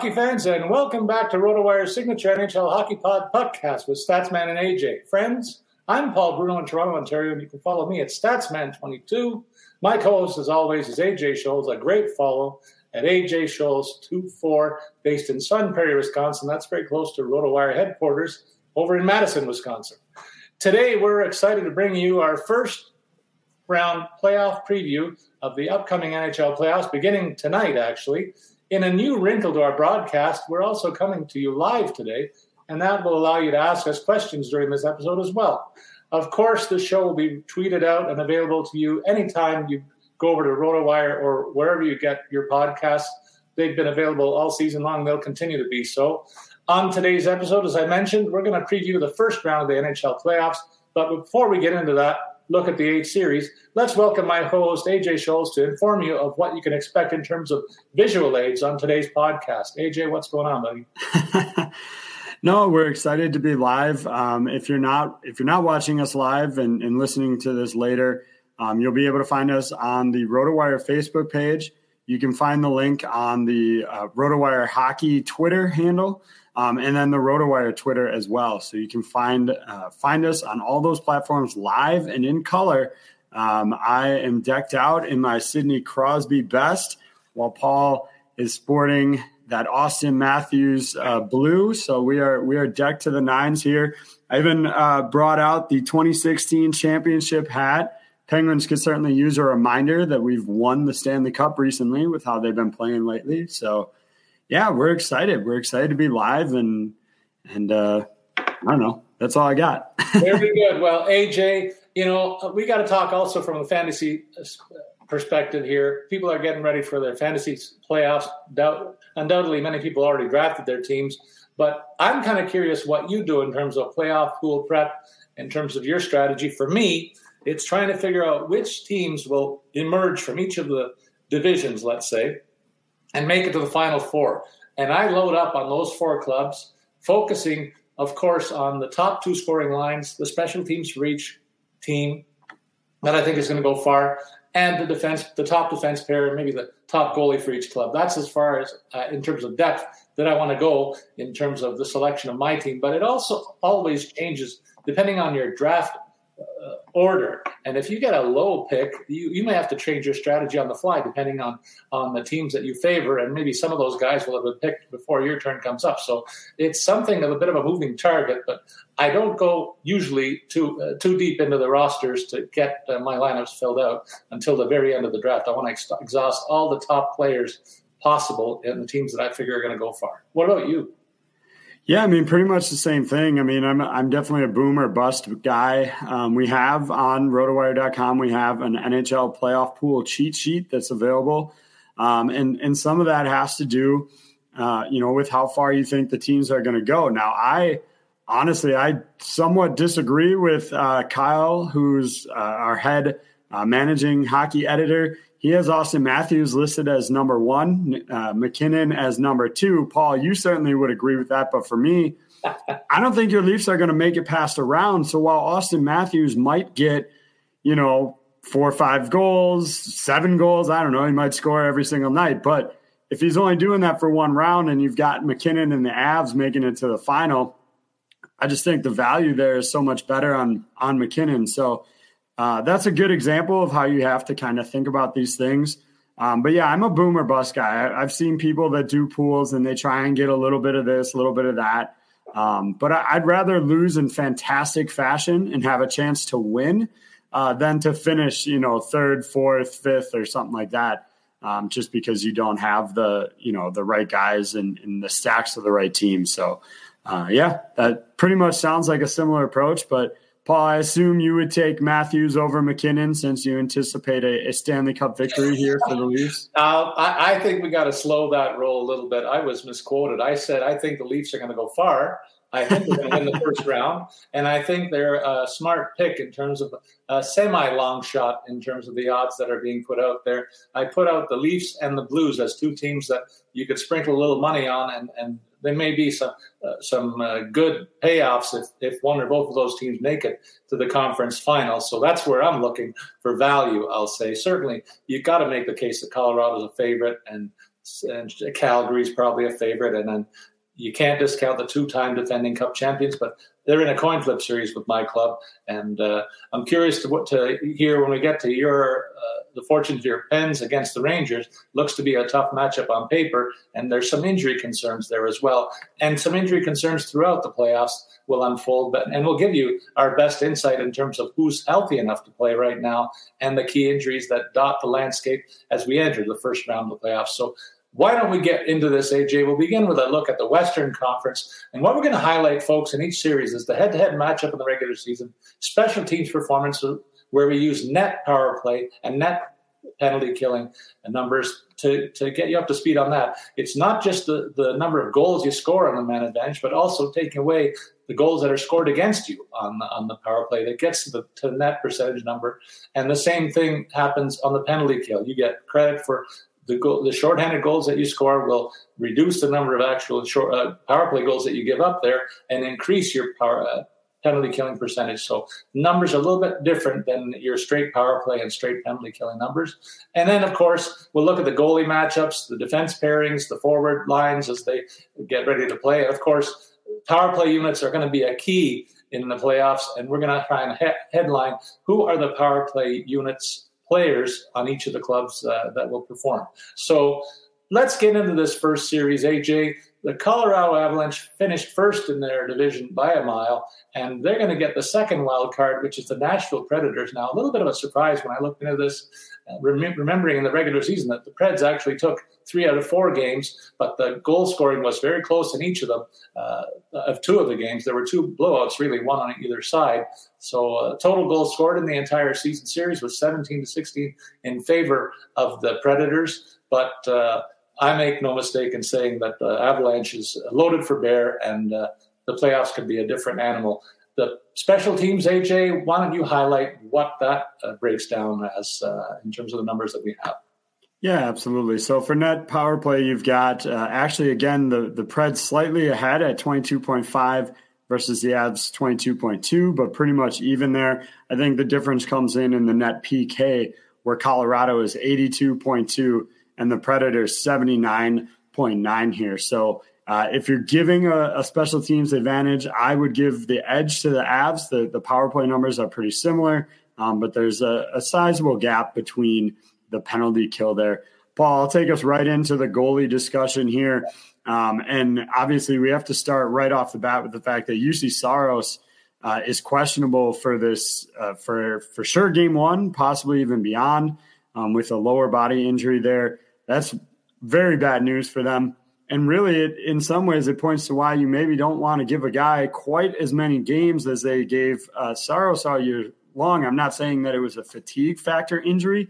Hockey fans, and welcome back to RotoWire's signature NHL Hockey Pod podcast with Statsman and AJ. Friends, I'm Paul Bruno in Toronto, Ontario, and you can follow me at Statsman22. My co-host, as always, is AJ Scholz, a great follow at AJ Scholz24, based in Sun Prairie, Wisconsin. That's very close to RotoWire headquarters over in Madison, Wisconsin. Today, we're excited to bring you our first round playoff preview of the upcoming NHL playoffs, beginning tonight, actually. In a new wrinkle to our broadcast, we're also coming to you live today, and that will allow you to ask us questions during this episode as well. Of course, the show will be tweeted out and available to you anytime you go over to RotoWire or wherever you get your podcasts. They've been available all season long. They'll continue to be so. On today's episode, as I mentioned, we're going to preview the first round of the NHL playoffs. But before we get into that, look at the eight series, let's welcome my host, AJ Scholz, to inform you of what you can expect in terms of visual aids on today's podcast. AJ, what's going on, buddy? no, we're excited to be live. Um, if you're not if you're not watching us live and, and listening to this later, um, you'll be able to find us on the RotoWire Facebook page. You can find the link on the uh, RotoWire Hockey Twitter handle um, and then the RotoWire Twitter as well. So you can find uh, find us on all those platforms live and in color. Um, I am decked out in my Sidney Crosby best, while Paul is sporting that Auston Matthews uh, blue. So we are we are decked to the nines here. I even uh, brought out the 2016 championship hat. Penguins could certainly use a reminder that we've won the Stanley Cup recently with how they've been playing lately. So yeah, we're excited. We're excited to be live and and uh, I don't know. That's all I got. Very good. Well, AJ, you know, we got to talk also from a fantasy uh, perspective here. People are getting ready for their fantasy playoffs. Undoubtedly, many people already drafted their teams, but I'm kind of curious what you do in terms of playoff pool prep, in terms of your strategy. For me, it's trying to figure out which teams will emerge from each of the divisions, let's say, and make it to the final four. And I load up on those four clubs, focusing, of course, on the top two scoring lines, the special teams for each team that I think is going to go far, and the defense, the top defense pair, maybe the top goalie for each club. That's as far as, uh, in terms of depth, that I want to go in terms of the selection of my team. But it also always changes depending on your draft order. And if you get a low pick, you, you may have to change your strategy on the fly depending on on the teams that you favor. And maybe some of those guys will have been picked before your turn comes up. So it's something of a bit of a moving target. But I don't go usually too uh, too deep into the rosters to get uh, my lineups filled out until the very end of the draft. I want to ex- exhaust all the top players possible in the teams that I figure are going to go far. What about you? Yeah, I mean, pretty much the same thing. I mean, I'm I'm definitely a boomer bust guy. Um, we have on rotowire.com, we have an NHL playoff pool cheat sheet that's available. Um, and, and some of that has to do, uh, you know, with how far you think the teams are going to go. Now, I honestly, I somewhat disagree with uh, Kyle, who's uh, our head uh, managing hockey editor. He has Auston Matthews listed as number one, uh, MacKinnon as number two. Paul, you certainly would agree with that, but for me, I don't think your Leafs are going to make it past a round. So while Auston Matthews might get, you know, four or five goals, seven goals, I don't know, he might score every single night. But if he's only doing that for one round and you've got MacKinnon and the Avs making it to the final, I just think the value there is so much better on on MacKinnon. So uh, that's a good example of how you have to kind of think about these things. Um, but yeah, I'm a boomer bust guy. I, have seen people that do pools and they try and get a little bit of this, a little bit of that. Um, but I, would rather lose in fantastic fashion and have a chance to win uh, than to finish, you know, third, fourth, fifth, or something like that. Um, just because you don't have the, you know, the right guys and, the stacks of the right team. So, uh, yeah, that pretty much sounds like a similar approach, but Paul, I assume you would take Matthews over MacKinnon since you anticipate a, a Stanley Cup victory here for the Leafs. Uh, I, I, think we got to slow that roll a little bit. I was misquoted. I said I think the Leafs are going to go far. I think they're going to win the first round, and I think they're a smart pick in terms of a semi-long shot in terms of the odds that are being put out there. I put out the Leafs and the Blues as two teams that you could sprinkle a little money on and, and there may be some uh, some uh, good payoffs if, if one or both of those teams make it to the conference final. So that's where I'm looking for value. I'll say certainly you've got to make the case that Colorado's a favorite, and and Calgary's probably a favorite, and then you can't discount the two-time defending Cup champions, but they're in a coin flip series with my club, and uh, I'm curious to what to hear when we get to your uh, the fortunes of your Pens against the Rangers. Looks to be a tough matchup on paper, and there's some injury concerns there as well, and some injury concerns throughout the playoffs will unfold. But and we'll give you our best insight in terms of who's healthy enough to play right now and the key injuries that dot the landscape as we enter the first round of the playoffs. So why don't we get into this, AJ? We'll begin with a look at the Western Conference. And what we're going to highlight, folks, in each series is the head to head matchup in the regular season, special teams performance, where we use net power play and net penalty killing numbers to, to get you up to speed on that. It's not just the, the number of goals you score on the man advantage, but also taking away the goals that are scored against you on the, on the power play that gets to the to net percentage number. And the same thing happens on the penalty kill. You get credit for the goal, the shorthanded goals that you score will reduce the number of actual short, uh, power play goals that you give up there and increase your power, uh, penalty killing percentage. So numbers are a little bit different than your straight power play and straight penalty killing numbers. And then, of course, we'll look at the goalie matchups, the defense pairings, the forward lines as they get ready to play. And of course, power play units are going to be a key in the playoffs, and we're going to try and he- headline who are the power play units players on each of the clubs uh, that will perform. So let's get into this first series, AJ. The Colorado Avalanche finished first in their division by a mile, and they're going to get the second wild card, which is the Nashville Predators. Now, a little bit of a surprise when I looked into this, rem- remembering in the regular season that the Preds actually took three out of four games, but the goal scoring was very close in each of them. Uh, of two of the games, there were two blowouts, really, one on either side. So, uh, total goals scored in the entire season series was 17 to 16 in favor of the Predators, but uh, I make no mistake in saying that the Avalanche is loaded for bear, and uh, the playoffs could be a different animal. The special teams, AJ, why don't you highlight what that uh, breaks down as uh, in terms of the numbers that we have? Yeah, absolutely. So for net power play, you've got uh, actually again the the Preds slightly ahead at twenty two point five versus the Avs twenty two point two, but pretty much even there. I think the difference comes in in the net PK where Colorado is eighty two point two and the Predators 79.9 here. So uh, if you're giving a, a, special teams advantage, I would give the edge to the Avs. The, the power play numbers are pretty similar, um, but there's a, a, sizable gap between the penalty kill there. Paul, I'll take us right into the goalie discussion here. Um, and obviously, we have to start right off the bat with the fact that Juuse Saros uh, is questionable for this, uh, for for sure, game one, possibly even beyond, um, with a lower body injury there that's very bad news for them. And really, it, in some ways, it points to why you maybe don't want to give a guy quite as many games as they gave uh, Saros all year long. I'm not saying that it was a fatigue factor injury,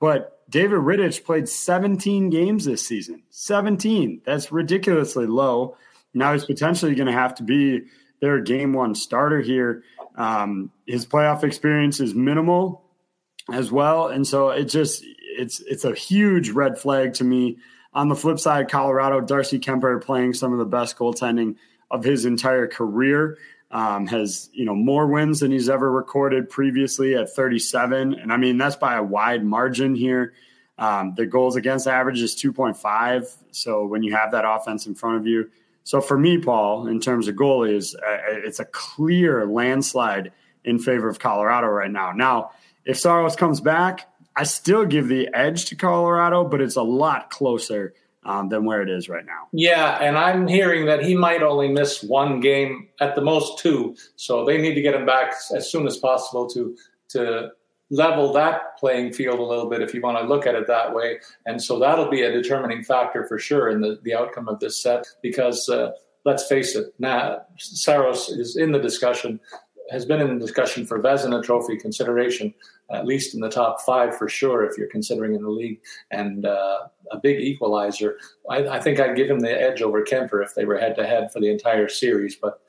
but David Rittich played 17 games this season. 17. That's ridiculously low. Now he's potentially going to have to be their game one starter here. Um, his playoff experience is minimal as well. And so it just, it's it's a huge red flag to me. On the flip side, Colorado, Darcy Kuemper playing some of the best goaltending of his entire career. Um, has you know more wins than he's ever recorded previously at 37, and I mean that's by a wide margin here. Um, the goals against average is 2.5. So when you have that offense in front of you, so for me, Paul, in terms of goalies, uh, it's a clear landslide in favor of Colorado right now. Now, if Saros comes back, I still give the edge to Colorado, but it's a lot closer um, than where it is right now. Yeah, and I'm hearing that he might only miss one game at the most two, so they need to get him back as soon as possible to to level that playing field a little bit if you want to look at it that way. And so that'll be a determining factor for sure in the, the outcome of this set because uh, let's face it, now Saros is in the discussion has been in the discussion for Vezina Trophy consideration, at least in the top five for sure, if you're considering in the league, and uh, a big equalizer. I, I, think I'd give him the edge over Kuemper if they were head to head for the entire series. But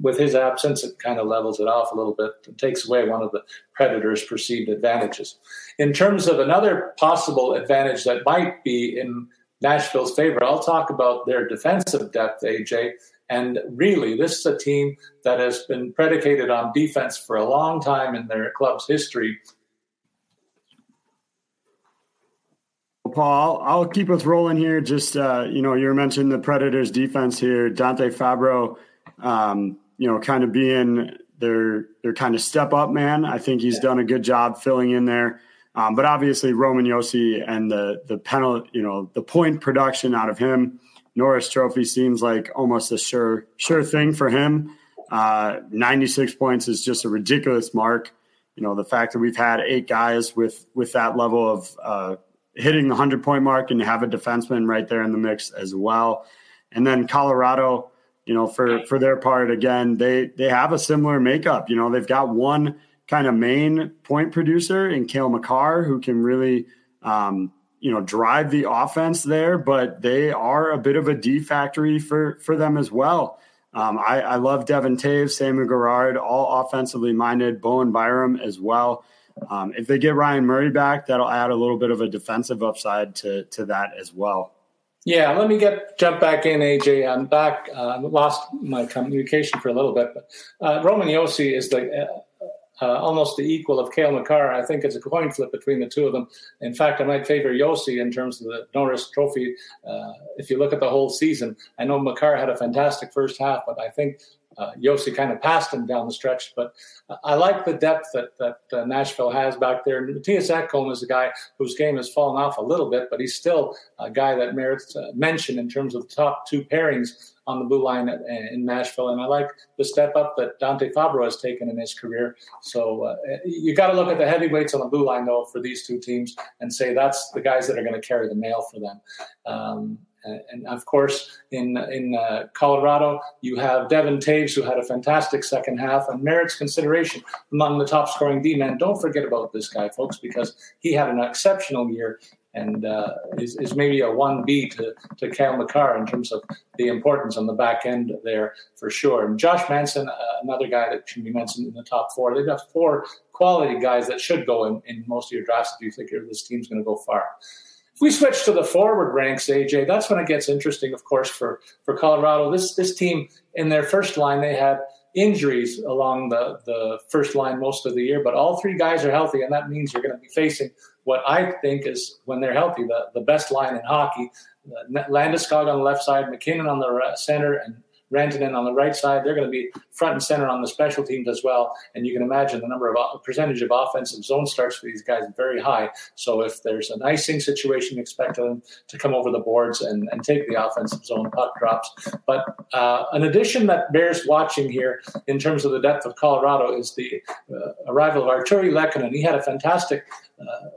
with his absence, it kind of levels it off a little bit. It takes away one of the Predators' perceived advantages. In terms of another possible advantage that might be in Nashville's favor, I'll talk about their defensive depth, AJ. And really, this is a team that has been predicated on defense for a long time in their club's history. Paul. I'll keep us rolling here. Just uh, you know, you mentioned the Predators' defense here. Dante Fabbro, um, you know, kind of being their their kind of step up man. I think he's yeah. done a good job filling in there. Um, but obviously, Roman Josi and the the penalty, you know, the point production out of him, Norris Trophy seems like almost a sure sure thing for him. Uh, 96 points is just a ridiculous mark. You know, the fact that we've had eight guys with with that level of uh, hitting the 100 point mark and have a defenseman right there in the mix as well. And then Colorado, you know, for for their part, again, they they have a similar makeup. You know, they've got one kind of main point producer in Cale Makar who can really, um, you know, drive the offense there. But they are a bit of a D factory for for them as well. Um, I, I, love Devon Toews, Samuel Girard, all offensively minded. Bowen Byram as well. Um, if they get Ryan Murray back, that'll add a little bit of a defensive upside to to that as well. Yeah, let me get jump back in, AJ. I'm back. Uh, lost my communication for a little bit, but uh, Roman Josi is the uh, uh, almost the equal of Cale Makar. I think it's a coin flip between the two of them. In fact, I might favor Josi in terms of the Norris Trophy. Uh, if you look at the whole season, I know Makar had a fantastic first half, but I think uh, Josi kind of passed him down the stretch. But I like the depth that that uh, Nashville has back there. Mattias Ekholm is a guy whose game has fallen off a little bit, but he's still a guy that merits uh, mention in terms of the top two pairings on the blue line in Nashville. And I like the step up that Dante Fabbro has taken in his career. So uh, you got to look at the heavyweights on the blue line, though, for these two teams and say that's the guys that are going to carry the mail for them. Um, and of course, in in uh, Colorado, you have Devon Toews, who had a fantastic second half and merits consideration among the top scoring D men. Don't forget about this guy, folks, because he had an exceptional year and uh, is, is maybe a 1B to, to Cale Makar in terms of the importance on the back end there for sure. And Josh Manson, uh, another guy that should be mentioned in the top four. They've got four quality guys that should go in, in most of your drafts if you think this team's going to go far. If we switch to the forward ranks, AJ, that's when it gets interesting, of course, for, for Colorado. This this team in their first line, they had injuries along the, the first line most of the year, but all three guys are healthy, and that means you're going to be facing what I think is, when they're healthy, the, the best line in hockey. Landeskog on the left side, MacKinnon on the center, and Rantanen on the right side. They're going to be front and center on the special teams as well. And you can imagine the number of uh, percentage of offensive zone starts for these guys very high. So if there's an icing situation, expect them to come over the boards and, and take the offensive zone puck drops. But uh, an addition that bears watching here in terms of the depth of Colorado is the uh, arrival of Artturi Lehkonen. He had a fantastic. Uh,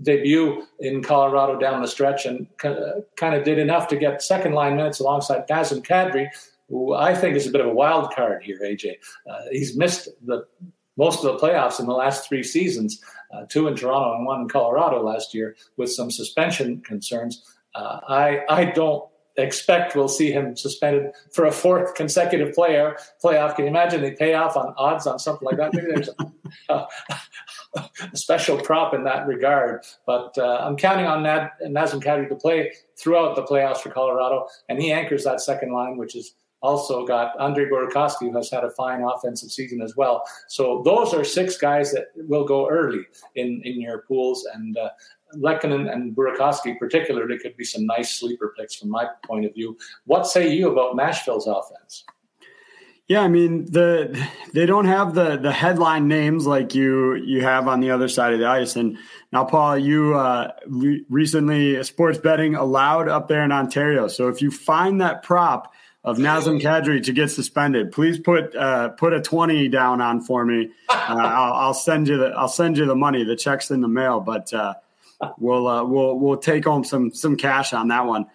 debut in Colorado down the stretch and kind of did enough to get second line minutes alongside Nazem Kadri, who I think is a bit of a wild card here, AJ. Uh, he's missed the most of the playoffs in the last three seasons, uh, two in Toronto and one in Colorado last year, with some suspension concerns. Uh, I I don't expect we'll see him suspended for a fourth consecutive player playoff. Can you imagine they pay off on odds on something like that? Maybe there's a, a, special prop in that regard. But uh, I'm counting on Nad, Nazem Kadri to play throughout the playoffs for Colorado, and he anchors that second line, which is also got Andre Burakovsky, who has had a fine offensive season as well. So those are six guys that will go early in, in your pools. And uh, Lehkonen and Burakovsky particularly could be some nice sleeper picks from my point of view. What say you about Nashville's offense? Yeah, I mean the they don't have the the headline names like you you have on the other side of the ice. And now, Paul, you uh, re- recently sports betting allowed up there in Ontario. So if you find that prop of Nazem Kadri to get suspended. Please put uh, put a twenty down on for me. Uh, I'll, I'll, send you the I'll send you the money. The check's in the mail, but uh, we'll uh, we'll we'll take home some some cash on that one.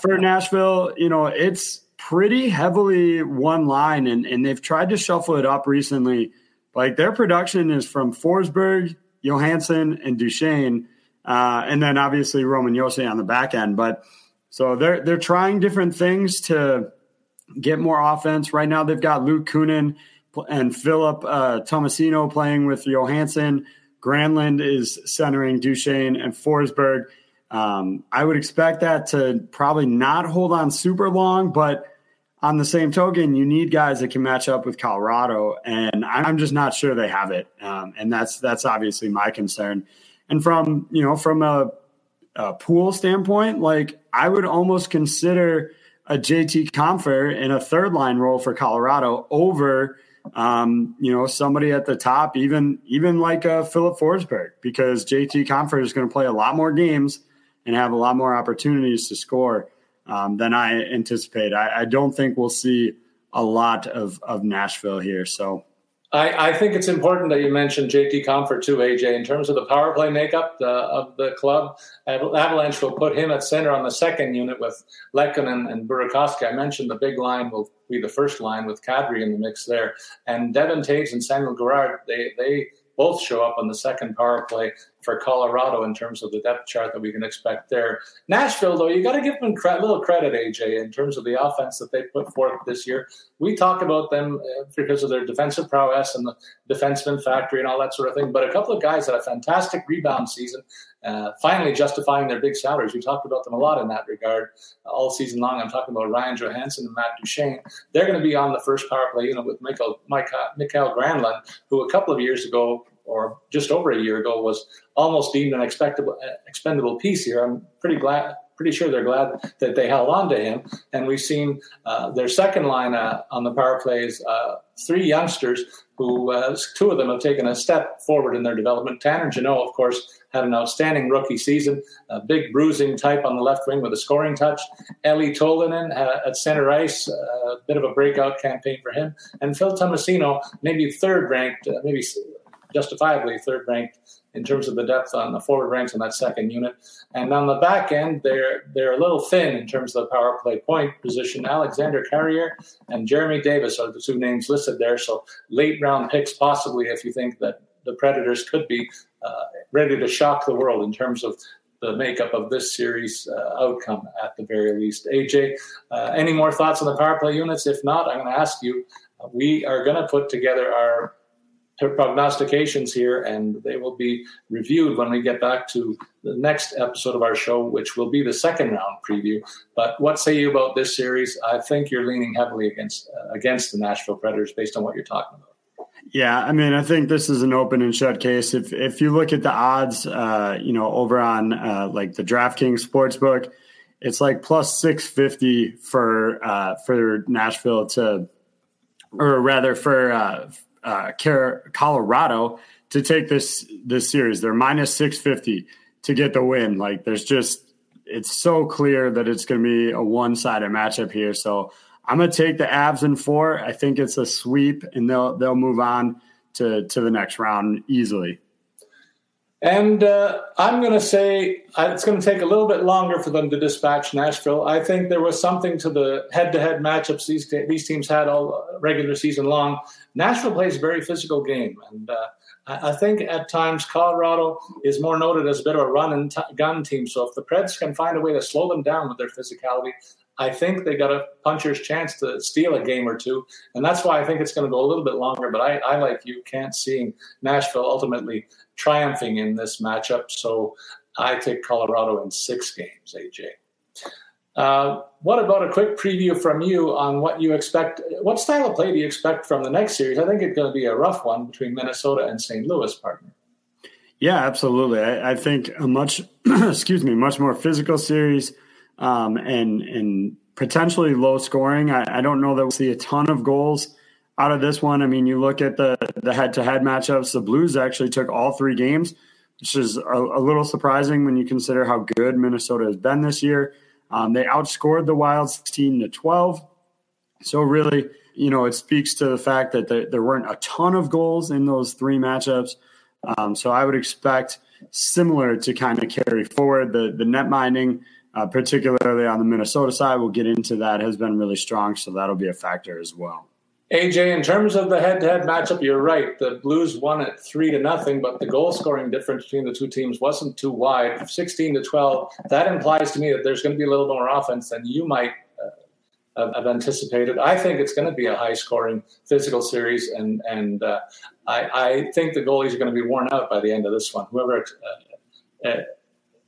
For Nashville, you know it's pretty heavily one line, and and they've tried to shuffle it up recently. Like their production is from Forsberg, Johansen, and Duchene, uh, and then obviously Roman Josi on the back end, but. So they're they're trying different things to get more offense. Right now, they've got Luke Kunin and Philip uh, Tomasino playing with Johansen. Granlund is centering Duchene and Forsberg. Um, I would expect that to probably not hold on super long, but on the same token, you need guys that can match up with Colorado, and I'm just not sure they have it. Um, and that's that's obviously my concern. And from you know from a uh, pool standpoint, like I would almost consider a JT Compher in a third line role for Colorado over um, you know, somebody at the top, even even like a Filip Forsberg, because JT Compher is going to play a lot more games and have a lot more opportunities to score um, than I anticipate. I, I, don't think we'll see a lot of of Nashville here. So I, I, think it's important that you mentioned JT Compher too, AJ, in terms of the power play makeup the, of the club. Avalanche will put him at center on the second unit with Lehkonen and Burakovsky. I mentioned the big line will be the first line with Kadri in the mix there. And Devon Toews and Samuel Girard, they, they both show up on the second power play for Colorado in terms of the depth chart that we can expect there. Nashville, though, you got to give them a little credit, AJ, in terms of the offense that they put forth this year. We talk about them uh, because of their defensive prowess and the defenseman factory and all that sort of thing. But a couple of guys had a fantastic rebound season, uh, finally justifying their big salaries. We talked about them a lot in that regard all season long. I'm talking about Ryan Johansen and Matt Duchene. They're going to be on the first power play unit with Michael, Mikael Granlund, who a couple of years ago or just over a year ago was almost deemed an expendable piece here. I'm pretty glad, pretty sure they're glad that they held on to him. And we've seen uh, their second line uh, on the power plays, uh, three youngsters who, uh, two of them have taken a step forward in their development. Tanner Jeannot, of course, had an outstanding rookie season, a big bruising type on the left wing with a scoring touch. Eeli Tolvanen uh, at center ice, uh, a bit of a breakout campaign for him. And Phil Tomasino, maybe third ranked, maybe justifiably third ranked in terms of the depth on the forward ranks on that second unit. And on the back end, they're they're a little thin in terms of the power play point position. Alexander Carrier and Jeremy Davies are the two names listed there. So late round picks, possibly, if you think that the Predators could be uh, ready to shock the world in terms of the makeup of this series uh, outcome at the very least. AJ, uh, any more thoughts on the power play units? If not, I'm going to ask you. Uh, we are going to put together our prognostications here, and they will be reviewed when we get back to the next episode of our show, which will be the second round preview. But what say you about this series? I think you're leaning heavily against uh, against the Nashville Predators based on what you're talking about. Yeah, I mean, I think this is an open and shut case. If if you look at the odds, uh, you know, over on uh, like the DraftKings sportsbook, it's like plus six fifty for uh, for Nashville to, or rather for uh, Colorado to take this this series. They're minus six fifty to get the win. Like there's just it's so clear that it's going to be a one sided matchup here. So I'm going to take the Avs in four. I think it's a sweep, and they'll they'll move on to to the next round easily. And uh, I'm going to say uh, it's going to take a little bit longer for them to dispatch Nashville. I think there was something to the head-to-head matchups these these teams had all regular season long. Nashville plays a very physical game, and uh, I think at times Colorado is more noted as a bit of a run and t- gun team. So if the Preds can find a way to slow them down with their physicality, I think they got a puncher's chance to steal a game or two, and that's why I think it's going to go a little bit longer. But I, I like you, can't see Nashville ultimately triumphing in this matchup. So I take Colorado in six games, AJ. Uh, what about a quick preview from you on what you expect? What style of play do you expect from the next series? I think it's going to be a rough one between Minnesota and St. Louis, partner. Yeah, absolutely. I, I think a much, excuse me, much more physical series um, and and potentially low scoring. I, I, don't know that we'll see a ton of goals out of this one. I mean, you look at the the head to head matchups. The Blues actually took all three games, which is a, a, little surprising when you consider how good Minnesota has been this year. Um, they outscored the Wild sixteen to twelve. So really, you know, it speaks to the fact that there, there weren't a ton of goals in those three matchups. Um, so I would expect similar to kind of carry forward the the net minding uh, particularly on the Minnesota side. We'll get into that, has been really strong. So that'll be a factor as well. AJ, in terms of the head-to-head matchup, you're right. The Blues won at three to nothing, but the goal-scoring difference between the two teams wasn't too wide, sixteen to twelve. That implies to me that there's going to be a little more offense than you might uh, have anticipated. I think it's going to be a high-scoring, physical series, and and uh, I, I, think the goalies are going to be worn out by the end of this one. Whoever uh, uh,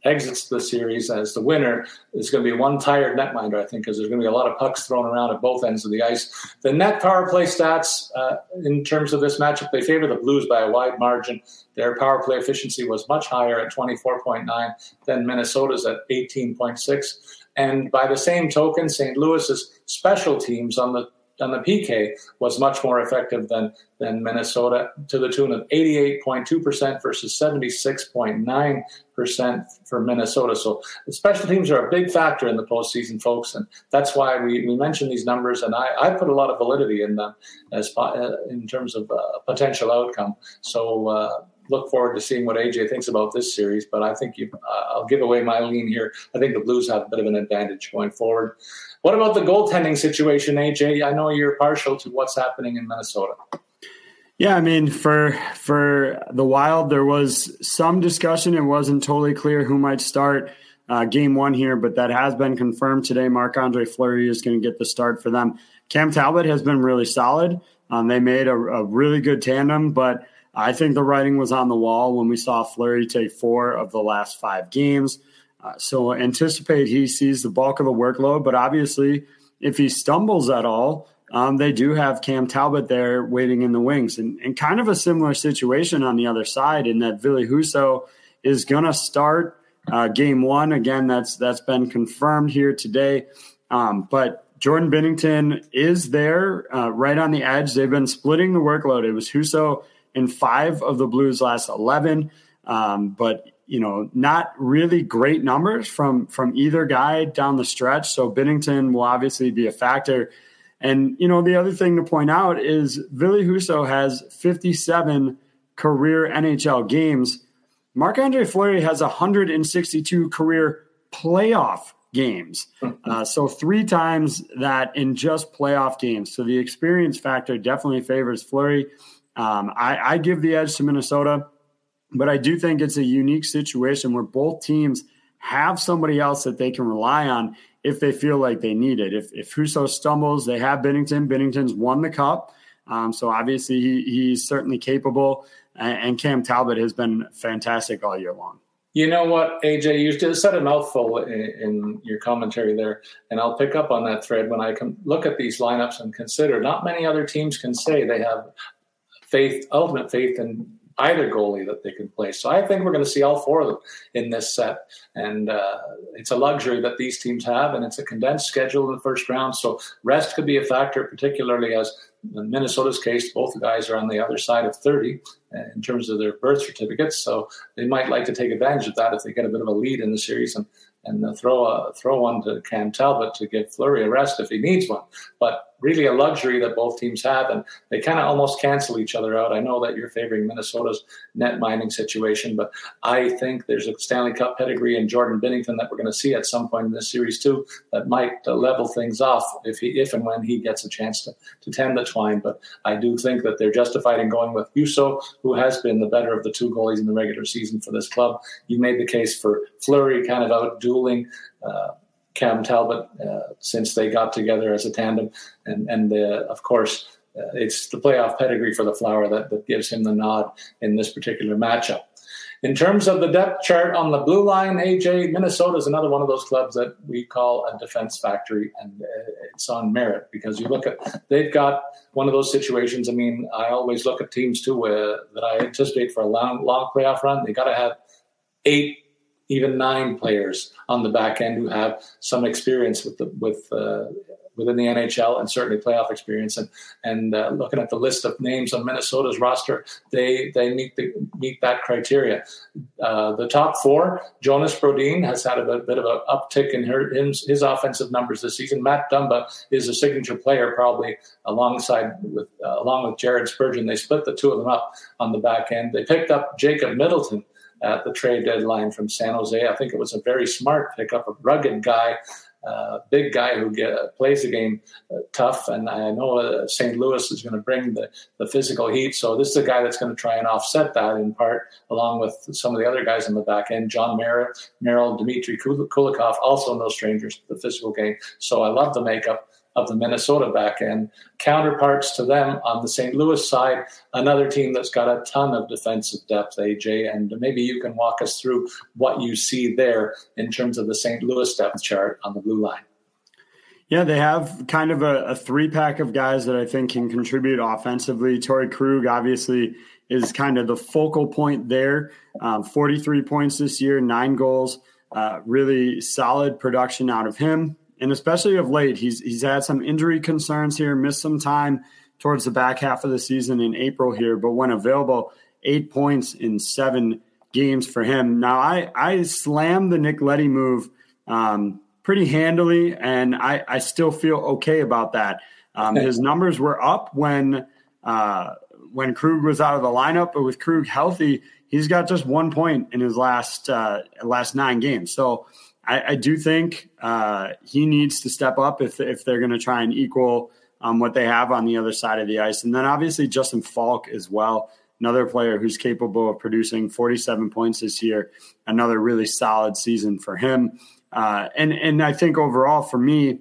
exits the series as the winner is going to be one tired netminder, I think, because there's going to be a lot of pucks thrown around at both ends of the ice. The net power play stats uh, in terms of this matchup, they favor the Blues by a wide margin. Their power play efficiency was much higher at 24.9 than Minnesota's at 18.6. And by the same token, St. Louis's special teams on the on the PK was much more effective than than Minnesota to the tune of 88.2% versus 76.9% for Minnesota. So the special teams are a big factor in the postseason, folks, and that's why we, we mention these numbers. And I, I put a lot of validity in them as uh, in terms of uh, potential outcome. So. Uh, look forward to seeing what AJ thinks about this series. But I think you, uh, I'll give away my lean here. I think the Blues have a bit of an advantage going forward. What about the goaltending situation, AJ? I know you're partial to what's happening in Minnesota. Yeah, I mean, for for the Wild, there was some discussion. It wasn't totally clear who might start uh, game one here, but that has been confirmed today. Marc Andre Fleury is going to get the start for them. Cam Talbot has been really solid. Um, they made a, a really good tandem, but I think the writing was on the wall when we saw Fleury take four of the last five games. Uh, so anticipate he sees the bulk of the workload, but obviously, if he stumbles at all, um, they do have Cam Talbot there waiting in the wings, and, and kind of a similar situation on the other side in that Ville Husso is going to start uh, game one again. That's that's been confirmed here today, um, but Jordan Binnington is there uh, right on the edge. They've been splitting the workload. It was Husso in five of the Blues' last 11. Um, but you know, not really great numbers from from either guy down the stretch. So Binnington will obviously be a factor. And you know, the other thing to point out is Ville Husso has 57 career NHL games. Marc Andre Fleury has 162 career playoff games. Uh, so three times that in just playoff games. So the experience factor definitely favors Fleury. Um, I, I give the edge to Minnesota, but I do think it's a unique situation where both teams have somebody else that they can rely on if they feel like they need it. If, if Husso stumbles, they have Binnington. Binnington's won the cup. Um, so obviously he, he's certainly capable. And, and Cam Talbot has been fantastic all year long. You know what, AJ, you just said a mouthful in, in, your commentary there, and I'll pick up on that thread when I can look at these lineups and consider. Not many other teams can say they have faith, ultimate faith in either goalie that they can play. So I think we're going to see all four of them in this set. And uh, it's a luxury that these teams have, and it's a condensed schedule in the first round. So rest could be a factor, particularly as in Minnesota's case, both guys are on the other side of 30 uh, in terms of their birth certificates. So they might like to take advantage of that if they get a bit of a lead in the series and, and throw a, throw one to Cam Talbot to give Fleury a rest if he needs one. But really a luxury that both teams have, and they kind of almost cancel each other out. I know that you're favoring Minnesota's net minding situation, but I think there's a Stanley Cup pedigree in Jordan Binnington that we're going to see at some point in this series too that might uh, level things off if he, if and when he gets a chance to, to tend the twine. But I do think that they're justified in going with Husso, who has been the better of the two goalies in the regular season for this club. You made the case for Fleury kind of out dueling. Uh, Cam Talbot uh, since they got together as a tandem, and and uh, of course uh, it's the playoff pedigree for the Flower that, that gives him the nod in this particular matchup. In terms of the depth chart on the blue line, AJ, Minnesota is another one of those clubs that we call a defense factory, and uh, it's on merit because you look at they've got one of those situations. I mean, I always look at teams too uh, that I anticipate for a long, long playoff run. They got to have eight even nine players on the back end who have some experience with the with uh, within the NHL and certainly playoff experience. And and uh, looking at the list of names on Minnesota's roster, they they meet the meet that criteria. Uh, the top four, Jonas Brodin has had a bit, bit of an uptick in her, his, his offensive numbers this season. Matt Dumba is a signature player, probably alongside with uh, along with Jared Spurgeon. They split the two of them up on the back end. They picked up Jacob Middleton at the trade deadline from San Jose. I think it was a very smart pickup, a rugged guy, uh, big guy who get, plays the game uh, tough. And I know uh, St. Louis is going to bring the, the physical heat. So this is a guy that's going to try and offset that in part, along with some of the other guys in the back end. Jon Merrill, Merrill Dmitry Kulikov, also no strangers to the physical game. So I love the makeup. Of the Minnesota back end. Counterparts to them on the St. Louis side, another team that's got a ton of defensive depth, AJ, and maybe you can walk us through what you see there in terms of the St. Louis depth chart on the blue line. Yeah, they have kind of a, a three pack of guys that I think can contribute offensively. Torey Krug, obviously, is kind of the focal point there. Um, 43 points this year, nine goals. Uh, really solid production out of him and especially of late, he's he's had some injury concerns here, missed some time towards the back half of the season in April here, but when available, eight points in seven games for him. Now, I I slammed the Nick Leddy move um, pretty handily, and I I still feel okay about that. Um, his numbers were up when uh, when Krug was out of the lineup, but with Krug healthy, he's got just one point in his last uh, last nine games. So I, I do think uh, he needs to step up if if they're going to try and equal um, what they have on the other side of the ice. And then obviously Justin Faulk as well, another player who's capable of producing 47 points this year. Another really solid season for him. Uh, and and I think overall for me,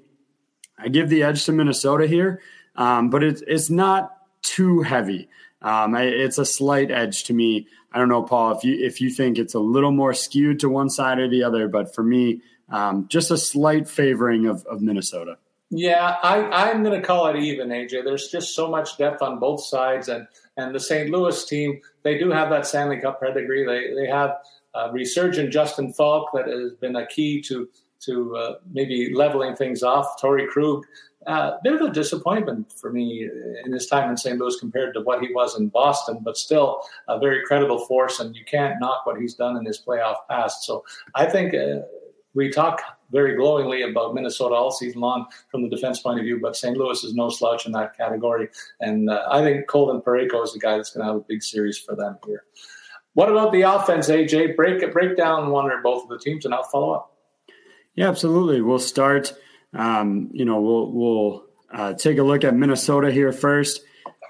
I give the edge to Minnesota here, um, but it's it's not too heavy. Um, it's a slight edge to me. I don't know, Paul, if you if you think it's a little more skewed to one side or the other, but for me, um, just a slight favoring of, of Minnesota. Yeah, I, I'm going to call it even, AJ. There's just so much depth on both sides, and and the St. Louis team they do have that Stanley Cup pedigree. They they have uh, resurgent Justin Faulk that has been a key to to uh, maybe leveling things off. Torey Krug uh, bit of a disappointment for me in his time in St. Louis compared to what he was in Boston, but still a very credible force, and you can't knock what he's done in his playoff past. So I think uh, we talk very glowingly about Minnesota all season long from the defense point of view, but St. Louis is no slouch in that category. And uh, I think Colton Parayko is the guy that's going to have a big series for them here. What about the offense, AJ? Break break down one or both of the teams, and I'll follow up. Yeah, absolutely. We'll start – um, you know, we'll we'll uh, take a look at Minnesota here first.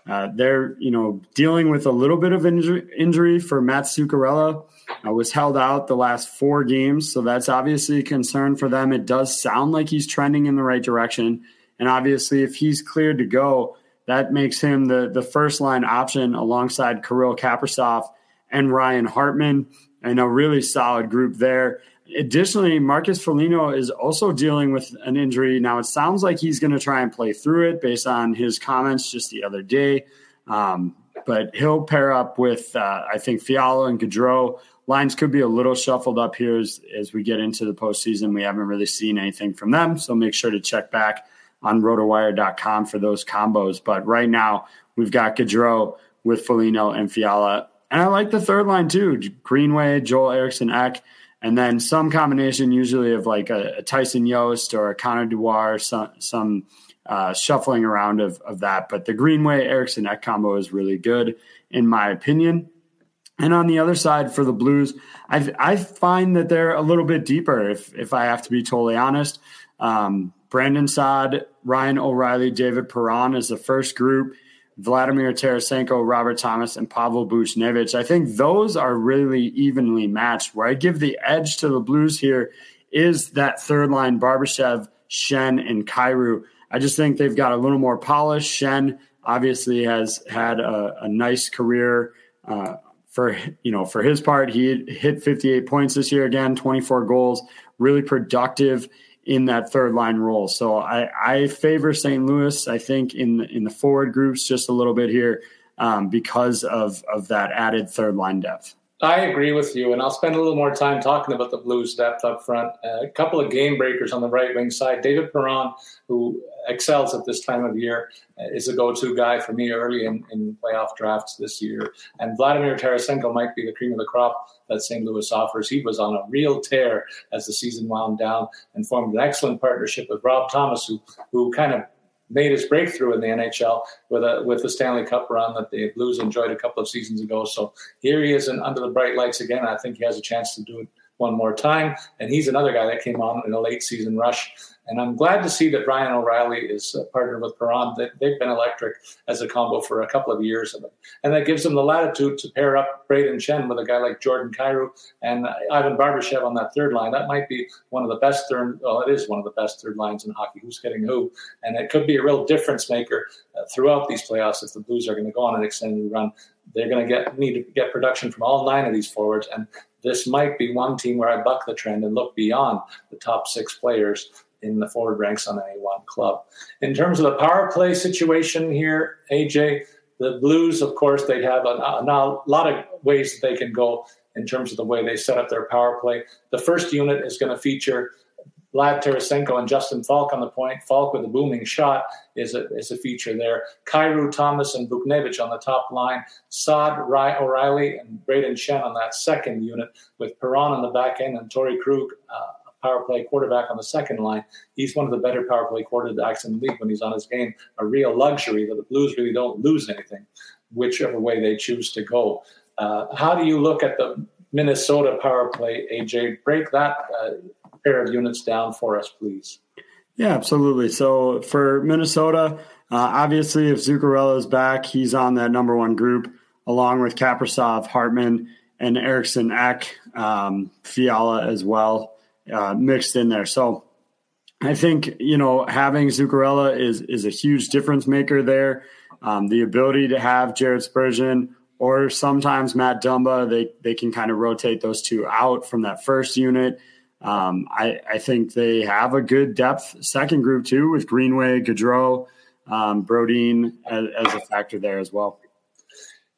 Uh, they're you know dealing with a little bit of injury, injury for Matt Zuccarello. Uh, was held out the last four games, so that's obviously a concern for them. It does sound like he's trending in the right direction, and obviously, if he's cleared to go, that makes him the the first line option alongside Kirill Kaprizov and Ryan Hartman, and a really solid group there. Additionally, Marcus Foligno is also dealing with an injury. Now, it sounds like he's going to try and play through it based on his comments just the other day. Um, but he'll pair up with, uh, I think, Fiala and Gaudreau. Lines could be a little shuffled up here as, as we get into the postseason. We haven't really seen anything from them, so make sure to check back on rotowire.com for those combos. But right now, we've got Gaudreau with Foligno and Fiala. And I like the third line too Greenway, Joel Eriksson Ek and then some combination usually of like a, a Tyson Jost or a Connor Dewar, some, some uh, shuffling around of, of that. But the Greenway Eriksson Ek combo is really good, in my opinion. And on the other side for the Blues, I, I find that they're a little bit deeper, if, if I have to be totally honest. Um, Brandon Saad, Ryan O'Reilly, David Perron is the first group. Vladimir Tarasenko, Robert Thomas, and Pavel Buchnevich. I think those are really evenly matched. Where I give the edge to the Blues here is that third line Barbashev, Schenn, and Kyrou. I just think they've got a little more polish. Schenn obviously has had a, a nice career. Uh, for you know, for his part, he hit 58 points this year again, 24 goals, really productive in that third line role. So I, I favor St. Louis. I think in in the forward groups just a little bit here um, because of of that added third line depth. I agree with you, and I'll spend a little more time talking about the Blues depth up front. Uh, a couple of game breakers on the right wing side. David Perron, who excels at this time of year, uh, is a go-to guy for me early in, in playoff drafts this year. And Vladimir Tarasenko might be the cream of the crop that St. Louis offers. He was on a real tear as the season wound down and formed an excellent partnership with Rob Thomas, who who kind of made his breakthrough in the NHL with a with the Stanley Cup run that the Blues enjoyed a couple of seasons ago. So here he is in, under the bright lights again. I think he has a chance to do it one more time. And he's another guy that came on in a late season rush And I'm glad to see that Ryan O'Reilly is uh, partnered with. They, they've been electric as a combo for a couple of years. And that gives them the latitude to pair up Brayden Schenn with a guy like Jordan Kyrou and Ivan Barbashev on that third line. That might be one of the best third, well, it is one of the best third lines in hockey. Who's getting who? And it could be a real difference maker uh, throughout these playoffs if the Blues are going to go on an extended run. They're going to get need to get production from all nine of these forwards, and this might be one team where I buck the trend and look beyond the top six players in the forward ranks on any one club. In terms of the power play situation here, AJ, the Blues, of course, they have a, a, a, lot of ways that they can go in terms of the way they set up their power play. The first unit is going to feature Vlad Tarasenko and Justin Faulk on the point. Falk with a booming shot is a, is a feature there. Kyrou, Thomas, and Buchnevich on the top line. Saad, O'Reilly, and Brayden Schenn on that second unit, with Perron on the back end and Torey Krug, uh, power play quarterback on the second line. He's one of the better power play quarterbacks in the league when he's on his game. A real luxury that the Blues really don't lose anything, whichever way they choose to go. Uh, how do you look at the Minnesota power play, AJ? Break that uh, pair of units down for us, please. Yeah, absolutely. So for Minnesota, uh, obviously, if Zuccarello is back, he's on that number one group, along with Kaprizov, Hartman, and Eriksson Ek, um, Fiala as well, uh, mixed in there. So I think you know having Zuccarello is is a huge difference maker there. Um, the ability to have Jared Spurgeon or sometimes Matt Dumba, they they can kind of rotate those two out from that first unit um, I, I, think they have a good depth second group too with Greenway, Gaudreau, um, Brodin as, as, a factor there as well.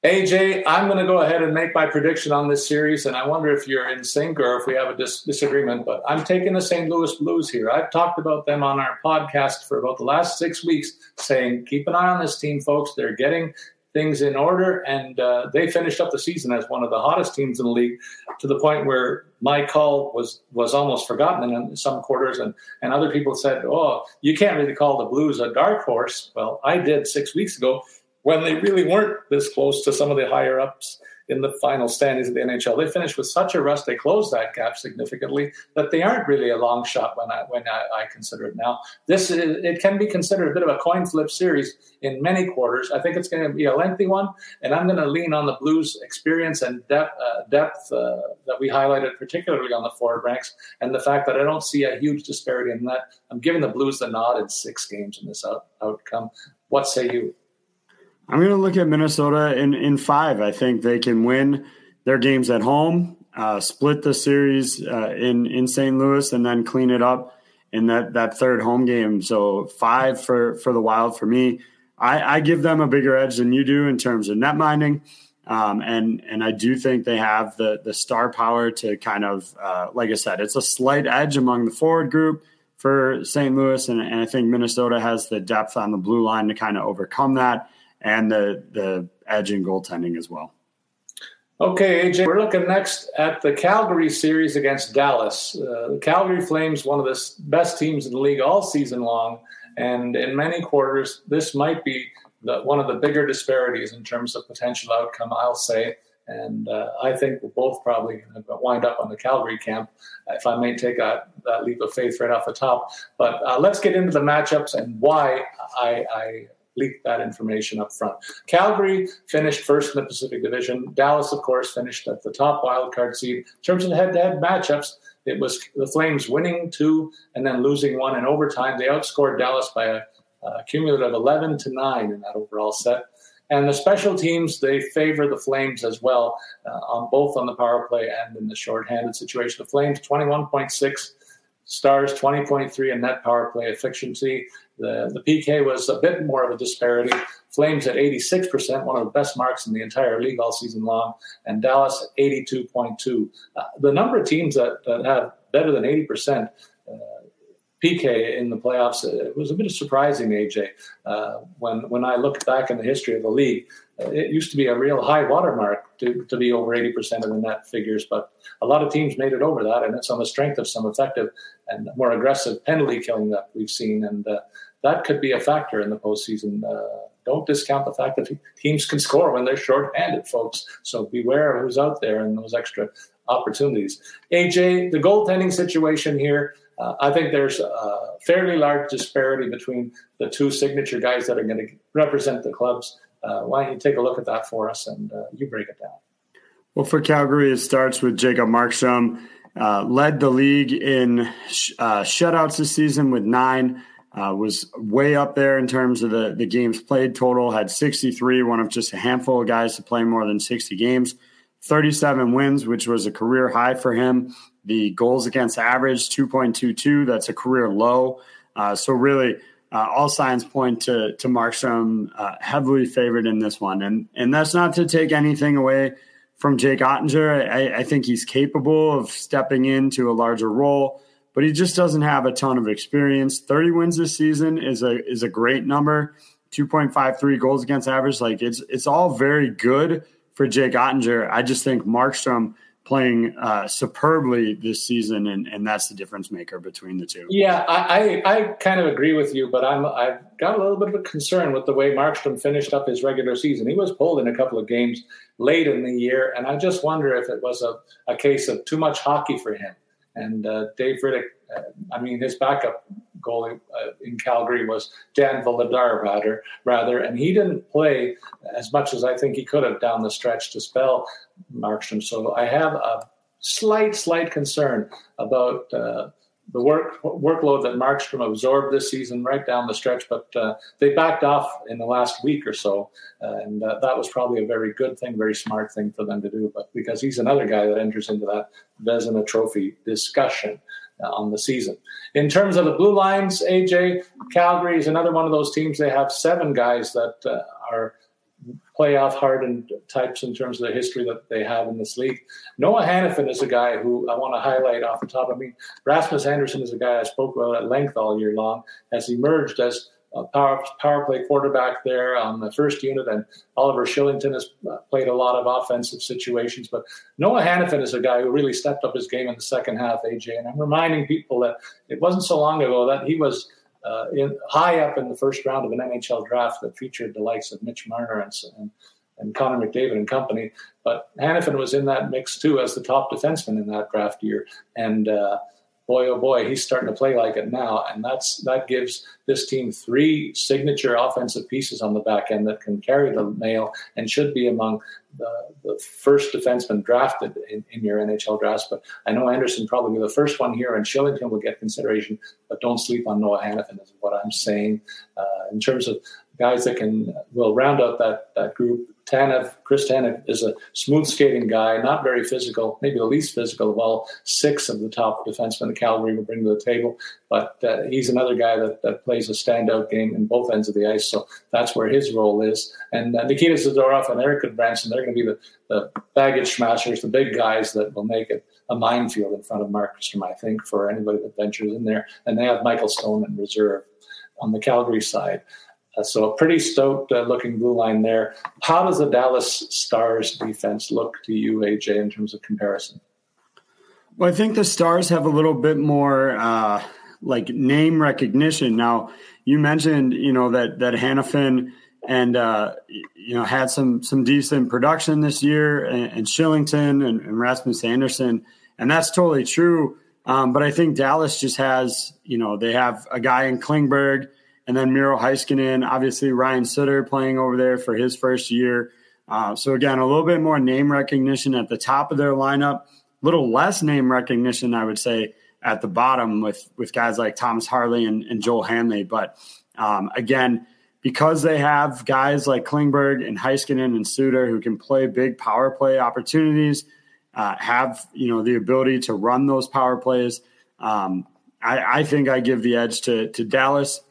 AJ, I'm going to go ahead and make my prediction on this series, and I wonder if you're in sync or if we have a dis- disagreement. But I'm taking the St. Louis Blues here. I've talked about them on our podcast for about the last six weeks, saying keep an eye on this team, folks. They're getting things in order, and uh, they finished up the season as one of the hottest teams in the league, to the point where my call was was almost forgotten in some quarters, and and other people said, "Oh, you can't really call the Blues a dark horse." Well, I did six weeks ago when they really weren't this close to some of the higher ups in the final standings of the NHL. They finished with such a rust; they closed that gap significantly that they aren't really a long shot when I when I, I consider it now. This is, it can be considered a bit of a coin flip series in many quarters. I think it's going to be a lengthy one, and I'm going to lean on the Blues' experience and depth, uh, depth uh, that we highlighted, particularly on the forward ranks, and the fact that I don't see a huge disparity in that. I'm giving the Blues the nod in six games in this out, outcome. What say you? I'm going to look at Minnesota in, in five. I think they can win their games at home, uh, split the series uh, in in St. Louis, and then clean it up in that that third home game. So five for for the Wild for me. I, I give them a bigger edge than you do in terms of net minding, um, and and I do think they have the the star power to kind of uh, like I said, it's a slight edge among the forward group for St. Louis, and, and I think Minnesota has the depth on the blue line to kind of overcome that and the the edge in goaltending as well. Okay, AJ, we're looking next at the Calgary series against Dallas. Uh, the Calgary Flames, one of the best teams in the league all season long, and in many quarters, this might be the, one of the bigger disparities in terms of potential outcome. I'll say, and uh, I think we're both probably going to wind up on the Calgary camp, if I may take a, that leap of faith right off the top. But uh, let's get into the matchups and why I, I leak that information up front. Calgary finished first in the Pacific Division. Dallas, of course, finished at the top wild card seed. In terms of head-to-head matchups, it was the Flames winning two and then losing one in overtime. They outscored Dallas by a, a cumulative 11 to 9 in that overall set. And the special teams, they favor the Flames as well, uh, on both on the power play and in the shorthanded situation. The Flames, 21.6 stars, 20.3 in net power play efficiency. The, the PK was a bit more of a disparity. Flames at 86%, one of the best marks in the entire league all season long, and Dallas at 82.2. Uh, the number of teams that, that have better than 80% uh, PK in the playoffs uh, it was a bit surprising, AJ. Uh, when when I look back in the history of the league, it used to be a real high watermark to, to be over 80% of the net figures, but a lot of teams made it over that, and it's on the strength of some effective and more aggressive penalty killing that we've seen, and uh, that could be a factor in the postseason. Uh, don't discount the fact that teams can score when they're short-handed, folks. So beware of who's out there and those extra opportunities. AJ, the goaltending situation here. Uh, I think there's a fairly large disparity between the two signature guys that are going to represent the clubs. Uh, why don't you take a look at that for us and uh, you break it down? Well, for Calgary, it starts with Jacob Markstrom. Uh, led the league in sh- uh, shutouts this season with nine. Uh, was way up there in terms of the, the games played total, had 63, one of just a handful of guys to play more than 60 games. 37 wins, which was a career high for him. The goals against average, 2.22, that's a career low. Uh, so, really, uh, all signs point to, to Markstrom uh, heavily favored in this one. And, and that's not to take anything away from Jake Oettinger. I, I think he's capable of stepping into a larger role but he just doesn't have a ton of experience. 30 wins this season is a is a great number. 2.53 goals against average. Like it's it's all very good for Jake Oettinger. I just think Markstrom playing uh, superbly this season, and, and that's the difference maker between the two. Yeah, I, I, I kind of agree with you, but I'm I've got a little bit of a concern with the way Markstrom finished up his regular season. He was pulled in a couple of games late in the year, and I just wonder if it was a, a case of too much hockey for him. And uh, Dave Riddick, uh, I mean, his backup goalie uh, in Calgary was Dan Vladar, rather, rather, and he didn't play as much as I think he could have down the stretch to spell Markstrom. So I have a slight, slight concern about uh, the work workload that Markstrom absorbed this season right down the stretch, but uh, they backed off in the last week or so, uh, and uh, that was probably a very good thing, very smart thing for them to do. But because he's another guy that enters into that Vezina Trophy discussion uh, on the season. In terms of the blue lines, AJ Calgary is another one of those teams. They have seven guys that uh, are playoff hardened types in terms of the history that they have in this league. Noah Hanifin is a guy who I want to highlight off the top. I mean, Rasmus Andersson is a guy I spoke about at length all year long, has emerged as a power, power play quarterback there on the first unit, and Oliver Kylington has played a lot of offensive situations. But Noah Hanifin is a guy who really stepped up his game in the second half, AJ. And I'm reminding people that it wasn't so long ago that he was – uh, in, high up in the first round of an NHL draft that featured the likes of Mitch Marner and, and, and Connor McDavid and company. But Hanifin was in that mix too as the top defenseman in that draft year. And uh, boy, oh boy, he's starting to play like it now. And that's that gives this team three signature offensive pieces on the back end that can carry the mail and should be among the, the first defenseman drafted in, in, your NHL drafts. But I know Andersson probably be the first one here, and Kylington will get consideration. But don't sleep on Noah Hanifin, is what I'm saying. Uh, in terms of guys that can will round up that, that group. Tanev, Chris Tanev is a smooth skating guy, not very physical, maybe the least physical of all six of the top defensemen that Calgary will bring to the table. But uh, he's another guy that, that plays a standout game in both ends of the ice. So that's where his role is. And uh, Nikita Zadorov and Erik Gudbranson, they're going to be the, the baggage smashers, the big guys that will make it a minefield in front of Markstrom, I think, for anybody that ventures in there. And they have Michael Stone in reserve on the Calgary side. Uh, so a pretty stoked uh, looking blue line there. How does the Dallas Stars defense look to you, AJ, in terms of comparison? Well, I think the Stars have a little bit more uh, like name recognition. Now, you mentioned, you know, that that Hanifin and uh, you know had some some decent production this year, and, and Kylington and, and, Rasmus Andersson, and that's totally true. Um, but I think Dallas just has, you know, they have a guy in Klingberg and then Miro Heiskanen, obviously Ryan Suter playing over there for his first year. Uh, so again, a little bit more name recognition at the top of their lineup, a little less name recognition, I would say, at the bottom with with guys like Thomas Harley and, and Joel Hanley. But um, again, because they have guys like Klingberg and Heiskanen and Suter who can play big power play opportunities, uh, have you know the ability to run those power plays. Um, I, I think I give the edge to to Dallas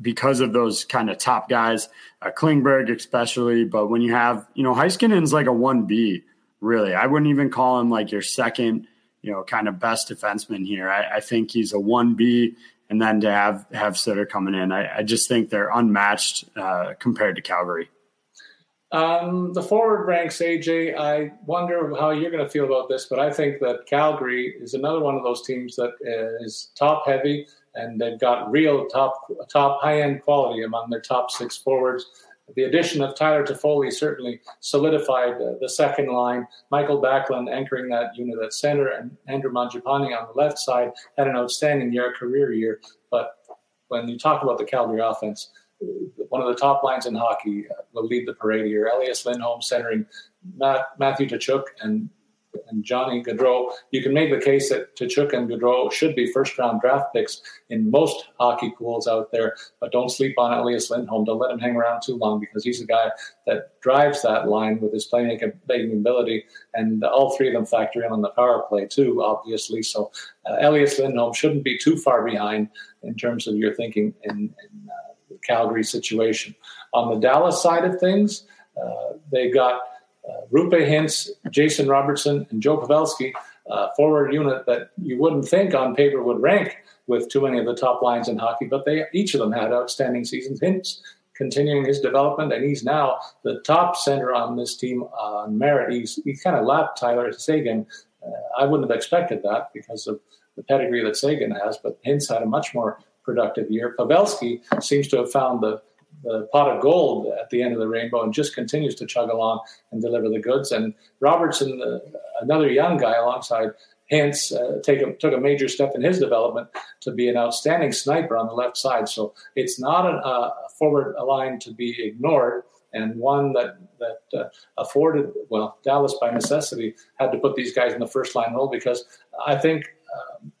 because of those kind of top guys, uh, Klingberg especially. But when you have, you know, Heiskanen's like a 1B, really. I wouldn't even call him like your second, you know, kind of best defenseman here. I, I think he's a 1B. And then to have have Suter coming in, I, I just think they're unmatched uh, compared to Calgary. Um, the forward ranks, AJ, I wonder how you're going to feel about this, but I think that Calgary is another one of those teams that is top heavy and they've got real top top high end quality among their top six forwards. the addition of Tyler Toffoli certainly solidified uh, the second line. Michael Backlund anchoring that unit at center, and Andrew Mangiapane on the left side had an outstanding year, career year. But when you talk about the Calgary offense, one of the top lines in hockey uh, will lead the parade here. Elias Lindholm centering Matt, Matthew Tkachuk and and Johnny Gaudreau, you can make the case that Tkachuk and Gaudreau should be first round draft picks in most hockey pools out there, but don't sleep on Elias Lindholm. Don't let him hang around too long because he's a guy that drives that line with his playmaking ability, and all three of them factor in on the power play too, obviously. So uh, Elias Lindholm shouldn't be too far behind in terms of your thinking in, in uh, the Calgary situation. On the Dallas side of things, uh, they got Roope Hintz, Jason Robertson, and Joe Pavelski, uh, forward unit that you wouldn't think on paper would rank with too many of the top lines in hockey, but they each of them had outstanding seasons. Hintz continuing his development, and he's now the top center on this team on merit. He's he kind of lapped Tyler Seguin. Uh, I wouldn't have expected that because of the pedigree that Seguin has, but Hintz had a much more productive year. Pavelski seems to have found the the pot of gold at the end of the rainbow and just continues to chug along and deliver the goods. And Robertson, uh, another young guy alongside Hintz, uh, a, took a major step in his development to be an outstanding sniper on the left side. So it's not a uh, forward line to be ignored and one that that uh, afforded well Dallas by necessity had to put these guys in the first line role because I think um,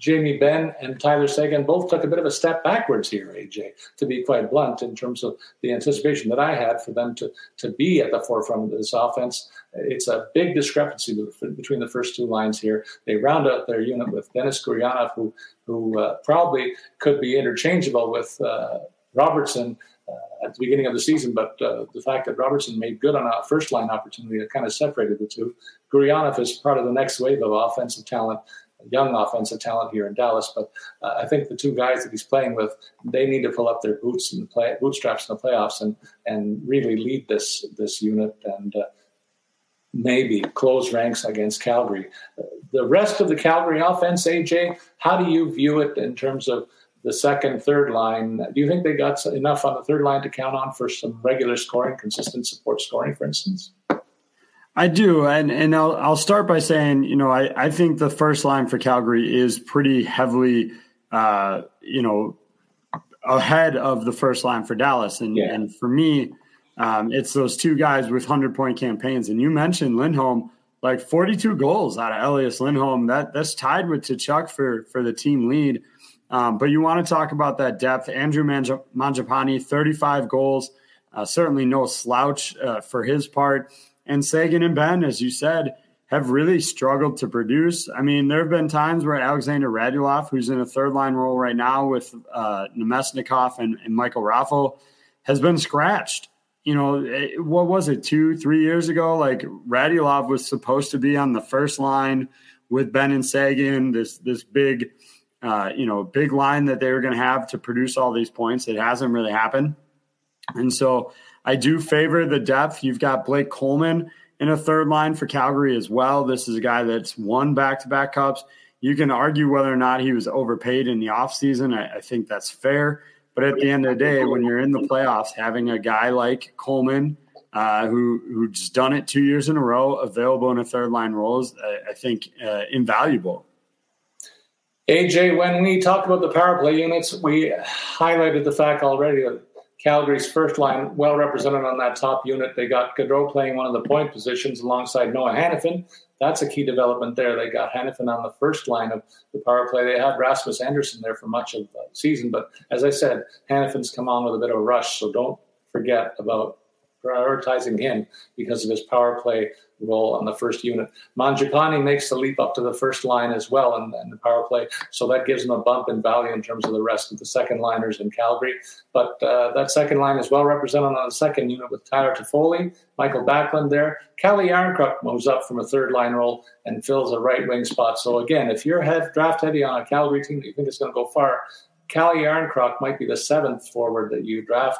Jamie Benn and Tyler Seguin both took a bit of a step backwards here, AJ, to be quite blunt, in terms of the anticipation that I had for them to, to be at the forefront of this offense. It's a big discrepancy between the first two lines here. They round out their unit with Denis Gurianov, who, who uh, probably could be interchangeable with uh, Robertson uh, at the beginning of the season, but uh, the fact that Robertson made good on a first line opportunity kind of separated the two. Gurianov is part of the next wave of offensive talent young offensive talent here in Dallas. But uh, I think the two guys that he's playing with, they need to pull up their boots and play bootstraps in the playoffs and and really lead this this unit and uh, maybe close ranks against Calgary. The rest of the Calgary offense, AJ, how do you view it in terms of the second, third line? Do you think they got enough on the third line to count on for some regular scoring, consistent support scoring, for instance? I do, and and I'll I'll start by saying, you know, I I think the first line for Calgary is pretty heavily, uh, you know, ahead of the first line for Dallas, and yeah. and for me, um, it's those two guys with hundred point campaigns. And you mentioned Lindholm, like forty two goals out of Elias Lindholm. That that's tied with Tkachuk for for the team lead. Um, but you want to talk about that depth? Andrew Mangiapane, thirty five goals, uh, certainly no slouch uh, for his part. And Seguin and Benn, as you said, have really struggled to produce. I mean, there have been times where Alexander Radulov, who's in a third line role right now with uh, Namestnikov and, and Michael Raffl, has been scratched. You know, it, what was it, two, three years ago? Like Radulov was supposed to be on the first line with Benn and Seguin, this this big, uh, you know, big line that they were going to have to produce all these points. It hasn't really happened, and so I do favor the depth. You've got Blake Coleman in a third line for Calgary as well. This is a guy that's won back to back cups. You can argue whether or not he was overpaid in the offseason. I, I think that's fair. But at the end of the day, when you're in the playoffs, having a guy like Coleman, uh, who who's done it two years in a row, available in a third line role, is I, I think uh, invaluable. AJ, when we talk about the power play units, we highlighted the fact already that Calgary's first line well represented on that top unit. They got Gaudreau playing one of the point positions alongside Noah Hanifin. That's a key development there. They got Hanifin on the first line of the power play. They had Rasmus Andersson there for much of the season, but as I said, Hanifin's come on with a bit of a rush, so don't forget about prioritizing him because of his power play role on the first unit. Mangiapane makes the leap up to the first line as well in, in, the power play, so that gives him a bump in value in terms of the rest of the second liners in Calgary. But uh, that second line is well represented on the second unit with Tyler Toffoli, Michael Backlund there. Calle Jarnkrok moves up from a third line role and fills a right wing spot. So again, if you're head, draft heavy on a Calgary team that you think is going to go far, Calle Jarnkrok might be the seventh forward that you draft,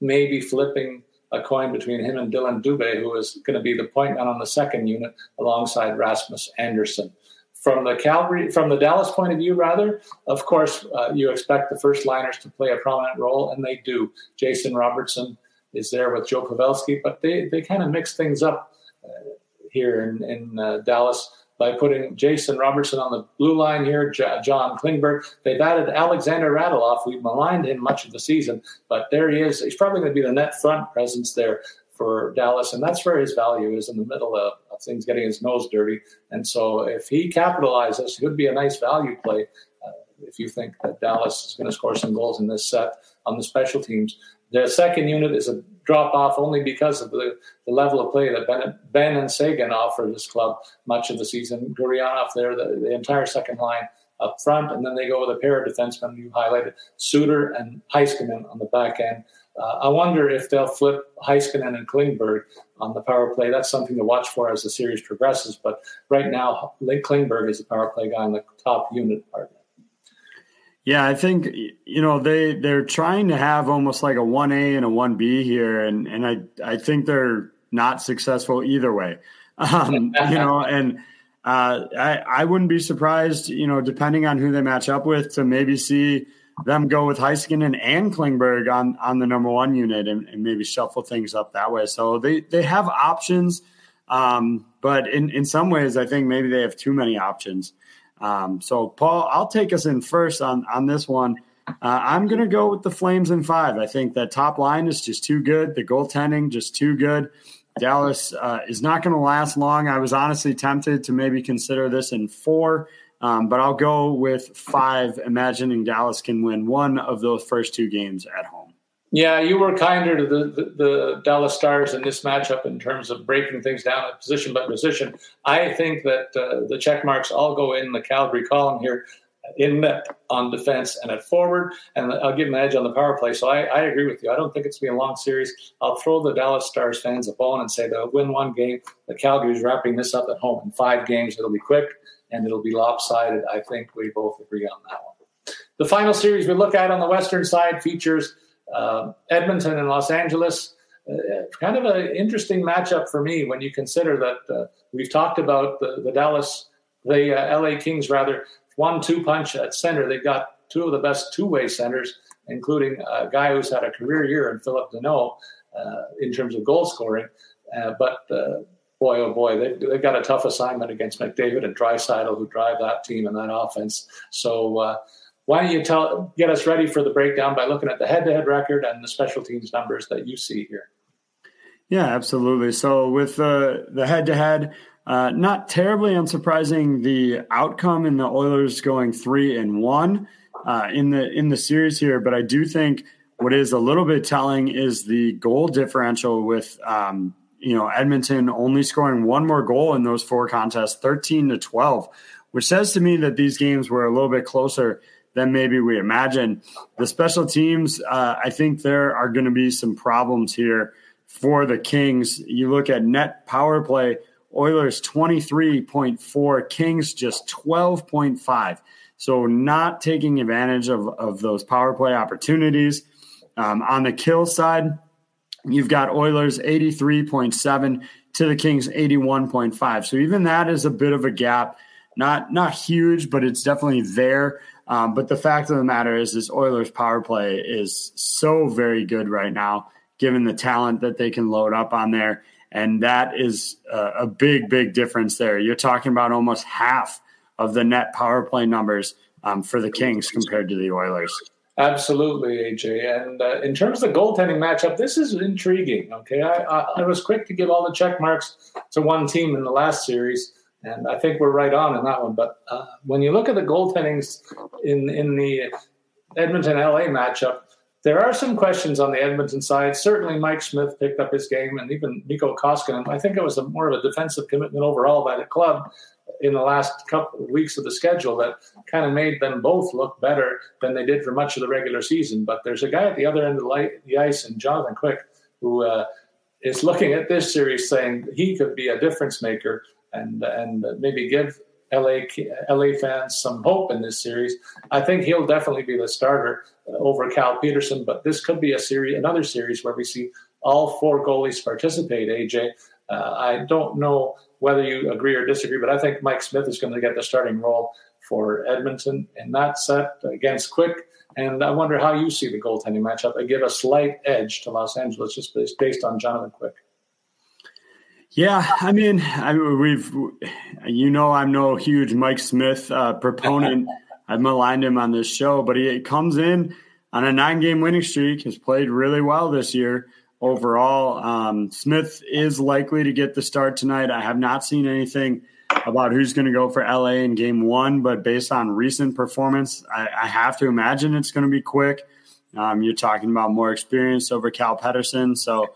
maybe flipping a coin between him and Dillon Dubé, who is going to be the point man on the second unit alongside Rasmus Andersson. From the Calgary, from the Dallas point of view, rather, of course, uh, you expect the first liners to play a prominent role, and they do. Jason Robertson, is there with Joe Pavelski, but they, they kind of mix things up uh, here in, in uh, Dallas by putting Jason Robertson on the blue line here, J- John Klingberg. They've added Alexander Radulov. We've maligned him much of the season, but there he is. He's probably going to be the net front presence there for Dallas, and that's where his value is in the middle of, of things, getting his nose dirty. And so, if he capitalizes, it would be a nice value play. Uh, if you think that Dallas is going to score some goals in this set on the special teams, the second unit is a drop off only because of the, the level of play that Benn, ben and Seguin offer this club much of the season. Gurianov there, the, the entire second line up front, and then they go with a pair of defensemen you highlighted, Suter and Heiskanen on the back end. Uh, I wonder if they'll flip Heiskanen and Klingberg on the power play. That's something to watch for as the series progresses. But right now, Link Klingberg is the power play guy on the top unit partner. Yeah, I think you know they they're trying to have almost like a one A and a one B here, and and I I think they're not successful either way. Um, you know, and uh, I I wouldn't be surprised, you know, depending on who they match up with, to maybe see them go with Heiskanen and Klingberg on on the number one unit and, and, maybe shuffle things up that way. So they they have options, um, but in in some ways, I think maybe they have too many options. Um, so Paul, I'll take us in first on on this one. Uh, I'm going to go with the Flames in five. I think that top line is just too good. The goaltending just too good. Dallas uh, is not going to last long. I was honestly tempted to maybe consider this in four. Um, but I'll go with five, imagining Dallas can win one of those first two games at home. Yeah, you were kinder to the, the, the, Dallas Stars in this matchup in terms of breaking things down at position by position. I think that uh, the check marks all go in the Calgary column here in net on defense and at forward, and I'll give them an edge on the power play. So I, I agree with you. I don't think it's going to be a long series. I'll throw the Dallas Stars fans a bone and say they'll win one game. The Calgary's wrapping this up at home in five games. It'll be quick and it'll be lopsided. I think we both agree on that one. The final series we look at on the western side features uh, Edmonton and Los Angeles. Uh, kind of an interesting matchup for me when you consider that uh, we've talked about the, the Dallas, the uh, LA Kings rather, one-two punch at center. They've got two of the best two-way centers, including a guy who's had a career year in Phillip Danault uh, in terms of goal scoring. Uh, but boy, oh boy, they've, they've got a tough assignment against McDavid and Draisaitl, who drive that team and that offense. So why don't you tell get us ready for the breakdown by looking at the head-to-head record and the special teams numbers that you see here? Yeah, absolutely. So with the the head-to-head, uh, not terribly unsurprising, the outcome in the Oilers going three and one uh, in the in the series here, but I do think. What is a little bit telling is the goal differential with um, you know, Edmonton only scoring one more goal in those four contests, 13 to 12, which says to me that these games were a little bit closer than maybe we imagine. The special teams, uh, I think there are going to be some problems here for the Kings. You look at net power play, Oilers 23.4, Kings just 12.5. So not taking advantage of, of those power play opportunities. Um, on the kill side, You've got Oilers 83.7 to the Kings 81.5. So even that is a bit of a gap. Not not huge, but it's definitely there. Um, but the fact of the matter is, this Oilers power play is so very good right now, given the talent that they can load up on there, and that is a, a big, big difference there. You're talking about almost half of the net power play numbers um, for the Kings compared to the Oilers. Absolutely, AJ. And uh, in terms of the goaltending matchup, this is intriguing. Okay, I, I, I, was quick to give all the check marks to one team in the last series, and I think we're right on in that one. But uh, when you look at the goaltendings in in the Edmonton LA matchup, there are some questions on the Edmonton side. Certainly, Mike Smith picked up his game, and even Mikko Koskinen. I think it was a, more of a defensive commitment overall by the club in the last couple of weeks of the schedule that kind of made them both look better than they did for much of the regular season. But there's a guy at the other end of the, light, the ice, and Jonathan Quick, who uh, is looking at this series saying he could be a difference maker and and maybe give LA LA fans some hope in this series. I think he'll definitely be the starter over Cal Petersen, but this could be a series, another series where we see all four goalies participate. AJ, uh, I don't know whether you agree or disagree, but I think Mike Smith is going to get the starting role for Edmonton in that set against Quick And I wonder how you see the goaltending matchup. I give a slight edge to Los Angeles just based on Jonathan Quick. Yeah, I mean, I, we've, you know, I'm no huge Mike Smith uh, proponent. I've maligned him on this show, but he comes in on a nine game winning streak, has played really well this year overall. Um, Smith is likely to get the start tonight. I have not seen anything about who's going to go for LA in game one, but based on recent performance, I, I have to imagine it's going to be quick. Um, you're talking about more experience over Cal Petersen. So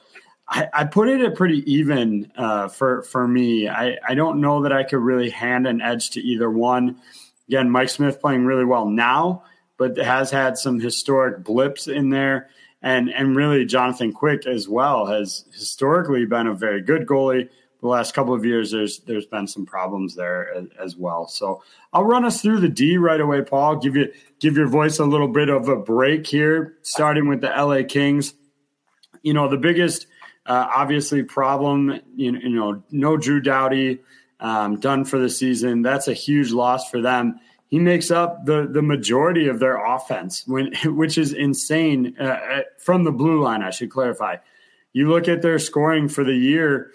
I, I put it at pretty even uh, for, for me. I, I don't know that I could really hand an edge to either one. Again, Mike Smith playing really well now, but has had some historic blips in there. And, and really, Jonathan Quick as well has historically been a very good goalie the last couple of years, there's there's been some problems there as, as, well. So I'll run us through the D right away, Paul. Give you give your voice a little bit of a break here, starting with the LA Kings. You know the biggest, uh, obviously, problem. You, you, know, no Drew Doughty um, done for the season. That's a huge loss for them. He makes up the the majority of their offense, when, which is insane uh, uh, from the blue line. I should clarify. You look at their scoring for the year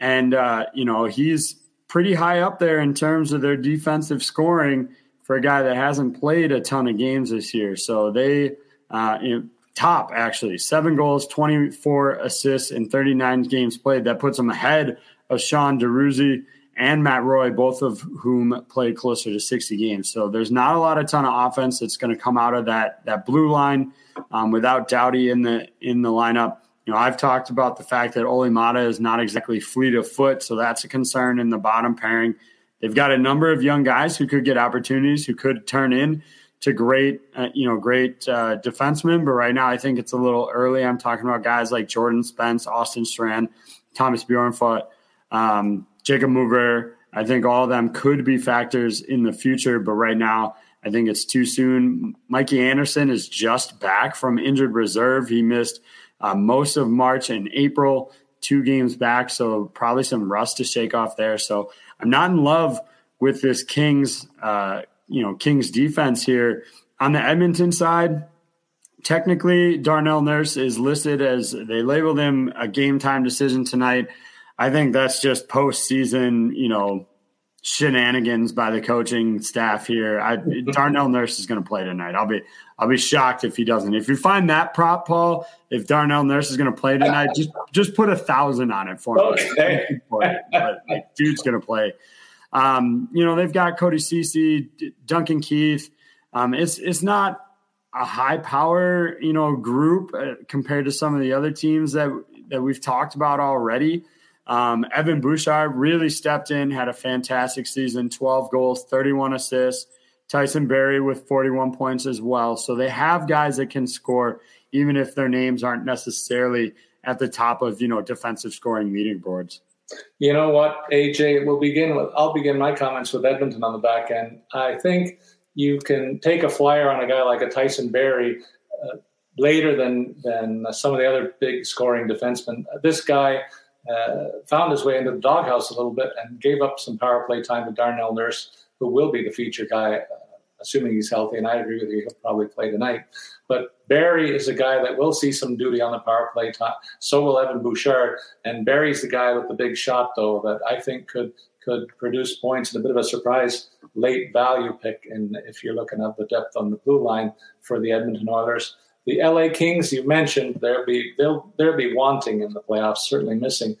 and, uh, you know, he's pretty high up there in terms of their defensive scoring for a guy that hasn't played a ton of games this year. So they, uh, you know, top actually, seven goals, 24 assists in 39 games played. That puts him ahead of Sean Durzi and Matt Roy, both of whom played closer to 60 games. So there's not a lot of ton of offense that's going to come out of that that blue line um, without Doughty in the in the lineup. You know, I've talked about the fact that Olli Maatta is not exactly fleet of foot, so that's a concern in the bottom pairing. They've got a number of young guys who could get opportunities, who could turn in to great, uh, you know, great uh, defensemen. But right now, I think it's a little early. I'm talking about guys like Jordan Spence, Austin Strand, Thomas Bjornfot, um, Jacob Mover. I think all of them could be factors in the future, but right now, I think it's too soon. Mikey Anderson is just back from injured reserve. He missed uh, most of March and April, two games back. So probably some rust to shake off there. So I'm not in love with this Kings, uh, you know, Kings defense here. On the Edmonton side, technically Darnell Nurse is listed as they labeled him a game time decision tonight. I think that's just postseason, you know, shenanigans by the coaching staff here. I, Darnell Nurse is going to play tonight. I'll be I'll be shocked if he doesn't. If you find that prop, Paul, if Darnell Nurse is going to play tonight, just just put a thousand on it for me. Okay. but like, dude's going to play. Um, you know they've got Cody Ceci, Duncan Keith. Um, it's it's not a high power you know group uh, compared to some of the other teams that that we've talked about already. Um, Evan Bouchard really stepped in, had a fantastic season 12 goals, 31 assists. Tyson Barrie with 41 points as well. So they have guys that can score, even if their names aren't necessarily at the top of, you know, defensive scoring meeting boards. You know what, AJ, we'll begin with, I'll begin my comments with Edmonton on the back end. I think you can take a flyer on a guy like a Tyson Barrie uh, later than, than some of the other big scoring defensemen. This guy, uh, found his way into the doghouse a little bit and gave up some power play time to Darnell Nurse, who will be the feature guy, uh, assuming he's healthy. And I agree with you, he'll probably play tonight. But Barrie is a guy that will see some duty on the power play. So will Evan Bouchard. And Barrie's the guy with the big shot, though, that I think could could produce points and a bit of a surprise late value pick. And if you're looking at the depth on the blue line for the Edmonton Oilers. The LA Kings, you mentioned, they'll be they'll they'll be wanting in the playoffs, certainly missing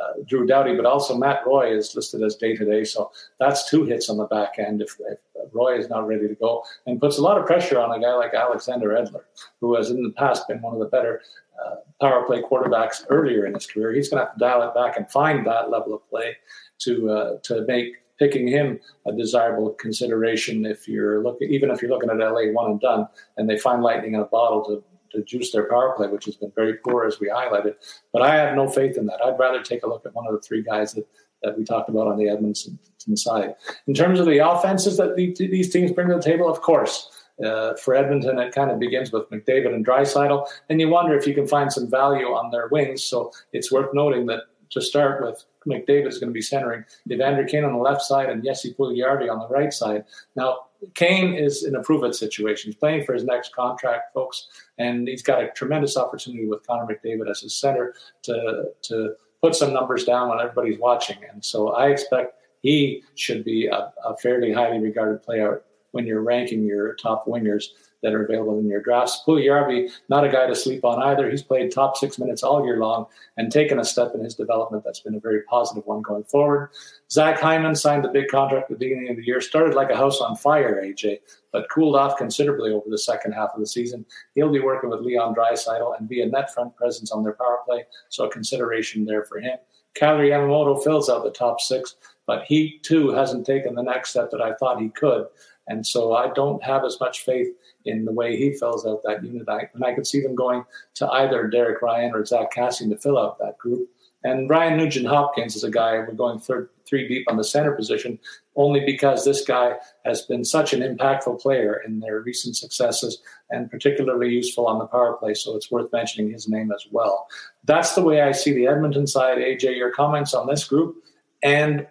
uh, Drew Doughty, but also Matt Roy is listed as day to day. So that's two hits on the back end if, if, Roy is not ready to go, and puts a lot of pressure on a guy like Alexander Edler, who has in the past been one of the better uh, power play quarterbacks earlier in his career. He's going to have to dial it back and find that level of play to uh, to make picking him a desirable consideration if you're looking, even if you're looking at LA one and done, and they find lightning in a bottle to to juice their power play, which has been very poor as we highlighted. But I have no faith in that. I'd rather take a look at one of the three guys that, that we talked about on the Edmonton side. In terms of the offenses that the, these teams bring to the table, of course. Uh, for Edmonton, it kind of begins with McDavid and Draisaitl, and you wonder if you can find some value on their wings. So it's worth noting that to start with, McDavid is going to be centering Evander Kane on the left side and Jesse Puljujarvi on the right side. Now, Kane is in a prove it situation. He's playing for his next contract, folks, and he's got a tremendous opportunity with Connor McDavid as his center to to put some numbers down when everybody's watching. And so I expect he should be a, a fairly highly regarded player when you're ranking your top wingers that are available in your drafts. Puljujarvi, not a guy to sleep on either. He's played top six minutes all year long and taken a step in his development that's been a very positive one going forward. Zach Hyman signed the big contract at the beginning of the year, started like a house on fire, AJ, but cooled off considerably over the second half of the season. He'll be working with Leon Draisaitl and be a net front presence on their power play, so a consideration there for him. Kailer Yamamoto fills out the top six, but he too hasn't taken the next step that I thought he could. And so I don't have as much faith in the way he fills out that unit. I, and I could see them going to either Derek Ryan or Zach Kassian to fill out that group. And Ryan Nugent Hopkins is a guy we're going third, three deep on the center position, only because this guy has been such an impactful player in their recent successes and particularly useful on the power play. So it's worth mentioning his name as well. That's the way I see the Edmonton side. AJ, your comments on this group and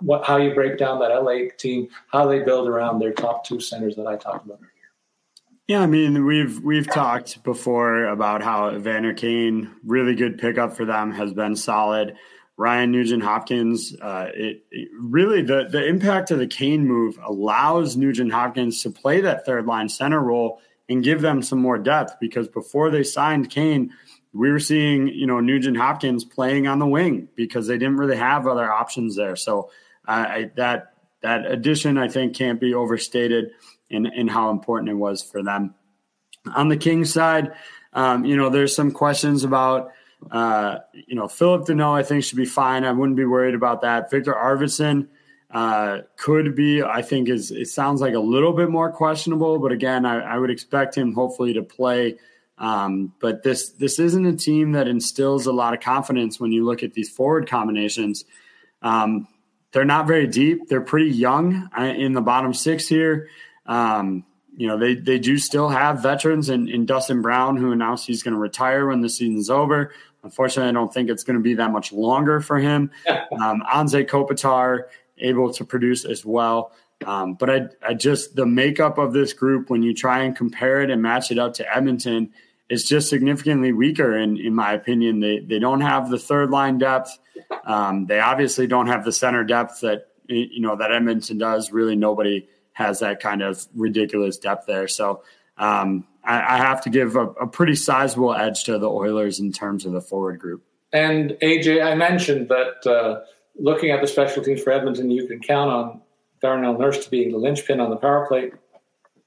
what how you break down that LA team, how they build around their top two centers that I talked about. Yeah, I mean we've we've talked before about how Evander Kane, really good pickup for them, has been solid. Ryan Nugent Hopkins, uh, it, it, really the the impact of the Kane move allows Nugent Hopkins to play that third line center role and give them some more depth because before they signed Kane, we were seeing you know Nugent Hopkins playing on the wing because they didn't really have other options there. So I, that that addition I think can't be overstated in in how important it was for them. On the Kings side, um, you know, there's some questions about. Uh, you know, Phillip Danault, I think, should be fine. I wouldn't be worried about that. Victor Arvidsson uh, could be, I think, is it sounds like a little bit more questionable, but again, I, I would expect him hopefully to play. Um, but this this isn't a team that instills a lot of confidence when you look at these forward combinations. Um, they're not very deep. They're pretty young uh, in the bottom six here. Um, you know, they they do still have veterans in, in Dustin Brown, who announced he's going to retire when the season's over. Unfortunately, I don't think it's going to be that much longer for him. Um, Anze Kopitar able to produce as well. Um, but I, I just the makeup of this group when you try and compare it and match it up to Edmonton is just significantly weaker in in my opinion. They they don't have the third line depth. Um, they obviously don't have the center depth that you know that Edmonton does. Really, nobody has that kind of ridiculous depth there. So um, I, I, have to give a, a, pretty sizable edge to the Oilers in terms of the forward group. And AJ, I mentioned that uh, looking at the special teams for Edmonton, you can count on Darnell Nurse to being the linchpin on the power play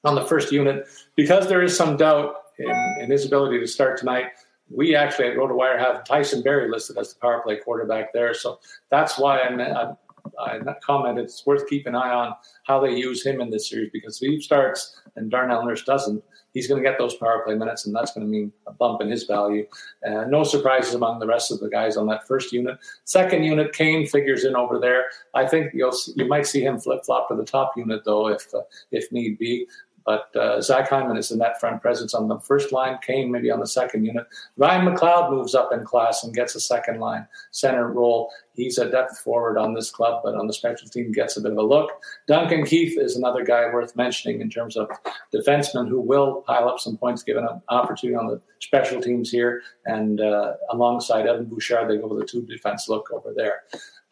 on the first unit because there is some doubt in, in his ability to start tonight we actually at RotoWire have Tyson Barrie listed as the power play quarterback there. So that's why I'm, I'm, I commented it's worth keeping an eye on how they use him in this series because if he starts and Darnell Nurse doesn't, he's going to get those power play minutes, and that's going to mean a bump in his value. Uh, no surprises among the rest of the guys on that first unit. Second unit, Kane figures in over there. I think you'll you might see him flip flop to the top unit though, if uh, if need be. But uh, Zach Hyman is in that front presence on the first line. Kane maybe on the second unit. Ryan McLeod moves up in class and gets a second line center role. He's a depth forward on this club, but on the special team gets a bit of a look. Duncan Keith is another guy worth mentioning in terms of defensemen who will pile up some points given an opportunity on the special teams here. And uh, alongside Evan Bouchard, they go with a two defense look over there.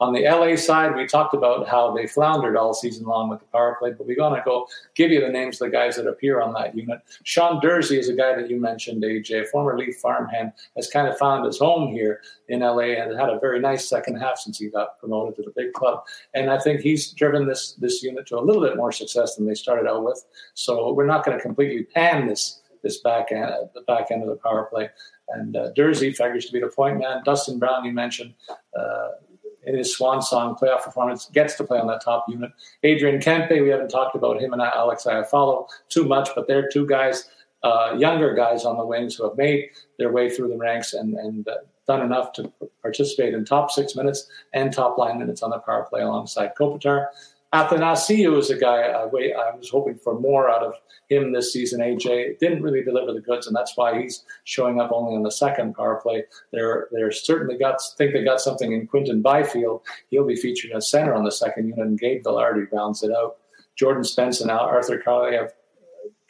On the LA side, we talked about how they floundered all season long with the power play, but we're going to go give you the names of the guys that appear on that unit. Sean Durzi is a guy that you mentioned, AJ, former Leaf farmhand, has kind of found his home here in LA and had a very nice second half since he got promoted to the big club. And I think he's driven this this unit to a little bit more success than they started out with. So we're not going to completely pan this this back end, the back end of the power play. And uh, Durzi figures to be the point man. Dustin Brown, you mentioned. Uh, in his swan song playoff performance, gets to play on that top unit. Adrian Kempe, we haven't talked about him and Alex Iafallo too much, but they're two guys, uh, younger guys on the wings who have made their way through the ranks and, and uh, done enough to participate in top six minutes and top line minutes on the power play alongside Kopitar. Athanasiou is a guy I, wait, I was hoping for more out of him this season. AJ didn't really deliver the goods, and that's why he's showing up only on the second power play. They're they're certainly got think they got something in Quinton Byfield. He'll be featured as center on the second unit, and Gabe Vilardi rounds it out. Jordan Spence and Arthur Kaliyev,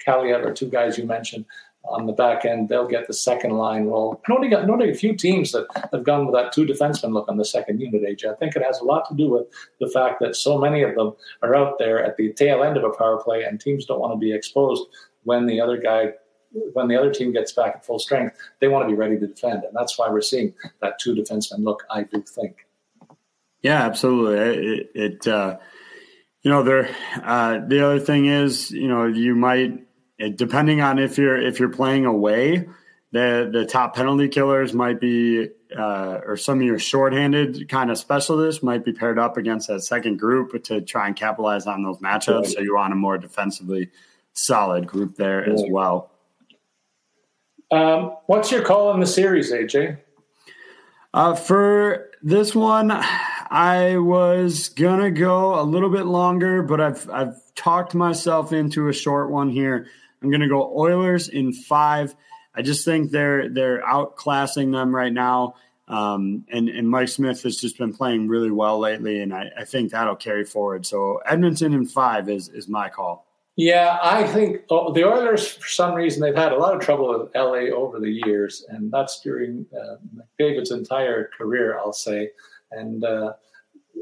Kaliyev are two guys you mentioned on the back end. They'll get the second line role. And only got only a few teams that have gone with that two defenseman look on the second unit. AJ, I think it has a lot to do with the fact that so many of them are out there at the tail end of a power play, and teams don't want to be exposed when the other guy when the other team gets back at full strength, they want to be ready to defend. And that's why we're seeing that two defenseman look, I do think. Yeah, absolutely. It, it uh, you know, there, uh, the other thing is, you know, you might, depending on if you're, if you're playing away, the, the top penalty killers might be, uh, or some of your shorthanded kind of specialists might be paired up against that second group to try and capitalize on those matchups. So you want a more defensively solid group there as well. Um, what's your call on the series, AJ? Uh, for this one, I was gonna go a little bit longer, but I've I've talked myself into a short one here. I'm gonna go Oilers in five. I just think they're they're outclassing them right now. Um, and, and Mike Smith has just been playing really well lately, and I, I think that'll carry forward. So Edmonton in five is is my call. Yeah, I think oh, the Oilers, for some reason, they've had a lot of trouble with LA over the years, and that's during uh, McDavid's entire career, I'll say. And uh,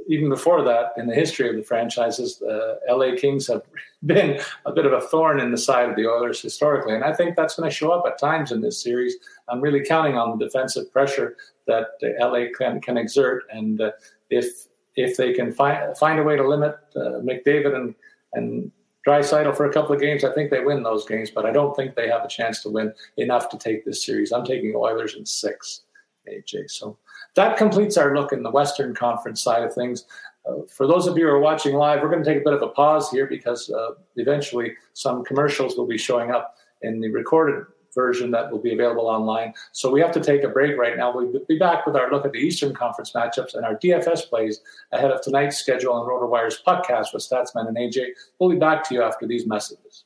even before that, in the history of the franchises, the LA Kings have been a bit of a thorn in the side of the Oilers historically. And I think that's going to show up at times in this series. I'm really counting on the defensive pressure that the LA can, can exert. And uh, if if they can find find a way to limit uh, McDavid and and Draisaitl for a couple of games. I think they win those games, but I don't think they have a chance to win enough to take this series. I'm taking Oilers in six, AJ. So that completes our look in the Western Conference side of things. Uh, for those of you who are watching live, we're going to take a bit of a pause here because uh, eventually some commercials will be showing up in the recorded version that will be available online. So we have to take a break right now. We'll be back with our look at the Eastern Conference matchups and our DFS plays ahead of tonight's schedule on RotoWire's podcast with Statsman and AJ. We'll be back to you after these messages.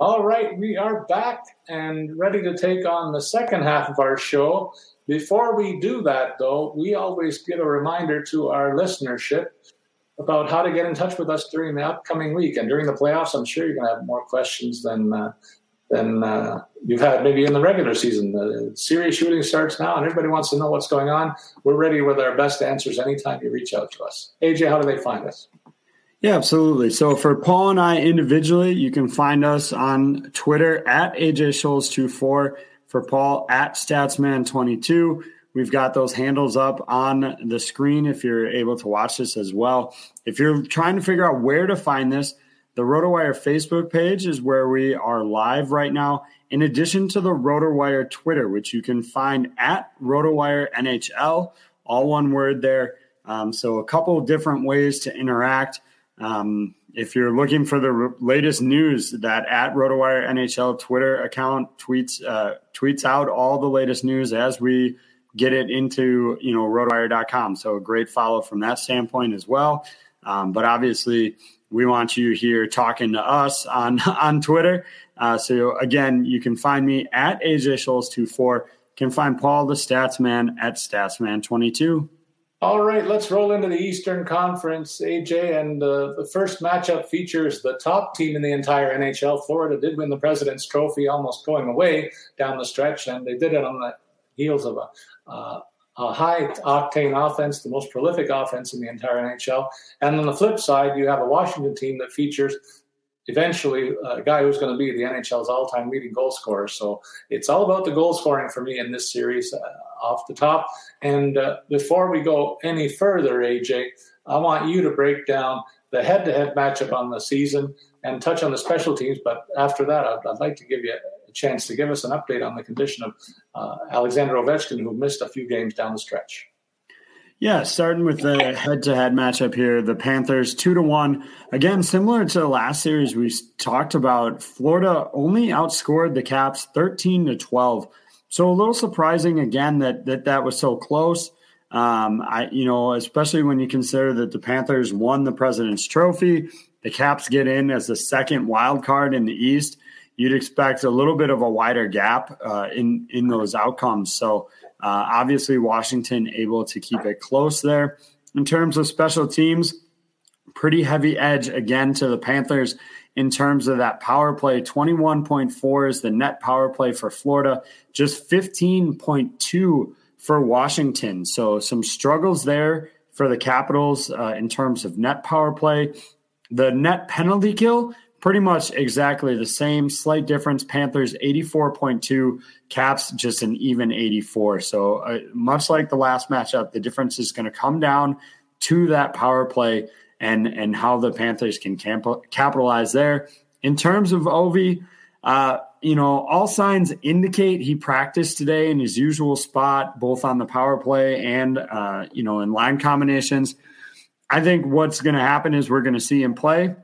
All right, we are back and ready to take on the second half of our show. Before we do that, though, we always give a reminder to our listenership about how to get in touch with us during the upcoming week and during the playoffs. I'm sure you're going to have more questions than uh, than uh, you've had maybe in the regular season. The series shooting starts now, and everybody wants to know what's going on. We're ready with our best answers anytime you reach out to us. AJ, how do they find us? Yeah, absolutely. So for Paul and I individually, you can find us on Twitter at AJ Scholes24. For Paul at Statsman22. We've got those handles up on the screen if you're able to watch this as well. If you're trying to figure out where to find this, the RotoWire Facebook page is where we are live right now, in addition to the RotoWire Twitter, which you can find at RotoWire NHL, all one word there. Um, so, a couple of different ways to interact. Um, if you're looking for the r- latest news, that at RotoWire NHL Twitter account tweets uh, tweets out all the latest news as we get it into you know rotowire.com. So a great follow from that standpoint as well. Um, but obviously, we want you here talking to us on on Twitter. Uh, so again, you can find me at AJ Scholes24. Can find Paul the Statsman at Statsman22. All right, let's roll into the Eastern Conference, AJ. And uh, the first matchup features the top team in the entire NHL. Florida did win the President's Trophy, almost going away down the stretch, and they did it on the heels of a, uh, a high octane offense, the most prolific offense in the entire NHL. And on the flip side, you have a Washington team that features eventually a guy who's going to be the NHL's all-time leading goal scorer. So it's all about the goal scoring for me in this series uh, off the top. And uh, before we go any further, AJ, I want you to break down the head-to-head matchup on the season and touch on the special teams. But after that, I'd, I'd like to give you a chance to give us an update on the condition of uh, Alexander Ovechkin, who missed a few games down the stretch. Yeah, starting with the head-to-head matchup here, the Panthers two to one. Again, similar to the last series we talked about, Florida only outscored the Caps thirteen to twelve. So a little surprising again that that that was so close. Um, I you know especially when you consider that the Panthers won the President's Trophy, the Caps get in as the second wild card in the East. You'd expect a little bit of a wider gap uh, in in those outcomes. So uh, obviously, Washington able to keep it close there. In terms of special teams, pretty heavy edge again to the Panthers in terms of that power play. 21.4 is the net power play for Florida, just 15.2 for Washington. So some struggles there for the Capitals uh, in terms of net power play. The net penalty kill, pretty much exactly the same. Slight difference. Panthers 84.2, Caps just an even 84. So uh, much like the last matchup, the difference is going to come down to that power play and and how the Panthers can camp- capitalize there. In terms of Ovi, uh, you know, all signs indicate he practiced today in his usual spot, both on the power play and uh, you know in line combinations. I think what's going to happen is we're going to see him play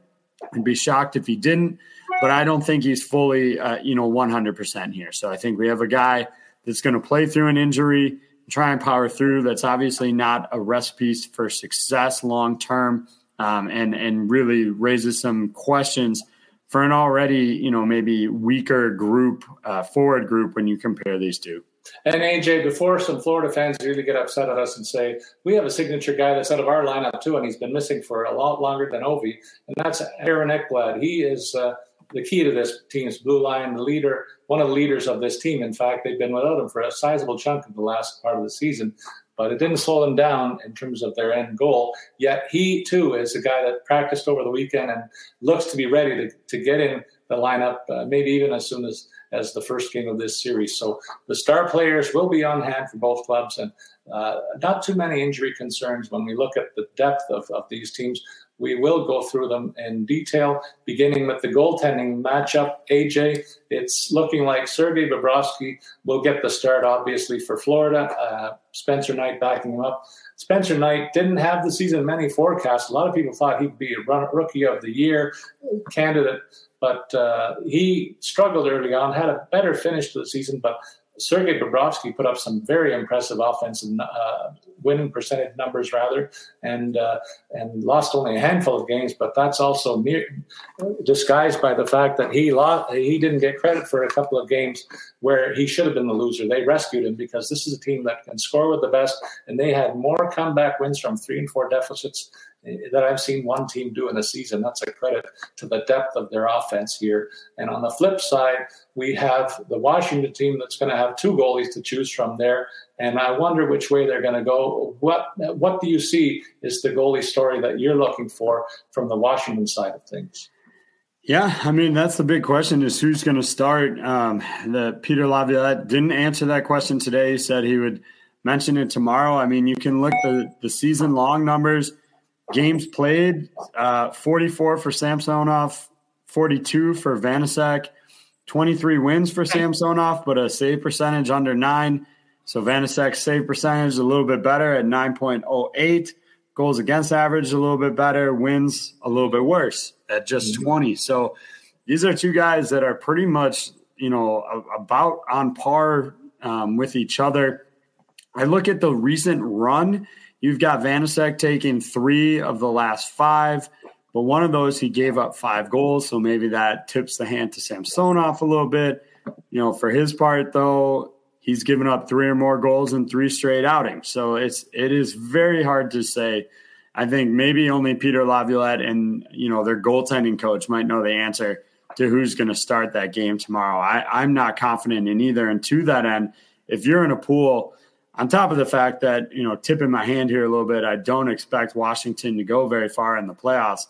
I'd be shocked if he didn't, but I don't think he's fully, uh, you know, 100% here. So I think we have a guy that's going to play through an injury, try and power through. That's obviously not a recipe for success long term, um, and and really raises some questions for an already, you know, maybe weaker group, uh, forward group when you compare these two. And AJ, before some Florida fans really get upset at us and say, we have a signature guy that's out of our lineup too, and he's been missing for a lot longer than Ovi, and that's Aaron Ekblad. He is uh, the key to this team's blue line, the leader, one of the leaders of this team. In fact, they've been without him for a sizable chunk of the last part of the season, but it didn't slow them down in terms of their end goal. Yet he too is a guy that practiced over the weekend and looks to be ready to, to get in the lineup, uh, maybe even as soon as as the first game of this series. So the star players will be on hand for both clubs, and uh, not too many injury concerns when we look at the depth of, of these teams. We will go through them in detail, beginning with the goaltending matchup. AJ, it's looking like Sergei Bobrovsky will get the start, obviously, for Florida. Uh, Spencer Knight backing him up. Spencer Knight didn't have the season many forecasts. A lot of people thought he'd be a rookie of the year candidate, but uh, he struggled early on, had a better finish to the season, but Sergei Bobrovsky put up some very impressive offensive uh, winning percentage numbers, rather, and uh, and lost only a handful of games. But that's also mere, disguised by the fact that he lost, he didn't get credit for a couple of games where he should have been the loser. They rescued him because this is a team that can score with the best, and they had more comeback wins from three and four deficits that I've seen one team do in a season. That's a credit to the depth of their offense here. And on the flip side, we have the Washington team that's going to have two goalies to choose from there. And I wonder which way they're going to go. What what do you see is the goalie story that you're looking for from the Washington side of things? Yeah, I mean that's the big question: is who's going to start. Um, the Peter Laviolette didn't answer that question today. He said he would mention it tomorrow. I mean, you can look the the season long numbers Games played uh, 44 for Samsonov, 42 for Vanecek, 23 wins for Samsonov, but a save percentage under nine. So Vanecek's save percentage is a little bit better at 9.08. Goals against average a little bit better, wins a little bit worse at just mm-hmm. 20. So these are two guys that are pretty much, you know, about on par um, with each other. I look at the recent run You've got Vanecek taking three of the last five, but one of those he gave up five goals, so maybe that tips the hand to Samsonov a little bit. You know, for his part though, he's given up three or more goals in three straight outings. So it's it is very hard to say. I think maybe only Peter Laviolette and you know their goaltending coach might know the answer to who's going to start that game tomorrow. I, I'm not confident in either. And to that end, if you're in a pool on top of the fact that, you know, tipping my hand here a little bit, I don't expect Washington to go very far in the playoffs.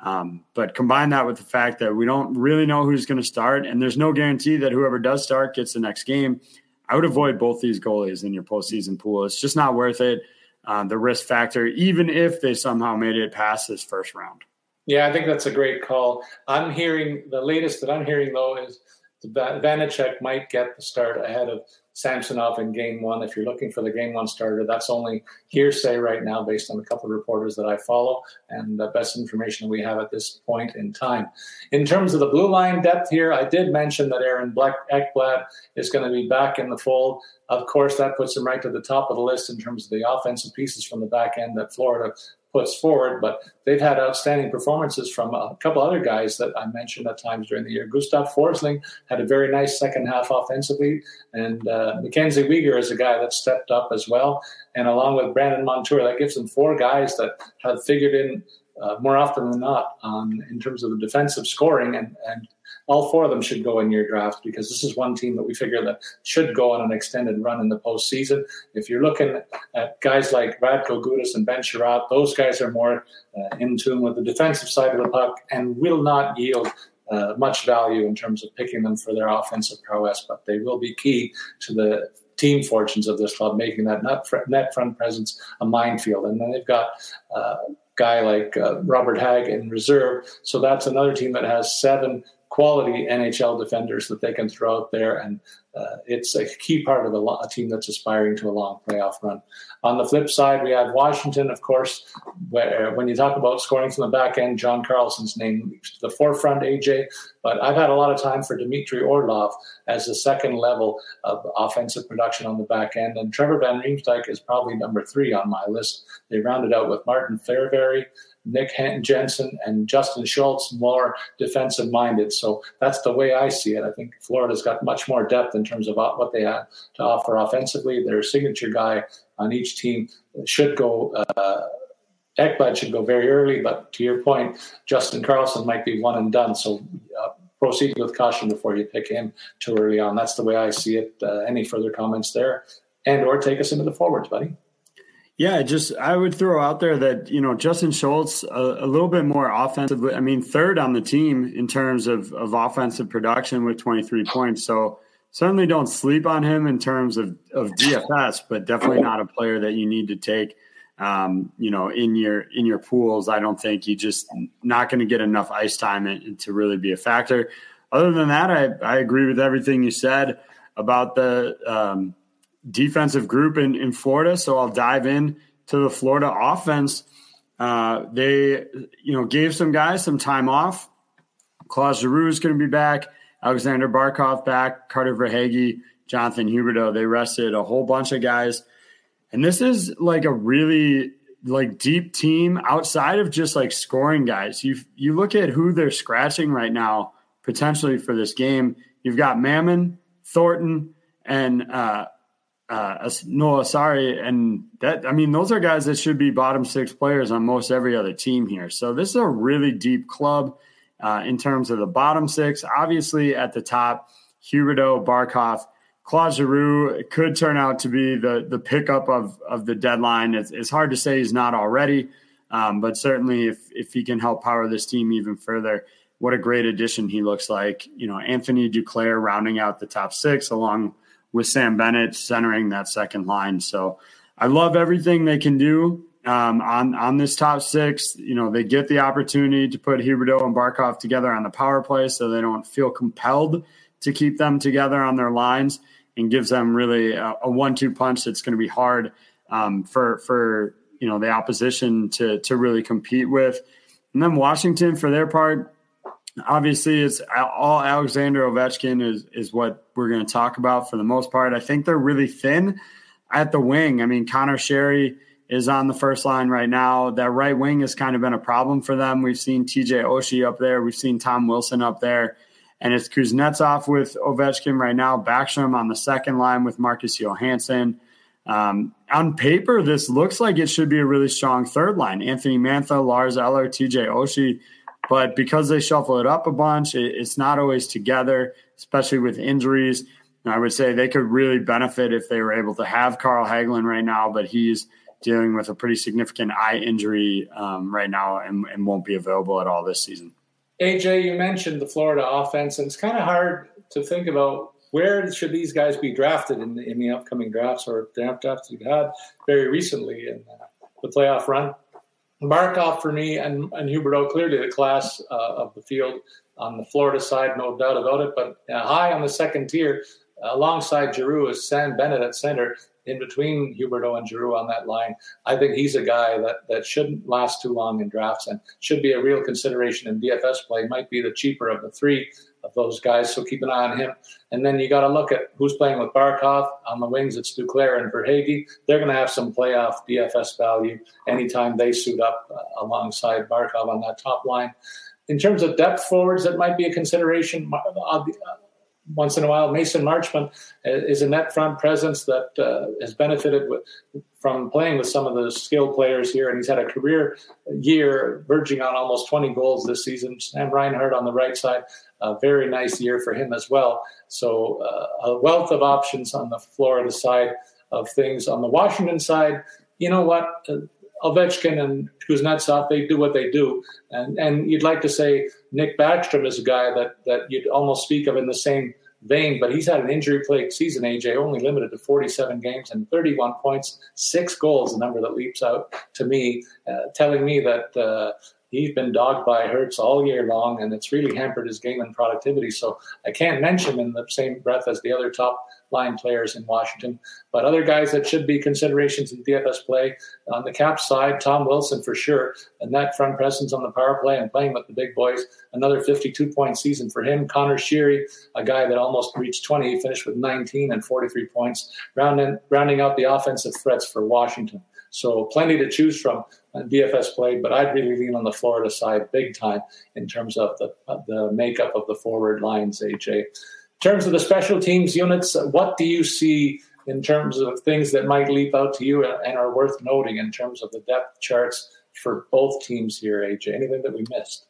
Um, but combine that with the fact that we don't really know who's going to start, and there's no guarantee that whoever does start gets the next game. I would avoid both these goalies in your postseason pool. It's just not worth it. Uh, the risk factor, even if they somehow made it past this first round. Yeah, I think that's a great call. I'm hearing the latest that I'm hearing though is that Vanecek might get the start ahead of Samsonov in game one. If you're looking for the game one starter, that's only hearsay right now based on a couple of reporters that I follow and the best information we have at this point in time. In terms of the blue line depth here, I did mention that Aaron Black Ekblad is going to be back in the fold. Of course, that puts him right to the top of the list in terms of the offensive pieces from the back end that Florida puts forward, but they've had outstanding performances from a couple other guys that I mentioned at times during the year. Gustav Forsling had a very nice second half offensively, and uh, Mackenzie Weegar is a guy that stepped up as well. And along with Brandon Montour, that gives them four guys that have figured in uh, more often than not in terms of the defensive scoring and, and all four of them should go in your draft because this is one team that we figure that should go on an extended run in the postseason. If you're looking at guys like Radko Gudas and Ben Chiarot, those guys are more uh, in tune with the defensive side of the puck and will not yield uh, much value in terms of picking them for their offensive prowess, but they will be key to the team fortunes of this club, making that net front presence a minefield. And then they've got a uh, guy like uh, Robert Hagg in reserve. So that's another team that has seven quality NHL defenders that they can throw out there, and uh, it's a key part of a, a, team that's aspiring to a long playoff run. On the flip side, we have Washington, of course. Where when you talk about scoring from the back end, John Carlson's name to the forefront. AJ, but I've had a lot of time for Dmitry Orlov as the second level of offensive production on the back end, and Trevor Van Riemsdyk is probably number three on my list. They rounded out with Martin Fehervary, Nick Jensen and Justin Schultz more defensive minded. So that's the way I see it. I think Florida's got much more depth in terms of what they have to offer offensively. Their signature guy on each team should go. Uh, Ekblad should go very early, but to your point, Justin Carlson might be one and done. So uh, proceed with caution before you pick him too early on. That's the way I see it. Uh, any further comments there, and or take us into the forwards, buddy. Yeah, just I would throw out there that you know Justin Schultz a, a, little bit more offensive. I mean, third on the team in terms of, of offensive production with 23 points. So certainly don't sleep on him in terms of, of DFS, but definitely not a player that you need to take. Um, you know, in your in your pools, I don't think you just not going to get enough ice time to really be a factor. Other than that, I, I agree with everything you said about the um, defensive group in, in Florida. So I'll dive in to the Florida offense. Uh, they, you know, gave some guys some time off. Claude Giroux is going to be back. Alexander Barkov back. Carter Verhaeghe, Jonathan Huberdeau. They rested a whole bunch of guys. And this is like a really like deep team outside of just like scoring guys. You you look at who they're scratching right now potentially for this game. You've got Mamin, Thornton, and uh, uh, Noel Acciari, and that I mean those are guys that should be bottom six players on most every other team here. So this is a really deep club uh, in terms of the bottom six. Obviously, at the top, Huberdeau, Barkov, Claude Giroux could turn out to be the the pickup of of the deadline. It's, it's hard to say he's not already, um, but certainly if if he can help power this team even further, what a great addition he looks like. You know, Anthony Duclair rounding out the top six along with Sam Bennett centering that second line. So I love everything they can do um, on on this top six. You know, they get the opportunity to put Huberdeau and Barkov together on the power play, so they don't feel compelled to keep them together on their lines, and gives them really a, a one-two punch that's going to be hard um, for for you know the opposition to to really compete with. And then Washington, for their part, obviously it's all Alexander Ovechkin is is what we're going to talk about for the most part. I think they're really thin at the wing. I mean, Connor Sheary is on the first line right now. That right wing has kind of been a problem for them. We've seen TJ Oshie up there. We've seen Tom Wilson up there. And it's Kuznetsov with Ovechkin right now. Backstrom on the second line with Marcus Johansson. Um, on paper, this looks like it should be a really strong third line. Anthony Mantha, Lars Eller, TJ Oshie but because they shuffle it up a bunch, it's not always together, especially with injuries. And I would say they could really benefit if they were able to have Carl Hagelin right now, but he's dealing with a pretty significant eye injury um, right now and, and won't be available at all this season. AJ, you mentioned the Florida offense, and it's kind of hard to think about where should these guys be drafted in the, in the upcoming drafts or draft drafts you've had very recently in uh, the playoff run. Barkov for me and, and Huberdeau clearly the class uh, of the field on the Florida side, no doubt about it. But uh, high on the second tier, uh, alongside Giroux is Sam Bennett at center, in between Huberdeau and Giroux on that line. I think he's a guy that, that shouldn't last too long in drafts and should be a real consideration in DFS play. Might be the cheaper of the three of those guys, so keep an eye on him. And then you got to look at who's playing with Barkov on the wings. It's Duclair and Verhaeghe. They're going to have some playoff DFS value anytime they suit up uh, alongside Barkov on that top line. In terms of depth forwards, that might be a consideration. Uh, once in a while. Mason Marchment is a net front presence that uh, has benefited with, from playing with some of the skilled players here, and he's had a career year verging on almost 20 goals this season. Sam Reinhart on the right side, a very nice year for him as well. So uh, a wealth of options on the Florida side of things. On the Washington side, you know what? Uh, Ovechkin and Kuznetsov, they do what they do. And and you'd like to say Nick Backstrom is a guy that that you'd almost speak of in the same vein, but he's had an injury plagued season, AJ, only limited to 47 games and 31 points, six goals, a number that leaps out to me, uh, telling me that uh, he's been dogged by Hurts all year long, and it's really hampered his game and productivity. So I can't mention in the same breath as the other top line players in Washington. But other guys that should be considerations in DFS play on the cap side, Tom Wilson for sure, and that front presence on the power play and playing with the big boys. Another 52 point season for him. Connor Sheary, a guy that almost reached 20, he finished with 19 and 43 points, rounding rounding out the offensive threats for Washington. So plenty to choose from uh, on DFS play, but I'd really lean on the Florida side big time in terms of the uh, the makeup of the forward lines. AJ, in terms of the special teams units, uh, what do you see in terms of things that might leap out to you and are worth noting in terms of the depth charts for both teams here, AJ? Anything that we missed?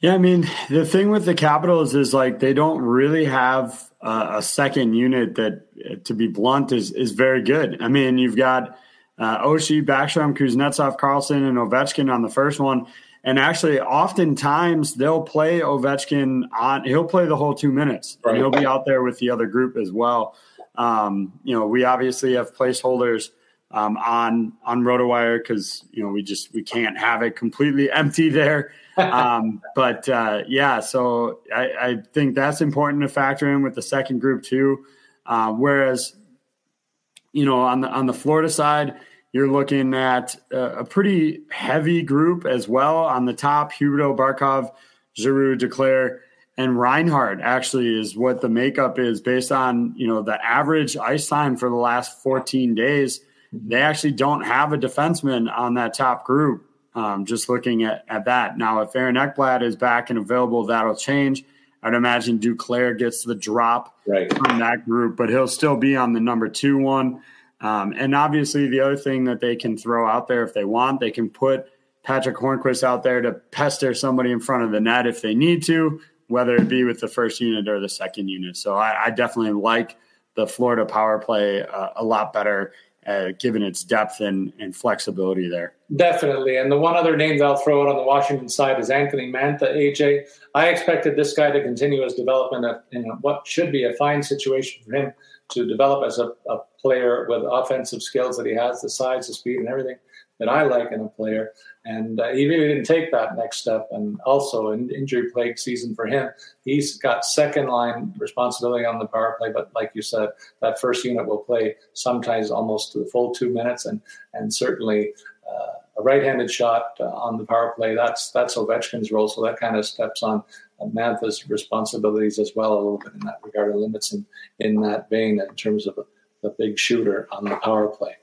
Yeah, I mean, the thing with the Capitals is like they don't really have a, a second unit that, to be blunt, is is very good. I mean, you've got uh, Oshie, Backstrom, Kuznetsov, Carlson, and Ovechkin on the first one. And actually, oftentimes they'll play Ovechkin on. He'll play the whole two minutes, right. and he'll be out there with the other group as well. Um, you know, we obviously have placeholders um, on on RotoWire because you know we just we can't have it completely empty there. Um, but uh, yeah, so I, I, think that's important to factor in with the second group too. Uh, whereas, you know, on the on the Florida side, you're looking at a, a pretty heavy group as well. On the top, Huberdeau, Barkov, Giroux, Duclair, and Reinhart actually is what the makeup is based on you know the average ice time for the last 14 days. They actually don't have a defenseman on that top group. Um, just looking at, at that now, if Aaron Ekblad is back and available, that'll change. I'd imagine Duclair gets the drop right. from that group, but he'll still be on the number two one. Um, and obviously, the other thing that they can throw out there if they want, they can put Patrick Hornqvist out there to pester somebody in front of the net if they need to, whether it be with the first unit or the second unit. So I, I definitely like the Florida power play uh, a lot better, uh, given its depth and, and, flexibility there. Definitely. And the one other name that I'll throw out on the Washington side is Anthony Mantha, AJ. I expected this guy to continue his development in what should be a fine situation for him to develop as a, a, player with offensive skills that he has, the size, the speed, and everything that I like in a player. And uh, he really didn't take that next step. And also, an injury plague season for him. He's got second line responsibility on the power play, but like you said, that first unit will play sometimes almost to the full two minutes, and and certainly. Uh, a right-handed shot uh, on the power play. That's that's Ovechkin's role. So that kind of steps on Mantha's responsibilities as well a little bit in that regard, and limits in, in that vein in terms of the big shooter on the power play.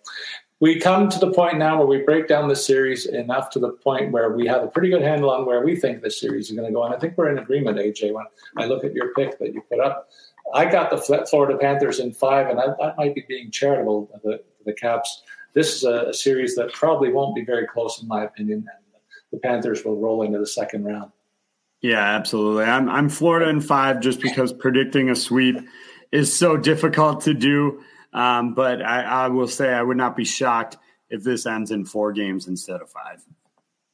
We come to the point now where we break down the series enough to the point where we have a pretty good handle on where we think the series is going to go. And I think we're in agreement, AJ, when I look at your pick that you put up. I got the Florida Panthers in five, and I, might be being charitable to the, the Caps. This is a, a series that probably won't be very close, in my opinion, and the Panthers will roll into the second round. Yeah, absolutely. I'm I'm Florida in five just because predicting a sweep is so difficult to do. Um, but I, I will say I would not be shocked if this ends in four games instead of five.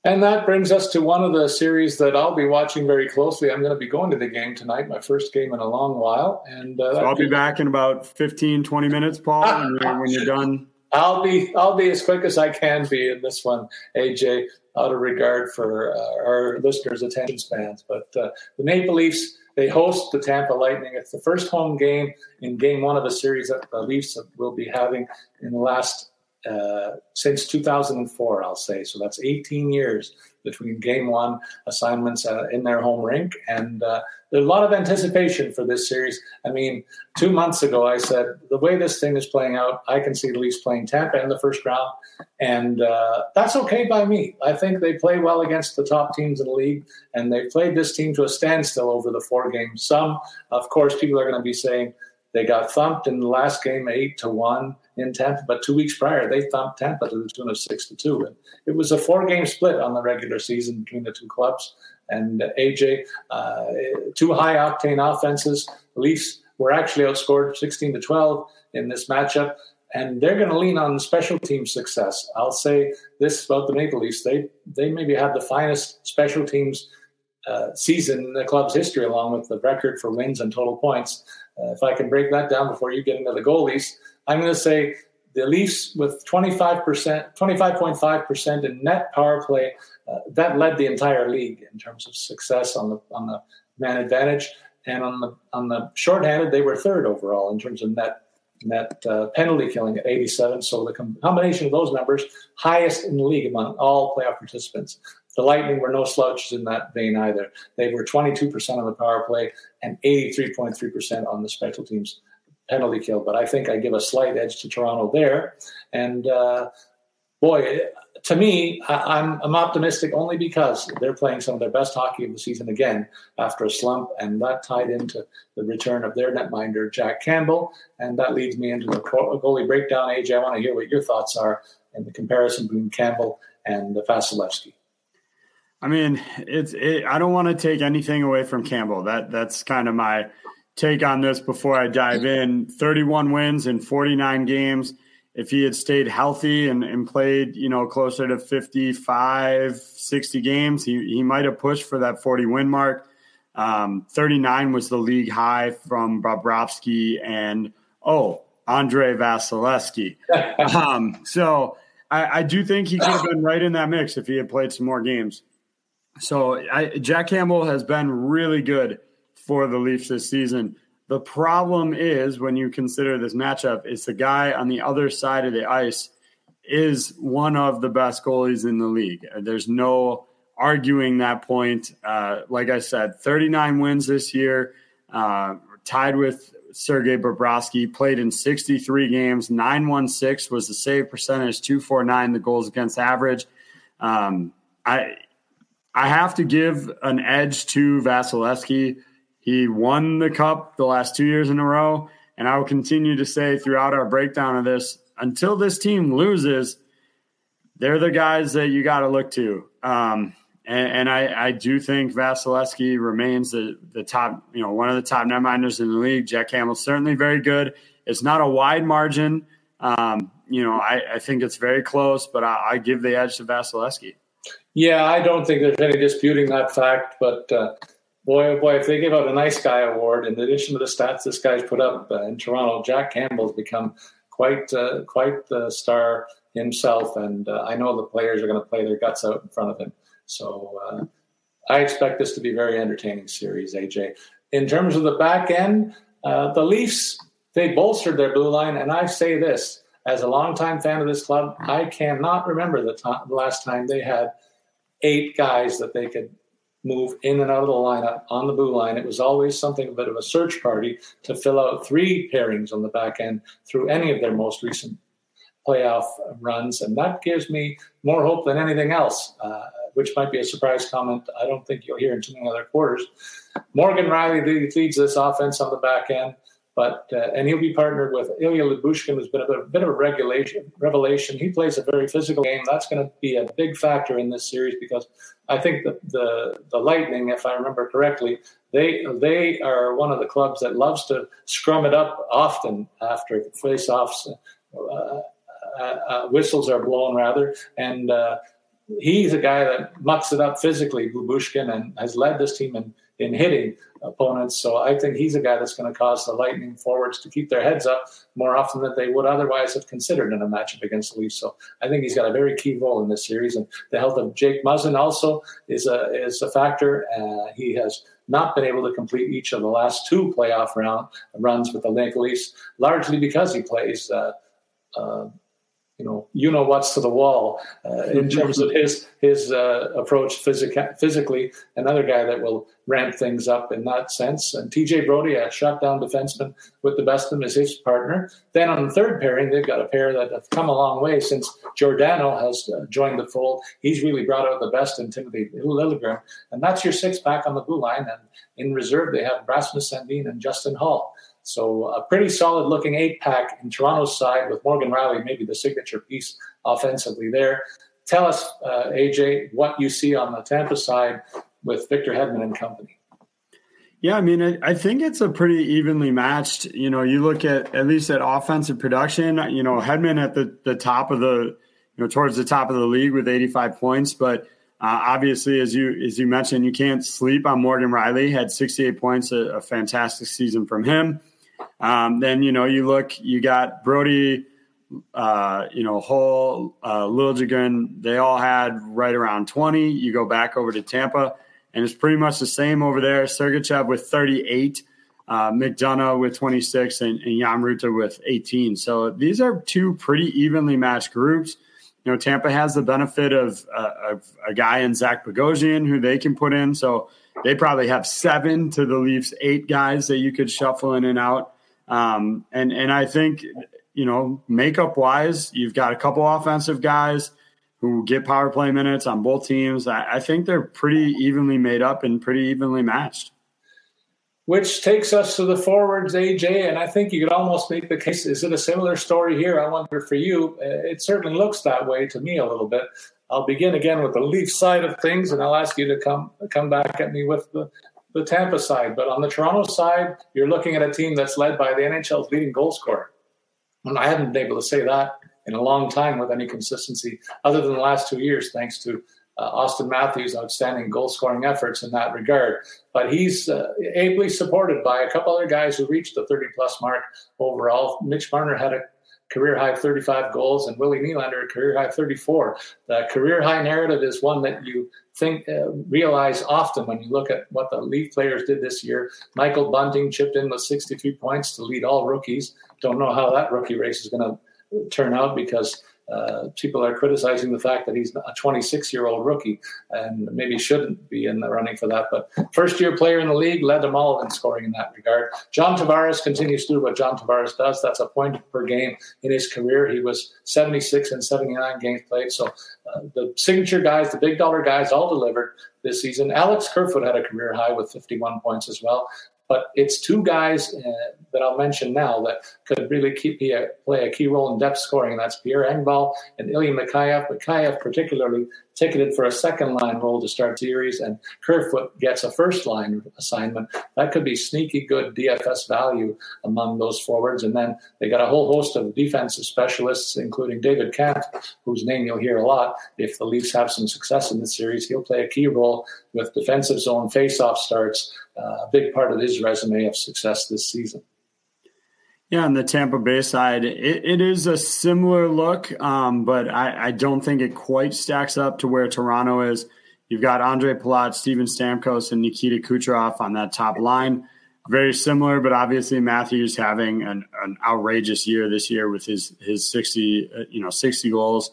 And that brings us to one of the series that I'll be watching very closely. I'm going to be going to the game tonight, my first game in a long while. And uh, so I'll be back in about 15, 20 minutes, Paul, when, you're, when you're done. I'll be I'll be as quick as I can be in this one, AJ out of regard for uh, our listeners' attention spans. But uh, the Maple Leafs, they host the Tampa Lightning. It's the first home game in game one of a series that the Leafs will be having in the last uh, since 2004, I'll say. So that's 18 years between game one assignments uh, in their home rink. And uh, there's a lot of anticipation for this series. I mean, two months ago, I said, the way this thing is playing out, I can see the Leafs playing Tampa in the first round. And uh, that's okay by me. I think they play well against the top teams in the league, and they played this team to a standstill over the four games. Some, of course, people are going to be saying, they got thumped in the last game, eight to one in Tampa, but two weeks prior they thumped Tampa to the tune of six to two. And it was a four-game split on the regular season between the two clubs. And AJ, uh, two high-octane offenses. The Leafs were actually outscored 16 to 12 in this matchup, and they're going to lean on special team success. I'll say this about the Maple Leafs: they they maybe had the finest special teams uh, season in the club's history, along with the record for wins and total points. Uh, if I can break that down before you get into the goalies, I'm going to say the Leafs with 25%, 25.5% in net power play, uh, that led the entire league in terms of success on the on the man advantage, and on the on the shorthanded they were third overall in terms of net net uh, penalty killing at 87. So the com- combination of those numbers, highest in the league among all playoff participants. The Lightning were no slouches in that vein either. They were 22% on the power play and 83.3% on the special teams penalty kill. But I think I give a slight edge to Toronto there. And uh, boy, to me, I, am I'm, I'm optimistic only because they're playing some of their best hockey of the season again after a slump, and that tied into the return of their netminder Jack Campbell, and that leads me into the goalie breakdown. AJ, I want to hear what your thoughts are in the comparison between Campbell and Vasilevskiy. I mean, it's. It, I don't want to take anything away from Campbell. That that's kind of my take on this before I dive in. 31 wins in 49 games. If he had stayed healthy and, and played, you know, closer to 55, 60 games, he, he might have pushed for that 40 win mark. Um, 39 was the league high from Bobrovsky and, oh, Andrei Vasilevskiy. um, so I, I, do think he could have been right in that mix if he had played some more games. So I, Jack Campbell has been really good for the Leafs this season. The problem is when you consider this matchup, it's the guy on the other side of the ice is one of the best goalies in the league. There's no arguing that point. Uh, like I said, 39 wins this year, uh, tied with Sergei Bobrovsky, played in 63 games. 916 was the save percentage, 249 the goals against average. Um, I I have to give an edge to Vasilevskiy he won the cup the last two years in a row. And I will continue to say throughout our breakdown of this until this team loses, they're the guys that you got to look to. Um, and, and I, I, do think Vasilevskiy remains the, the top, you know, one of the top netminders in the league. Jack Campbell's certainly very good. It's not a wide margin. Um, you know, I, I, think it's very close, but I, I, give the edge to Vasilevskiy. Yeah, I don't think there's any disputing that fact, but uh, boy, oh boy, if they give out a nice guy award, in addition to the stats this guy's put up uh, in Toronto, Jack Campbell's become quite uh, quite the star himself, and uh, I know the players are going to play their guts out in front of him. So uh, I expect this to be a very entertaining series. AJ, in terms of the back end, uh, the Leafs they bolstered their blue line, and I say this as a longtime fan of this club, I cannot remember the, the last time they had eight guys that they could move in and out of the lineup on the blue line. It was always something a bit of a search party to fill out three pairings on the back end through any of their most recent playoff runs. And that gives me more hope than anything else, uh, which might be a surprise comment. I don't think you'll hear in too many other quarters. Morgan Rielly leads this offense on the back end. But uh, and he'll be partnered with Ilya Lyubushkin, who's been a bit, a bit of a regulation revelation. He plays a very physical game. That's going to be a big factor in this series because I think that the the Lightning, if I remember correctly, they they are one of the clubs that loves to scrum it up often after face-offs. Uh, uh, uh, whistles are blown rather, and uh, he's a guy that mucks it up physically, Lubushkin and has led this team in in hitting opponents. So I think he's a guy that's going to cause the Lightning forwards to keep their heads up more often than they would otherwise have considered in a matchup against the Leafs. So I think he's got a very key role in this series. And the health of Jake Muzzin also is a is a factor. Uh, he has not been able to complete each of the last two playoff round runs with the Maple Leafs, largely because he plays. Uh, uh, you know, you know what's to the wall uh, in terms of his his uh, approach physica- physically. Another guy that will ramp things up in that sense. And TJ Brodie, a shutdown defenseman with the best of them, is his partner. Then on the third pairing, they've got a pair that have come a long way since Giordano has uh, joined the fold. He's really brought out the best in Timothy Liljegren, and that's your six pack on the blue line. And in reserve, they have Rasmus Sandin and Justin Holl. So a pretty solid looking eight pack in Toronto's side with Morgan Rielly, maybe the signature piece offensively there. Tell us, uh, AJ, what you see on the Tampa side with Victor Hedman and company. Yeah, I mean, I, think it's a pretty evenly matched. You know, you look at at least at offensive production. You know, Hedman at the the top of the, you know, towards the top of the league with 85 points, but uh, obviously, as you as you mentioned, you can't sleep on Morgan Rielly. Had 68 points, a, a fantastic season from him. Um, then you know you look, you got Brodie, uh, you know Holl, uh, Liljegren. They all had right around twenty. You go back over to Tampa, and it's pretty much the same over there. Sergachev with thirty eight. Uh, McDonagh with 26 and, and Jan Rutta with 18. So these are two pretty evenly matched groups. You know, Tampa has the benefit of, uh, of a guy in Zach Bogosian who they can put in. So they probably have seven to the Leafs eight guys that you could shuffle in and out. Um, and and I think you know makeup wise, you've got a couple offensive guys who get power play minutes on both teams. I, I think they're pretty evenly made up and pretty evenly matched. Which takes us to the forwards, AJ, and I think you could almost make the case. Is it a similar story here? I wonder for you. It certainly looks that way to me a little bit. I'll begin again with the Leaf side of things, and I'll ask you to come come back at me with the, the Tampa side. But on the Toronto side, you're looking at a team that's led by the NHL's leading goal scorer. And I haven't been able to say that in a long time with any consistency, other than the last two years, thanks to uh, Auston Matthews' outstanding goal scoring efforts in that regard. But he's uh, ably supported by a couple other guys who reached the 30 plus mark overall. Mitch Marner had a career high 35 goals, and Willie Nylander career high 34. The career high narrative is one that you think uh, realize often when you look at what the Leaf players did this year. Michael Bunting chipped in with 63 points to lead all rookies. Don't know how that rookie race is going to turn out because uh, people are criticizing the fact that he's a 26 year old rookie and maybe shouldn't be in the running for that. But first year player in the league led them all in scoring in that regard. John Tavares continues to do what John Tavares does. That's a point per game in his career. He was 76 and 79 games played. So uh, the signature guys, the big dollar guys, all delivered this season. Alex Kerfoot had a career high with 51 points as well. But it's two guys uh, that I'll mention now that could really keep, a, play a key role in depth scoring. That's Pierre Engvall and Ilya Mikheyev. Mikheyev particularly ticketed for a second line role to start series, and Kerfoot gets a first line assignment. That could be sneaky good DFS value among those forwards. And then they got a whole host of defensive specialists, including David Kampf, whose name you'll hear a lot. If the Leafs have some success in this series, he'll play a key role with defensive zone faceoff starts, uh, a big part of his resume of success this season. Yeah, on the Tampa Bay side, it, it is a similar look, um, but I, I, don't think it quite stacks up to where Toronto is. You've got Andre Palat, Steven Stamkos, and Nikita Kucherov on that top line. Very similar, but obviously Matthews having an, an outrageous year this year with his his sixty uh, you know sixty goals.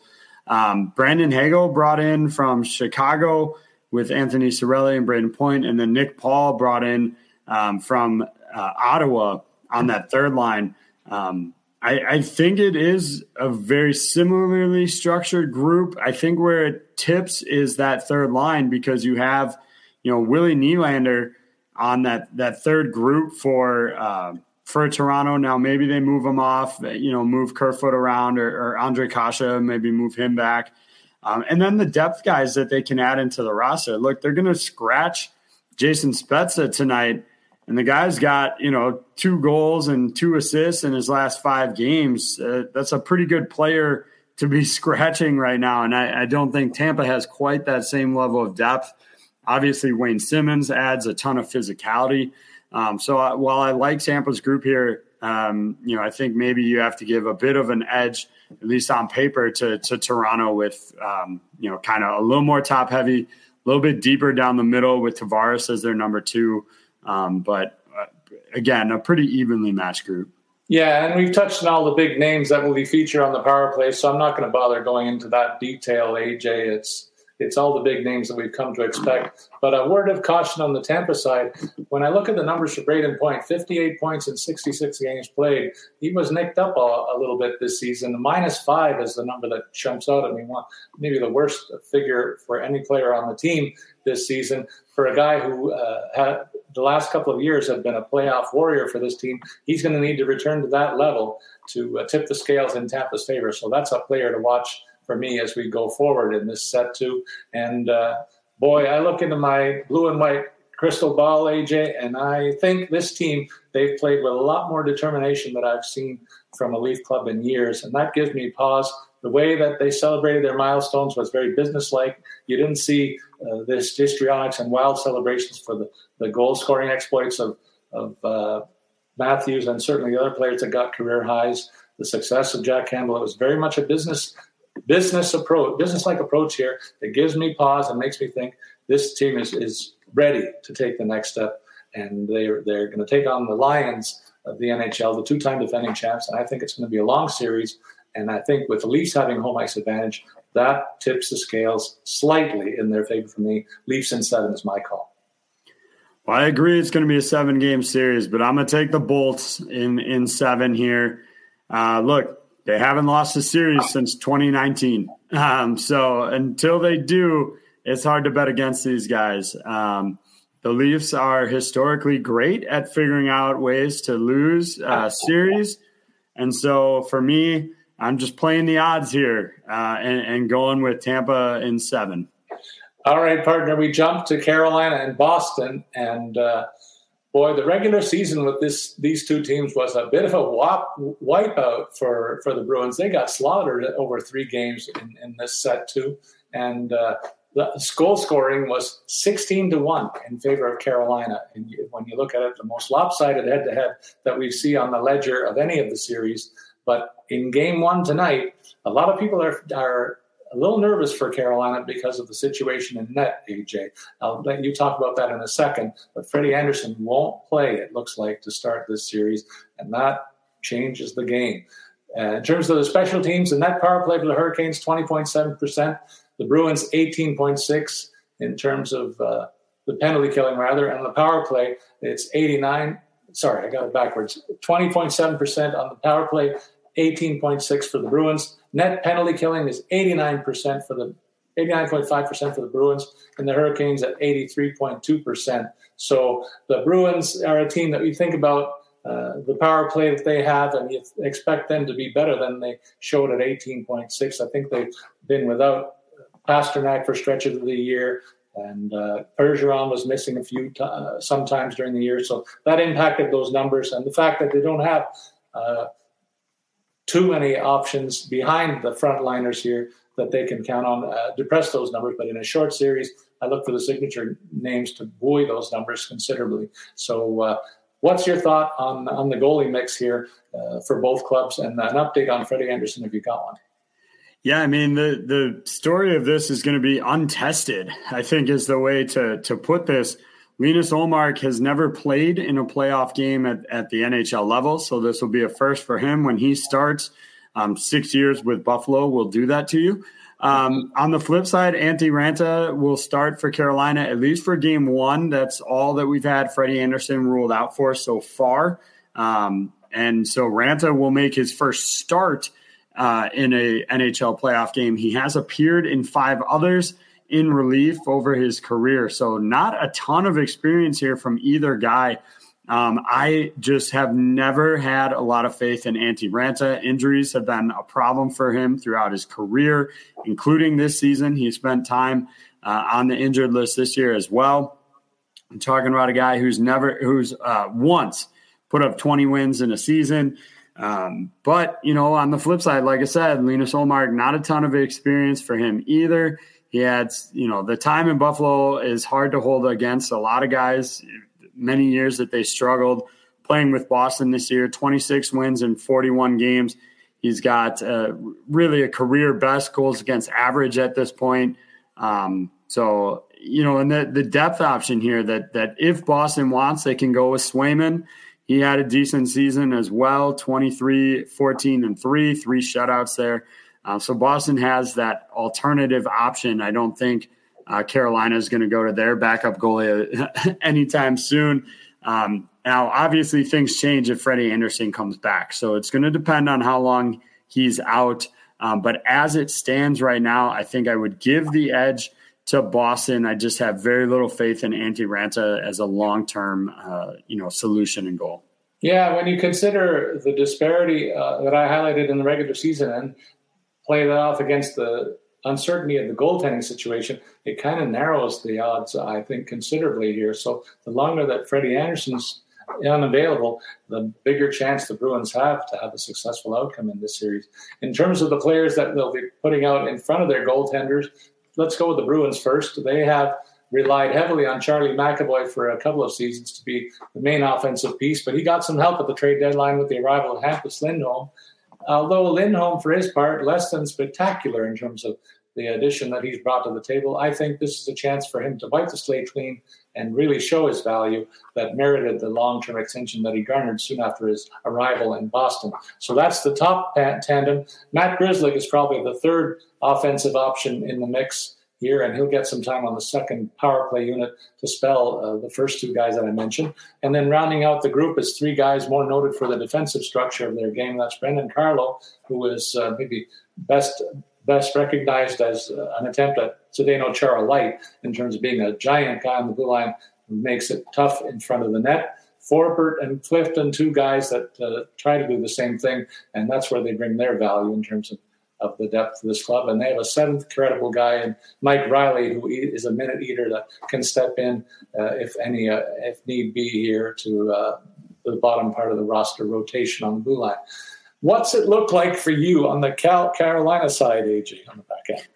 Um, Brandon Hagel brought in from Chicago with Anthony Cirelli and Brayden Point, and then Nick Paul brought in um, from uh, Ottawa on that third line. Um, I, I, think it is a very similarly structured group. I think where it tips is that third line because you have, you know, Willie Nylander on that that third group for uh, for Toronto. Now maybe they move him off, you know, move Kerfoot around or, or Ondrej Kase, maybe move him back. Um, and then the depth guys that they can add into the roster. Look, they're going to scratch Jason Spezza tonight and the guy's got you know two goals and two assists in his last five games. Uh, that's a pretty good player to be scratching right now, and I, I, don't think Tampa has quite that same level of depth. Obviously, Wayne Simmonds adds a ton of physicality. Um, so I, while I like Tampa's group here, um, you know I think maybe you have to give a bit of an edge, at least on paper, to to Toronto with um, you know kind of a little more top heavy, a little bit deeper down the middle with Tavares as their number two. Um, but uh, again, a pretty evenly matched group. Yeah, and we've touched on all the big names that will be featured on the power play, so I'm not going to bother going into that detail, AJ. It's it's all the big names that we've come to expect. But a word of caution on the Tampa side. When I look at the numbers for Brayden Point, 58 points in 66 games played, he was nicked up a, a little bit this season. The minus five is the number that jumps out at me. Maybe the worst figure for any player on the team this season. For a guy who uh, had the last couple of years have been a playoff warrior for this team, he's going to need to return to that level to uh, tip the scales in Tampa's favor. So that's a player to watch for me as we go forward in this set too. And uh, boy, I look into my blue and white crystal ball, AJ, and I think this team they've played with a lot more determination that I've seen from a Leaf club in years, and that gives me pause. The way that they celebrated their milestones was very businesslike. You didn't see uh, this histrionics and wild celebrations for the, the goal scoring exploits of, of uh, Matthews and certainly the other players that got career highs. The success of Jack Campbell. It was very much a business business approach, business like approach here that gives me pause and makes me think this team is, is ready to take the next step. And they're, they're going to take on the Lions of the NHL, the two time defending champs. And I think it's going to be a long series. And I think with the Leafs having home ice advantage, that tips the scales slightly in their favor for me. Leafs in seven is my call. Well, I agree it's going to be a seven game series, but I'm going to take the Bolts in, in seven here. Uh, look, they haven't lost a series since 2019. Um, so until they do, it's hard to bet against these guys. Um, the Leafs are historically great at figuring out ways to lose uh, series. And so for me, I'm just playing the odds here uh, and, and going with Tampa in seven. All right, partner. We jump to Carolina and Boston, and uh, boy, the regular season with this these two teams was a bit of a wop, wipeout for for the Bruins. They got slaughtered over three games in, in this set too, and uh, the goal scoring was 16 to 1 in favor of Carolina. And when you look at it, the most lopsided head to head that we see on the ledger of any of the series. But in game one tonight, a lot of people are, are a little nervous for Carolina because of the situation in net, AJ. I'll let you talk about that in a second. But Freddie Andersen won't play, it looks like, to start this series. And that changes the game. Uh, in terms of the special teams, the net power play for the Hurricanes, 20.7%. The Bruins 18.6 in terms of uh, the penalty killing rather, and the power play it's 89. Sorry, I got it backwards. 20.7% on the power play, 18.6 for the Bruins. Net penalty killing is 89% for the 89.5% for the Bruins, and the Hurricanes at 83.2%. So the Bruins are a team that we think about uh, the power play that they have, and you expect them to be better than they showed at 18.6. I think they've been without Pastrnak for stretches of the year, and uh, was missing a few t- uh, sometimes during the year, so that impacted those numbers. And the fact that they don't have uh, too many options behind the frontliners here that they can count on uh, depress those numbers. But in a short series, I look for the signature names to buoy those numbers considerably. So. Uh, what's your thought on on the goalie mix here uh, for both clubs, and an update on Freddie Andersen if you got one? Yeah, I mean the the story of this is going to be untested. I think is the way to to put this. Linus Ullmark has never played in a playoff game at, at the NHL level, so this will be a first for him when he starts. Um, six years with Buffalo will do that to you. Um, on the flip side, Antti Raanta will start for Carolina at least for game one. That's all that we've had Freddie Andersen ruled out for so far. Um, and so Raanta will make his first start uh, in a NHL playoff game. He has appeared in five others in relief over his career, so not a ton of experience here from either guy. Um, I just have never had a lot of faith in Antti Raanta. Injuries have been a problem for him throughout his career, including this season. He spent time uh, on the injured list this year as well. I'm talking about a guy who's never, who's uh, once put up 20 wins in a season. Um, but you know, on the flip side, like I said, Linus Ullmark, not a ton of experience for him either. He had, you know, the time in Buffalo is hard to hold against a lot of guys. Many years that they struggled playing with Boston this year, 26 wins in 41 games. He's got uh, really a career best goals against average at this point. Um, so you know, and the the depth option here that that if Boston wants, they can go with Swayman he had a decent season as well 23, 14, and 3, three shutouts there. Uh, so Boston has that alternative option. I don't think uh, Carolina is going to go to their backup goalie anytime soon. Um, now, obviously, things change if Freddie Andersen comes back. So it's going to depend on how long he's out. Um, but as it stands right now, I think I would give the edge to Boston, I just have very little faith in Antti Raanta as a long term, uh, you know, solution and goal. Yeah, when you consider the disparity uh, that I highlighted in the regular season and play that off against the uncertainty of the goaltending situation, it kind of narrows the odds, I think, considerably here. So the longer that Freddie Andersen's unavailable, the bigger chance the Bruins have to have a successful outcome in this series. In terms of the players that they'll be putting out in front of their goaltenders, let's go with the Bruins first. They have relied heavily on Charlie McAvoy for a couple of seasons to be the main offensive piece, but he got some help at the trade deadline with the arrival of Hampus Lindholm. Although Lindholm, for his part, less than spectacular in terms of the addition that he's brought to the table, I think this is a chance for him to wipe the slate clean and really show his value that merited the long term extension that he garnered soon after his arrival in Boston. So that's the top tandem. Matt Grzelcyk is probably the third offensive option in the mix here, and he'll get some time on the second power play unit to spell uh, the first two guys that I mentioned. And then rounding out the group is three guys more noted for the defensive structure of their game. That's Brandon Carlo, who is uh, maybe best best recognized as uh, an attempt at Zdeno Chara light in terms of being a giant guy on the blue line who makes it tough in front of the net. Forbort and Clifton, two guys that uh, try to do the same thing, and that's where they bring their value in terms of, of the depth of this club. And they have a seventh credible guy in Mike Reilly, who is a minute eater that can step in uh, if any, uh, if need be, here to uh, the bottom part of the roster rotation on the blue line. What's it look like for you on the Cal- Carolina side, AJ, on the back end?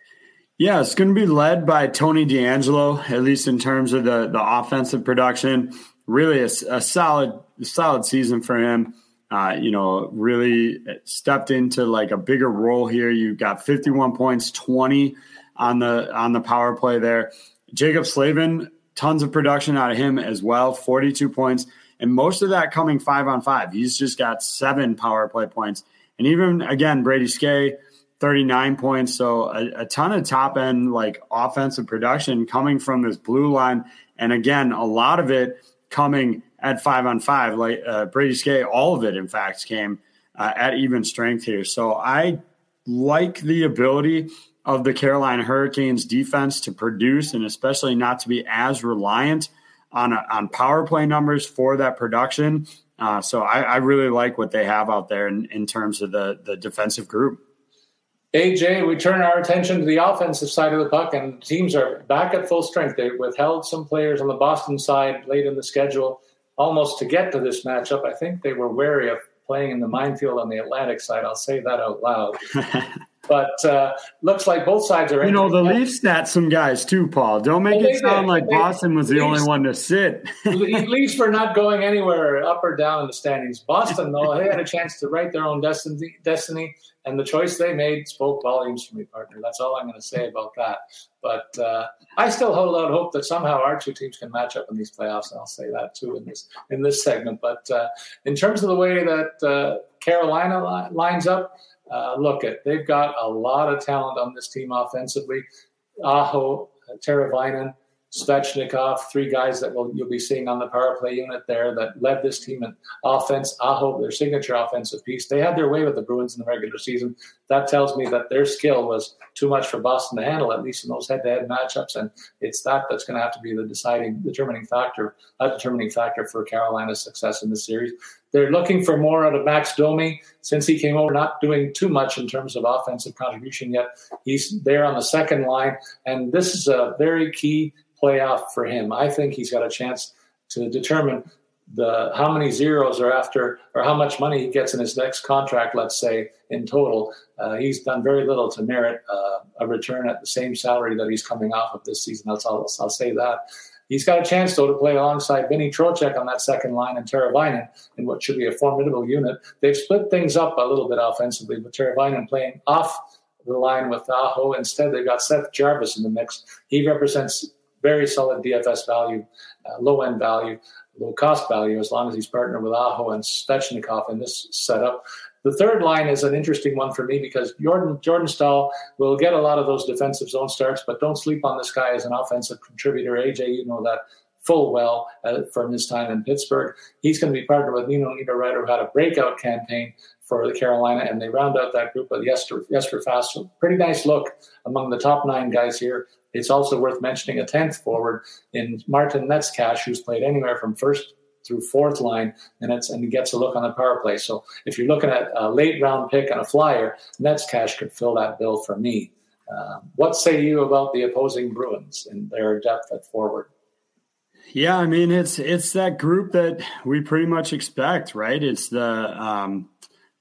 Yeah, it's going to be led by Tony DeAngelo, at least in terms of the, the offensive production. Really, a, a solid solid season for him. Uh, you know, really stepped into like a bigger role here. You got 51 points, 20 on the on the power play there. Jaccob Slavin, tons of production out of him as well, 42 points and most of that coming five on five. He's just got seven power play points. And even again, Brady Skjei, 39 points. So a, a, ton of top end like offensive production coming from this blue line. And again, a lot of it coming at five on five. Like uh, Brady Skjei, all of it, in fact, came uh, at even strength here. So I like the ability of the Carolina Hurricanes defense to produce and especially not to be as reliant on a, on power play numbers for that production. Uh, so I, I, really like what they have out there in, in terms of the the defensive group. AJ, we turn our attention to the offensive side of the puck, and teams are back at full strength. They withheld some players on the Boston side late in the schedule, almost to get to this matchup. I think they were wary of playing in the minefield on the Atlantic side. I'll say that out loud. But uh, looks like both sides are. You know, the Leafs stat some guys too, Paul. Don't make well, it sound did. like they, Boston was the Leafs, only one to sit. Leafs were not going anywhere up or down in the standings. Boston, though, they had a chance to write their own destiny, destiny, and the choice they made spoke volumes for me, partner. That's all I'm going to say about that. But uh, I still hold out hope that somehow our two teams can match up in these playoffs, and I'll say that too in this in this segment. But uh, in terms of the way that uh, Carolina li- lines up uh, look at they've got a lot of talent on this team offensively. Aho, Teravainen, Svechnikov, three guys that will, you'll be seeing on the power play unit there that led this team in offense. Aho, their signature offensive piece. They had their way with the Bruins in the regular season. That tells me that their skill was too much for Boston to handle, at least in those head-to-head matchups. And it's that that's going to have to be the deciding, determining factor, a determining factor for Carolina's success in the series. They're looking for more out of Max Domi since he came over, not doing too much in terms of offensive contribution yet. He's there on the second line, and this is a very key playoff for him. I think he's got a chance to determine the how many zeros are after or how much money he gets in his next contract. Let's say in total, uh, he's done very little to merit uh, a return at the same salary that he's coming off of this season. I'll say that. He's got a chance, though, to play alongside Vinny Trocheck on that second line and Teravainen in what should be a formidable unit. They've split things up a little bit offensively, with Teravainen playing off the line with Aho. Instead, they've got Seth Jarvis in the mix. He represents very solid DFS value, uh, low end value, low cost value, as long as he's partnered with Aho and Svechnikov in this setup. The third line is an interesting one for me because Jordan Jordan Staal will get a lot of those defensive zone starts, but don't sleep on this guy as an offensive contributor. AJ, you know that full well uh, from his time in Pittsburgh. He's going to be partnered with Nino Niederreiter, who had a breakout campaign for the Carolina, and they round out that group with Jesper, Jesper Fast. Pretty nice look among the top nine guys here. It's also worth mentioning a 10th forward in Martin Necas, who's played anywhere from first through fourth line, and it's and gets a look on the power play. So if you're looking at a late round pick and a flyer, Necas could fill that bill for me. Um, what say you about the opposing Bruins and their depth at forward? Yeah, I mean it's it's that group that we pretty much expect, right? It's the um,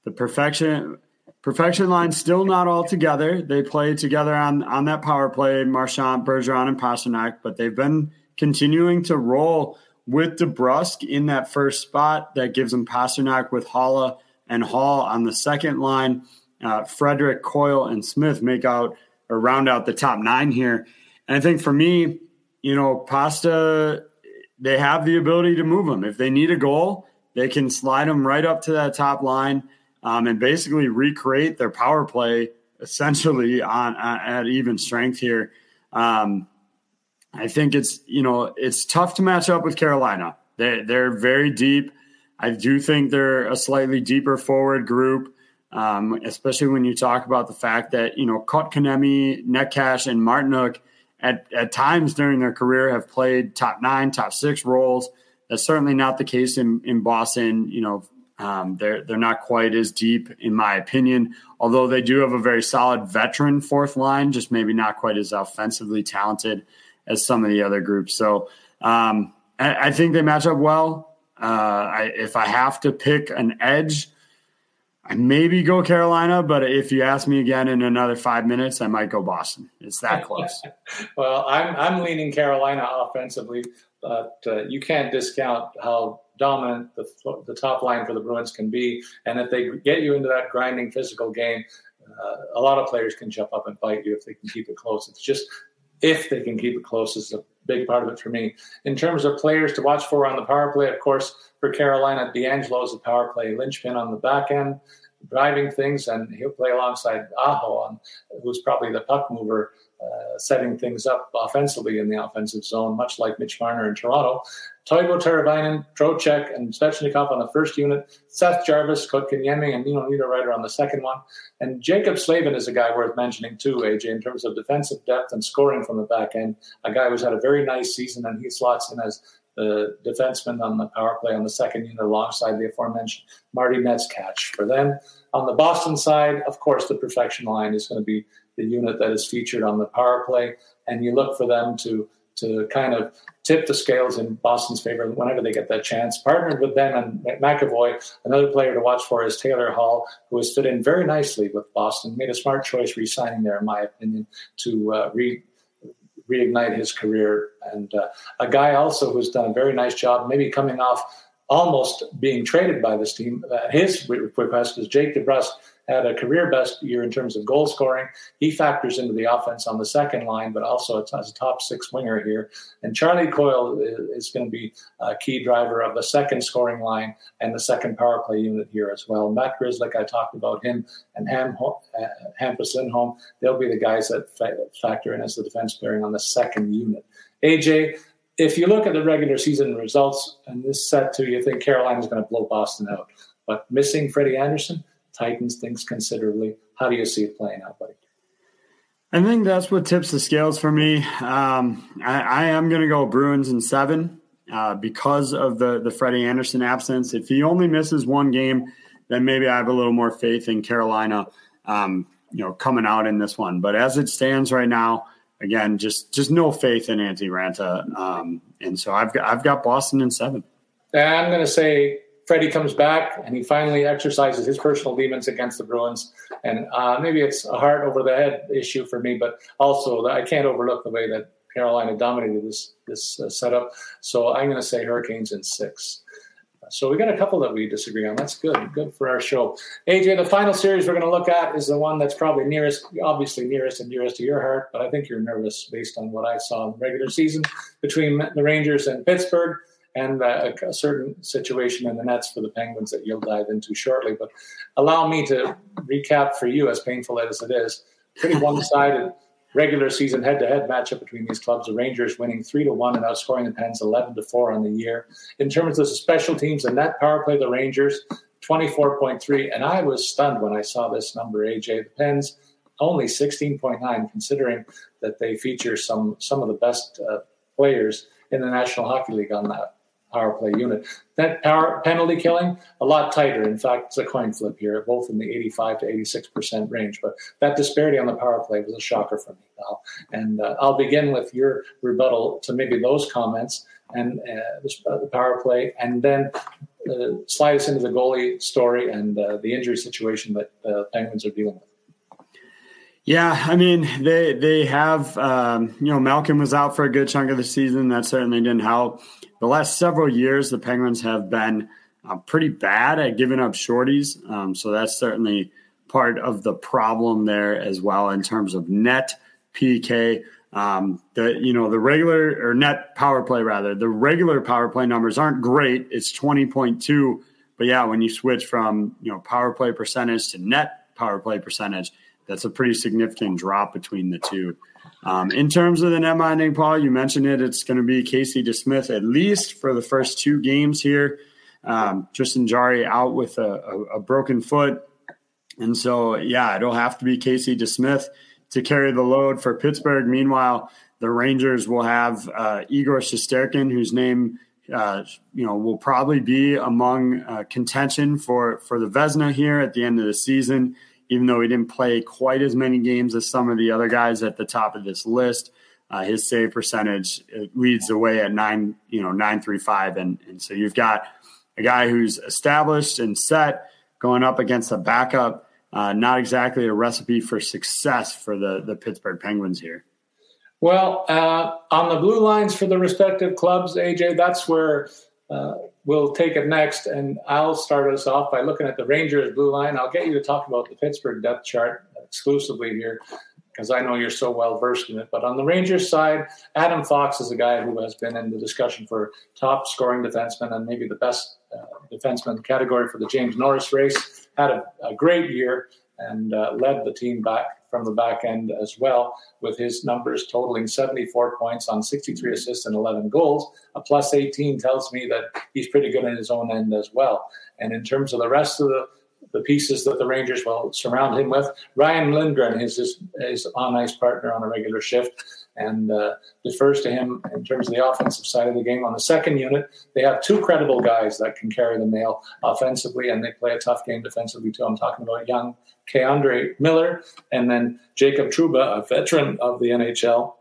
the perfection perfection line still not all together. They play together on on that power play, Marchand, Bergeron, and Pastrnak, but they've been continuing to roll with DeBrusk in that first spot. That gives him Pastrnak with Haula and Hall on the second line. Uh, Frederic, Coyle, and Smith make out or round out the top nine here. And I think for me, you know, Pasta, they have the ability to move them. If they need a goal, they can slide them right up to that top line um, and basically recreate their power play essentially on, on at even strength here. Um, I think it's you know it's tough to match up with Carolina. They they're very deep. I do think they're a slightly deeper forward group, um, especially when you talk about the fact that you know Kotkaniemi, Necas, and Martinook at at times during their career have played top nine, top six roles. That's certainly not the case in, in Boston. You know, um, they're they're not quite as deep, in my opinion. Although they do have a very solid veteran fourth line, just maybe not quite as offensively talented as some of the other groups. So um, I, I, think they match up well. Uh, I, if I have to pick an edge, I maybe go Carolina, but if you ask me again in another five minutes, I might go Boston. It's that close. well, I'm I'm leaning Carolina offensively, but uh, you can't discount how dominant the, the top line for the Bruins can be. And if they get you into that grinding physical game, uh, a lot of players can jump up and bite you if they can keep it close. It's just if they can keep it close is a big part of it for me. In terms of players to watch for on the power play, of course, for Carolina, DeAngelo is a power play linchpin on the back end, driving things, and he'll play alongside Aho, on, who's probably the puck mover uh, setting things up offensively in the offensive zone, much like Mitch Marner in Toronto. Teuvo Teravainen, Trocheck, and Svechnikov on the first unit. Seth Jarvis, Kotkaniemi, and Nino Niederreiter on the second one. And Jaccob Slavin is a guy worth mentioning too, AJ, in terms of defensive depth and scoring from the back end. A guy who's had a very nice season, and he slots in as the defenseman on the power play on the second unit alongside the aforementioned Marty Necas. For them, on the Boston side, of course, the perfection line is going to be the unit that is featured on the power play, and you look for them to to kind of tip the scales in Boston's favor whenever they get that chance. Partnered with them and McAvoy, another player to watch for is Taylor Hall, who has fit in very nicely with Boston. Made a smart choice re-signing there, in my opinion, to uh, re reignite his career. And uh, a guy also who's done a very nice job, maybe coming off almost being traded by this team. Uh, his request is Jake DeBrusk had a career best year in terms of goal scoring. He factors into the offense on the second line, but also as a top six winger here. And Charlie Coyle is, going to be a key driver of the second scoring line and the second power play unit here as well. Matt Grzelcyk, I talked about him, and Ham, uh, Hampus Lindholm, they'll be the guys that factor in as the defense pairing on the second unit. AJ, if you look at the regular season results and this set to, you think Carolina's going to blow Boston out. But missing Freddie Andersen, tightens things considerably. How do you see it playing out, buddy? I think that's what tips the scales for me. Um, I, I, am going to go Bruins in seven uh, because of the the Freddie Andersen absence. If he only misses one game, then maybe I have a little more faith in Carolina, um, you know, coming out in this one. But as it stands right now, again, just just no faith in Antti Raanta. um, and so I've got I've got Boston in seven. I'm going to say Freddie comes back and he finally exercises his personal demons against the Bruins. And uh, maybe it's a heart over the head issue for me, but also I can't overlook the way that Carolina dominated this this uh, setup. So I'm going to say Hurricanes in six. So we got a couple that we disagree on. That's good. Good for our show. AJ, the final series we're going to look at is the one that's probably nearest, obviously nearest and nearest to your heart, but I think you're nervous based on what I saw in the regular season between the Rangers and Pittsburgh and uh, a, certain situation in the Nets for the Penguins that you'll dive into shortly. But allow me to recap for you, as painful as it is, pretty one-sided regular season head-to-head matchup between these clubs. The Rangers winning three to one and outscoring the Pens eleven to four on the year. In terms of the special teams, and net power play, the Rangers twenty four point three, and I was stunned when I saw this number. AJ, the Pens only sixteen point nine, considering that they feature some some of the best uh, players in the National Hockey League on that power play unit. That power penalty killing a lot tighter. In fact, it's a coin flip here, both in the 85 to 86 percent range. But that disparity on the power play was a shocker for me. And uh, I'll begin with your rebuttal to maybe those comments and uh, the power play, and then uh, slide us into the goalie story and uh, the injury situation that the Penguins are dealing with. Yeah, I mean they they have um, you know Malkin was out for a good chunk of the season. That certainly didn't help the last several years, the Penguins have been uh, pretty bad at giving up shorties. Um, so that's certainly part of the problem there as well in terms of net PK. Um, the you know the regular or net power play rather the regular power play numbers aren't great. It's twenty point two, but yeah, when you switch from you know power play percentage to net power play percentage, that's a pretty significant drop between the two. Um, in terms of the net minding, Paul, you mentioned it. It's going to be Casey DeSmith at least for the first two games here. Um, Tristan Jarry out with a, a, a, broken foot. And so, yeah, it'll have to be Casey DeSmith to carry the load for Pittsburgh. Meanwhile, the Rangers will have uh, Igor Shesterkin, whose name uh, you know, will probably be among uh, contention for for the Vezina here at the end of the season. Even though he didn't play quite as many games as some of the other guys at the top of this list, uh, his save percentage uh, leads the way at nine, you know, nine three five, and and so you've got a guy who's established and set going up against a backup. Uh, not exactly a recipe for success for the the Pittsburgh Penguins here. Well, uh, on the blue lines for the respective clubs, AJ, that's where uh, we'll take it next. And I'll start us off by looking at the Rangers blue line. I'll get you to talk about the Pittsburgh depth chart exclusively here because I know you're so well versed in it. But on the Rangers side, Adam Fox is a guy who has been in the discussion for top scoring defenseman and maybe the best uh, defenseman category for the James Norris race. Had a, a great year and uh, led the team back from the back end as well, with his numbers totaling 74 points on 63 assists and 11 goals. A plus 18 tells me that he's pretty good in his own end as well. And in terms of the rest of the the pieces that the Rangers will surround him with. Ryan Lindgren is his, his on ice partner on a regular shift and uh, defers to him in terms of the offensive side of the game. On the second unit, they have two credible guys that can carry the mail offensively, and they play a tough game defensively too. I'm talking about young K'Andre Miller and then Jacob Trouba, a veteran of the NHL,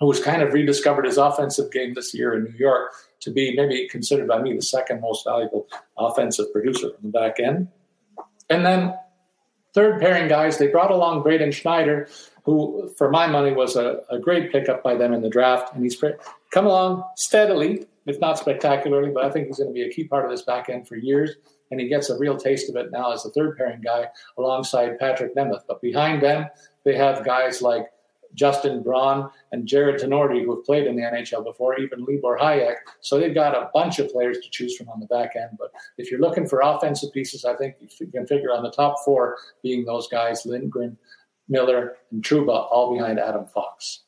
who's kind of rediscovered his offensive game this year in New York to be maybe considered by me the second most valuable offensive producer from the back end. And then third pairing guys, they brought along Braden Schneider, who, for my money, was a, a great pickup by them in the draft. And he's come along steadily, if not spectacularly, but I think he's going to be a key part of this back end for years. And he gets a real taste of it now as the third pairing guy alongside Patrick Nemeth. But behind them, they have guys like Justin Braun and Jared Tinordi, who have played in the NHL before, even Libor Hajek. So they've got a bunch of players to choose from on the back end. But if you're looking for offensive pieces, I think you can figure on the top four being those guys Lindgren, Miller, and Trouba, all behind Adam Fox.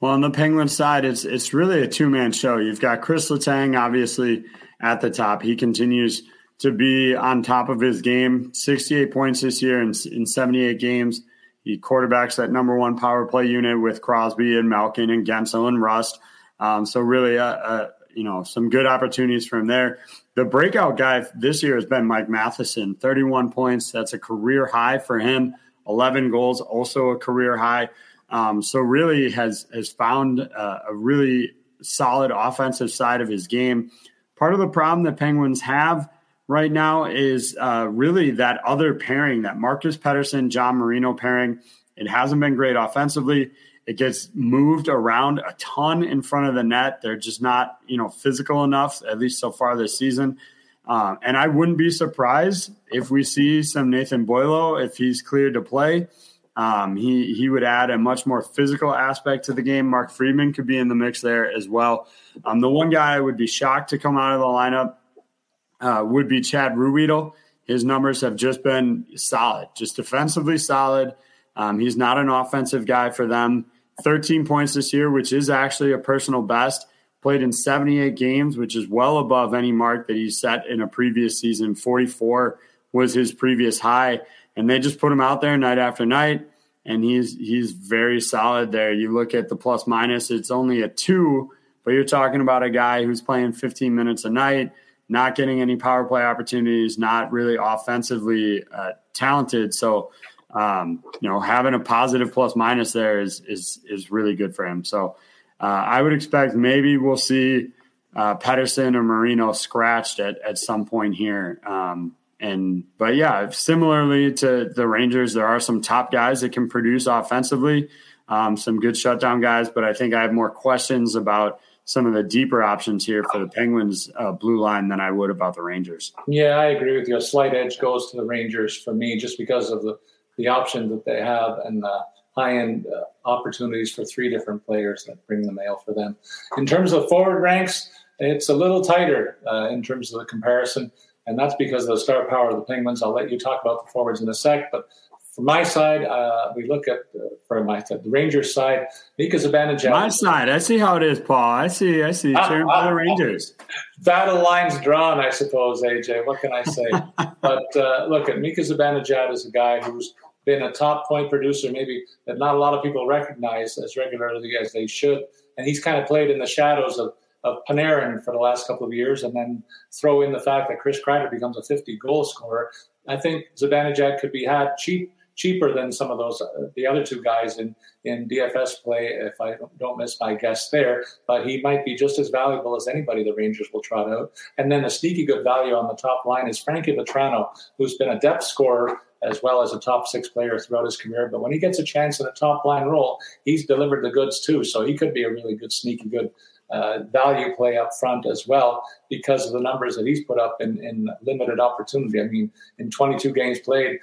Well, on the Penguin side, it's it's really a two man show. You've got Chris Letang, obviously at the top. He continues to be on top of his game. 68 points this year in, in 78 games. He quarterbacks that number one power play unit with Crosby and Malkin and Guentzel and Rust. Um, so really, uh, uh, you know, some good opportunities from there. The breakout guy this year has been Mike Matheson, 31 points. That's a career high for him. 11 goals, also a career high. Um, so really has has found uh, a really solid offensive side of his game. Part of the problem that Penguins have right now is uh, really that other pairing, that Marcus Pettersson, John Marino pairing. It hasn't been great offensively. It gets moved around a ton in front of the net. They're just not, you know, physical enough, at least so far this season. Um, and I wouldn't be surprised if we see some Nathan Beaulieu if he's cleared to play. Um, he he would add a much more physical aspect to the game. Mark Friedman could be in the mix there as well. Um, the one guy I would be shocked to come out of the lineup uh, would be Chad Ruhwedel. His numbers have just been solid, just defensively solid. Um, he's not an offensive guy for them. 13 points this year, which is actually a personal best. Played in 78 games, which is well above any mark that he set in a previous season. 44 was his previous high, and they just put him out there night after night, and he's he's very solid there. You look at the plus minus; it's only a two, but you're talking about a guy who's playing 15 minutes a night not getting any power play opportunities, not really offensively uh, talented. So, um, you know, having a positive plus minus there is is is really good for him. So, uh, I would expect maybe we'll see uh, Pettersson or Marino scratched at at some point here. Um, and but yeah, similarly to the Rangers, there are some top guys that can produce offensively, um, some good shutdown guys. But I think I have more questions about some of the deeper options here for the Penguins uh, blue line than I would about the Rangers. Yeah, I agree with you. A slight edge goes to the Rangers for me just because of the, the option that they have and the high end uh, opportunities for three different players that bring the mail for them. In terms of forward ranks, it's a little tighter uh, in terms of the comparison, and that's because of the star power of the Penguins. I'll let you talk about the forwards in a sec, but from my side, uh, we look at uh, for my side, the Rangers side, Mika Zibanejad. My side, I see how it is, Paul. I see, I see. Cheering for the Rangers. Battle lines drawn, I suppose. AJ, what can I say? but uh, look, at Mika Zibanejad is a guy who's been a top point producer, maybe that not a lot of people recognize as regularly as they should, and he's kind of played in the shadows of of Panarin for the last couple of years, and then throw in the fact that Chris Kreider becomes a 50 goal scorer, I think Zibanejad could be had cheap cheaper than some of those uh, the other two guys in in DFS play. If I don't miss my guess there, but he might be just as valuable as anybody the Rangers will trot out. And then a sneaky good value on the top line is Frankie Vatrano, who's been a depth scorer as well as a top six player throughout his career. But when he gets a chance in a top line role, he's delivered the goods too. So he could be a really good sneaky good uh, value play up front as well because of the numbers that he's put up in, in limited opportunity. I mean, in 22 games played,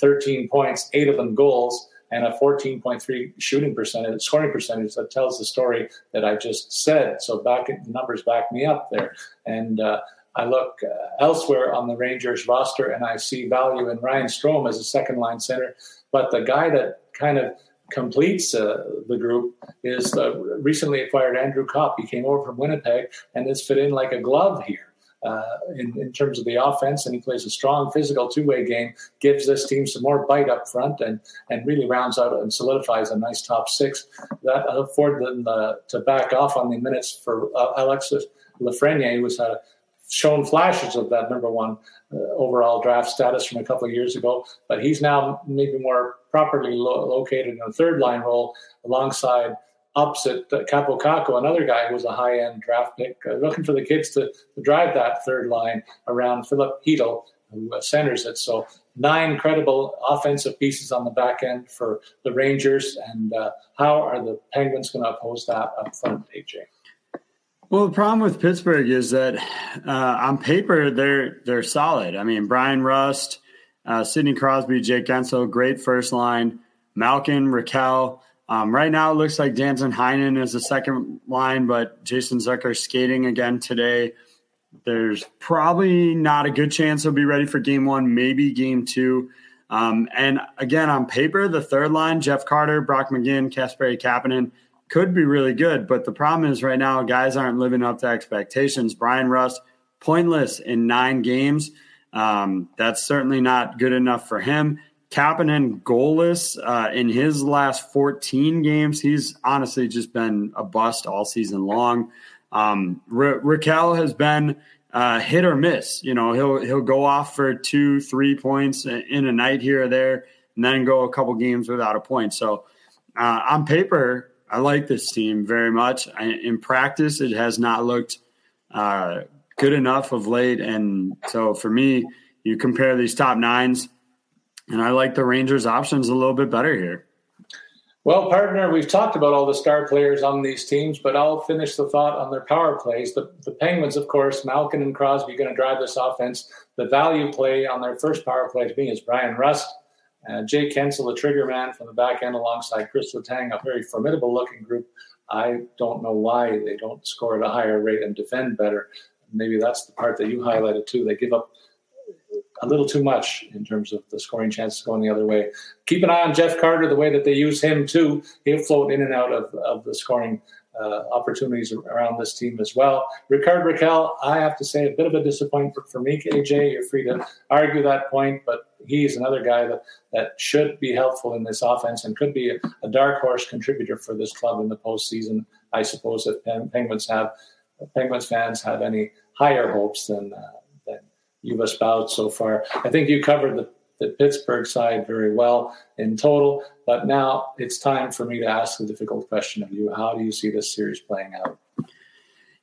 13 points, eight of them goals, and a 14.3 shooting percentage, scoring percentage that tells the story that I just said. So back the numbers back me up there, and uh, I look uh, elsewhere on the Rangers roster and I see value in Ryan Strome as a second line center, but the guy that kind of completes uh, the group is the recently acquired Andrew Copp. He came over from Winnipeg and has fit in like a glove here. Uh, in, in, terms of the offense, and he plays a strong physical two-way game, gives this team some more bite up front, and and really rounds out and solidifies a nice top six. That afforded them uh, to back off on the minutes for uh, Alexis Lafreniere, who was uh, shown flashes of that number one uh, overall draft status from a couple of years ago, but he's now maybe more properly lo- located in a third line role alongside opposite uh, Kaapo Kakko, another guy who was a high end draft pick, uh, looking for the kids to, to, drive that third line around Filip Chytil, who uh, centers it. So nine credible offensive pieces on the back end for the Rangers. And uh, how are the Penguins going to oppose that up front, AJ? Well, the problem with Pittsburgh is that uh, on paper they're they're solid. I mean, Bryan Rust, uh, Sidney Crosby, Jake Guentzel, great first line. Malkin, Rakell. Um, right now, it looks like Danton Heinen is the second line, but Jason Zucker skating again today. There's probably not a good chance he'll be ready for game one, maybe game two. Um, and again, on paper, the third line, Jeff Carter, Brock McGinn, Kasperi Kapanen – could be really good. But the problem is right now, guys aren't living up to expectations. Bryan Rust, pointless in nine games. Um, that's certainly not good enough for him. Kapanen goalless uh, in his last 14 games. He's honestly just been a bust all season long. Um, Ra- Rakell has been uh, hit or miss. You know, he'll he'll go off for two, three points in a night here or there, and then go a couple games without a point. So uh, on paper, I like this team very much. I, in practice, it has not looked uh, good enough of late, and so for me, you compare these top nines, and I like the Rangers' options a little bit better here. Well, partner, we've talked about all the star players on these teams, but I'll finish the thought on their power plays. The, the Penguins, of course, Malkin and Crosby going to drive this offense. The value play on their first power play to me is Bryan Rust. Uh, Jake Guentzel, a trigger man from the back end, alongside Chris Letang, a very formidable looking group. I don't know why they don't score at a higher rate and defend better. Maybe that's the part that you highlighted too. They give up a little too much in terms of the scoring chances going the other way. Keep an eye on Jeff Carter, the way that they use him too. He'll float in and out of, of the scoring uh, opportunities around this team as well. Rickard Rakell, I have to say, a bit of a disappointment for me. AJ, you're free to argue that point, but he's another guy that, that should be helpful in this offense and could be a, a dark horse contributor for this club in the postseason. I suppose if Penguins have Penguins fans have any higher hopes than uh, than you've espoused so far. I think you covered the the Pittsburgh side very well in total. But now it's time for me to ask the difficult question of you. How do you see this series playing out?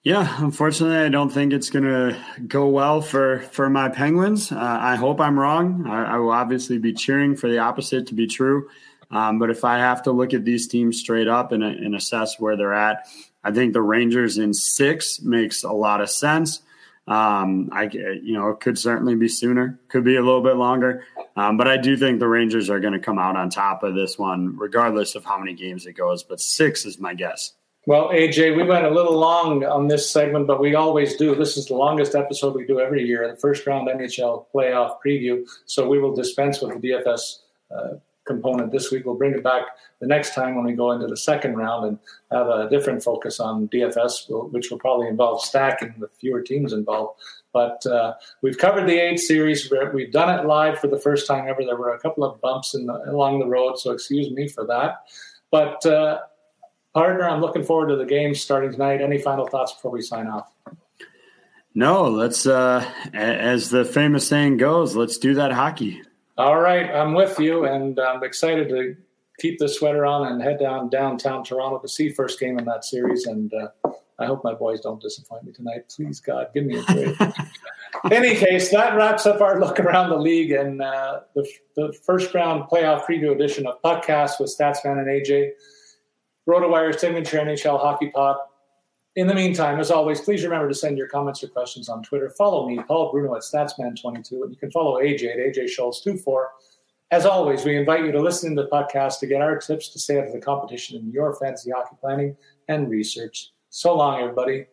Yeah, unfortunately, I don't think it's going to go well for for my Penguins. Uh, I hope I'm wrong. I, I, will obviously be cheering for the opposite to be true. Um, but if I have to look at these teams straight up and, and assess where they're at, I think the Rangers in six makes a lot of sense. Um, I, you know, it could certainly be sooner, could be a little bit longer, um, but I do think the Rangers are going to come out on top of this one, regardless of how many games it goes. But six is my guess. Well, AJ, we went a little long on this segment, but we always do. This is the longest episode we do every year, the first round NHL playoff preview. So we will dispense with the DFS uh, component this week. We'll bring it back the next time when we go into the second round and have a different focus on DFS, which will probably involve stacking with fewer teams involved. But uh, we've covered the eight series. We've done it live for the first time ever. There were a couple of bumps the, along the road, so excuse me for that. But uh, partner, I'm looking forward to the game starting tonight. Any final thoughts before we sign off? No, let's, uh, as the famous saying goes, let's do that hockey. All right, I'm with you, and I'm excited to keep the sweater on and head down downtown Toronto to see first game in that series. And uh, I hope my boys don't disappoint me tonight. Please, God, give me a break. in any case, that wraps up our look around the league and uh, the, the first round playoff preview edition of Puckcast with Statsman and AJ. RotoWire signature NHL hockey pod. In the meantime, as always, please remember to send your comments or questions on Twitter. Follow me, Paul Bruno at Statsman22, and you can follow AJ at AJ Schultz24. As always, we invite you to listen to the podcast to get our tips to stay out of the competition in your fantasy hockey planning and research. So long, everybody.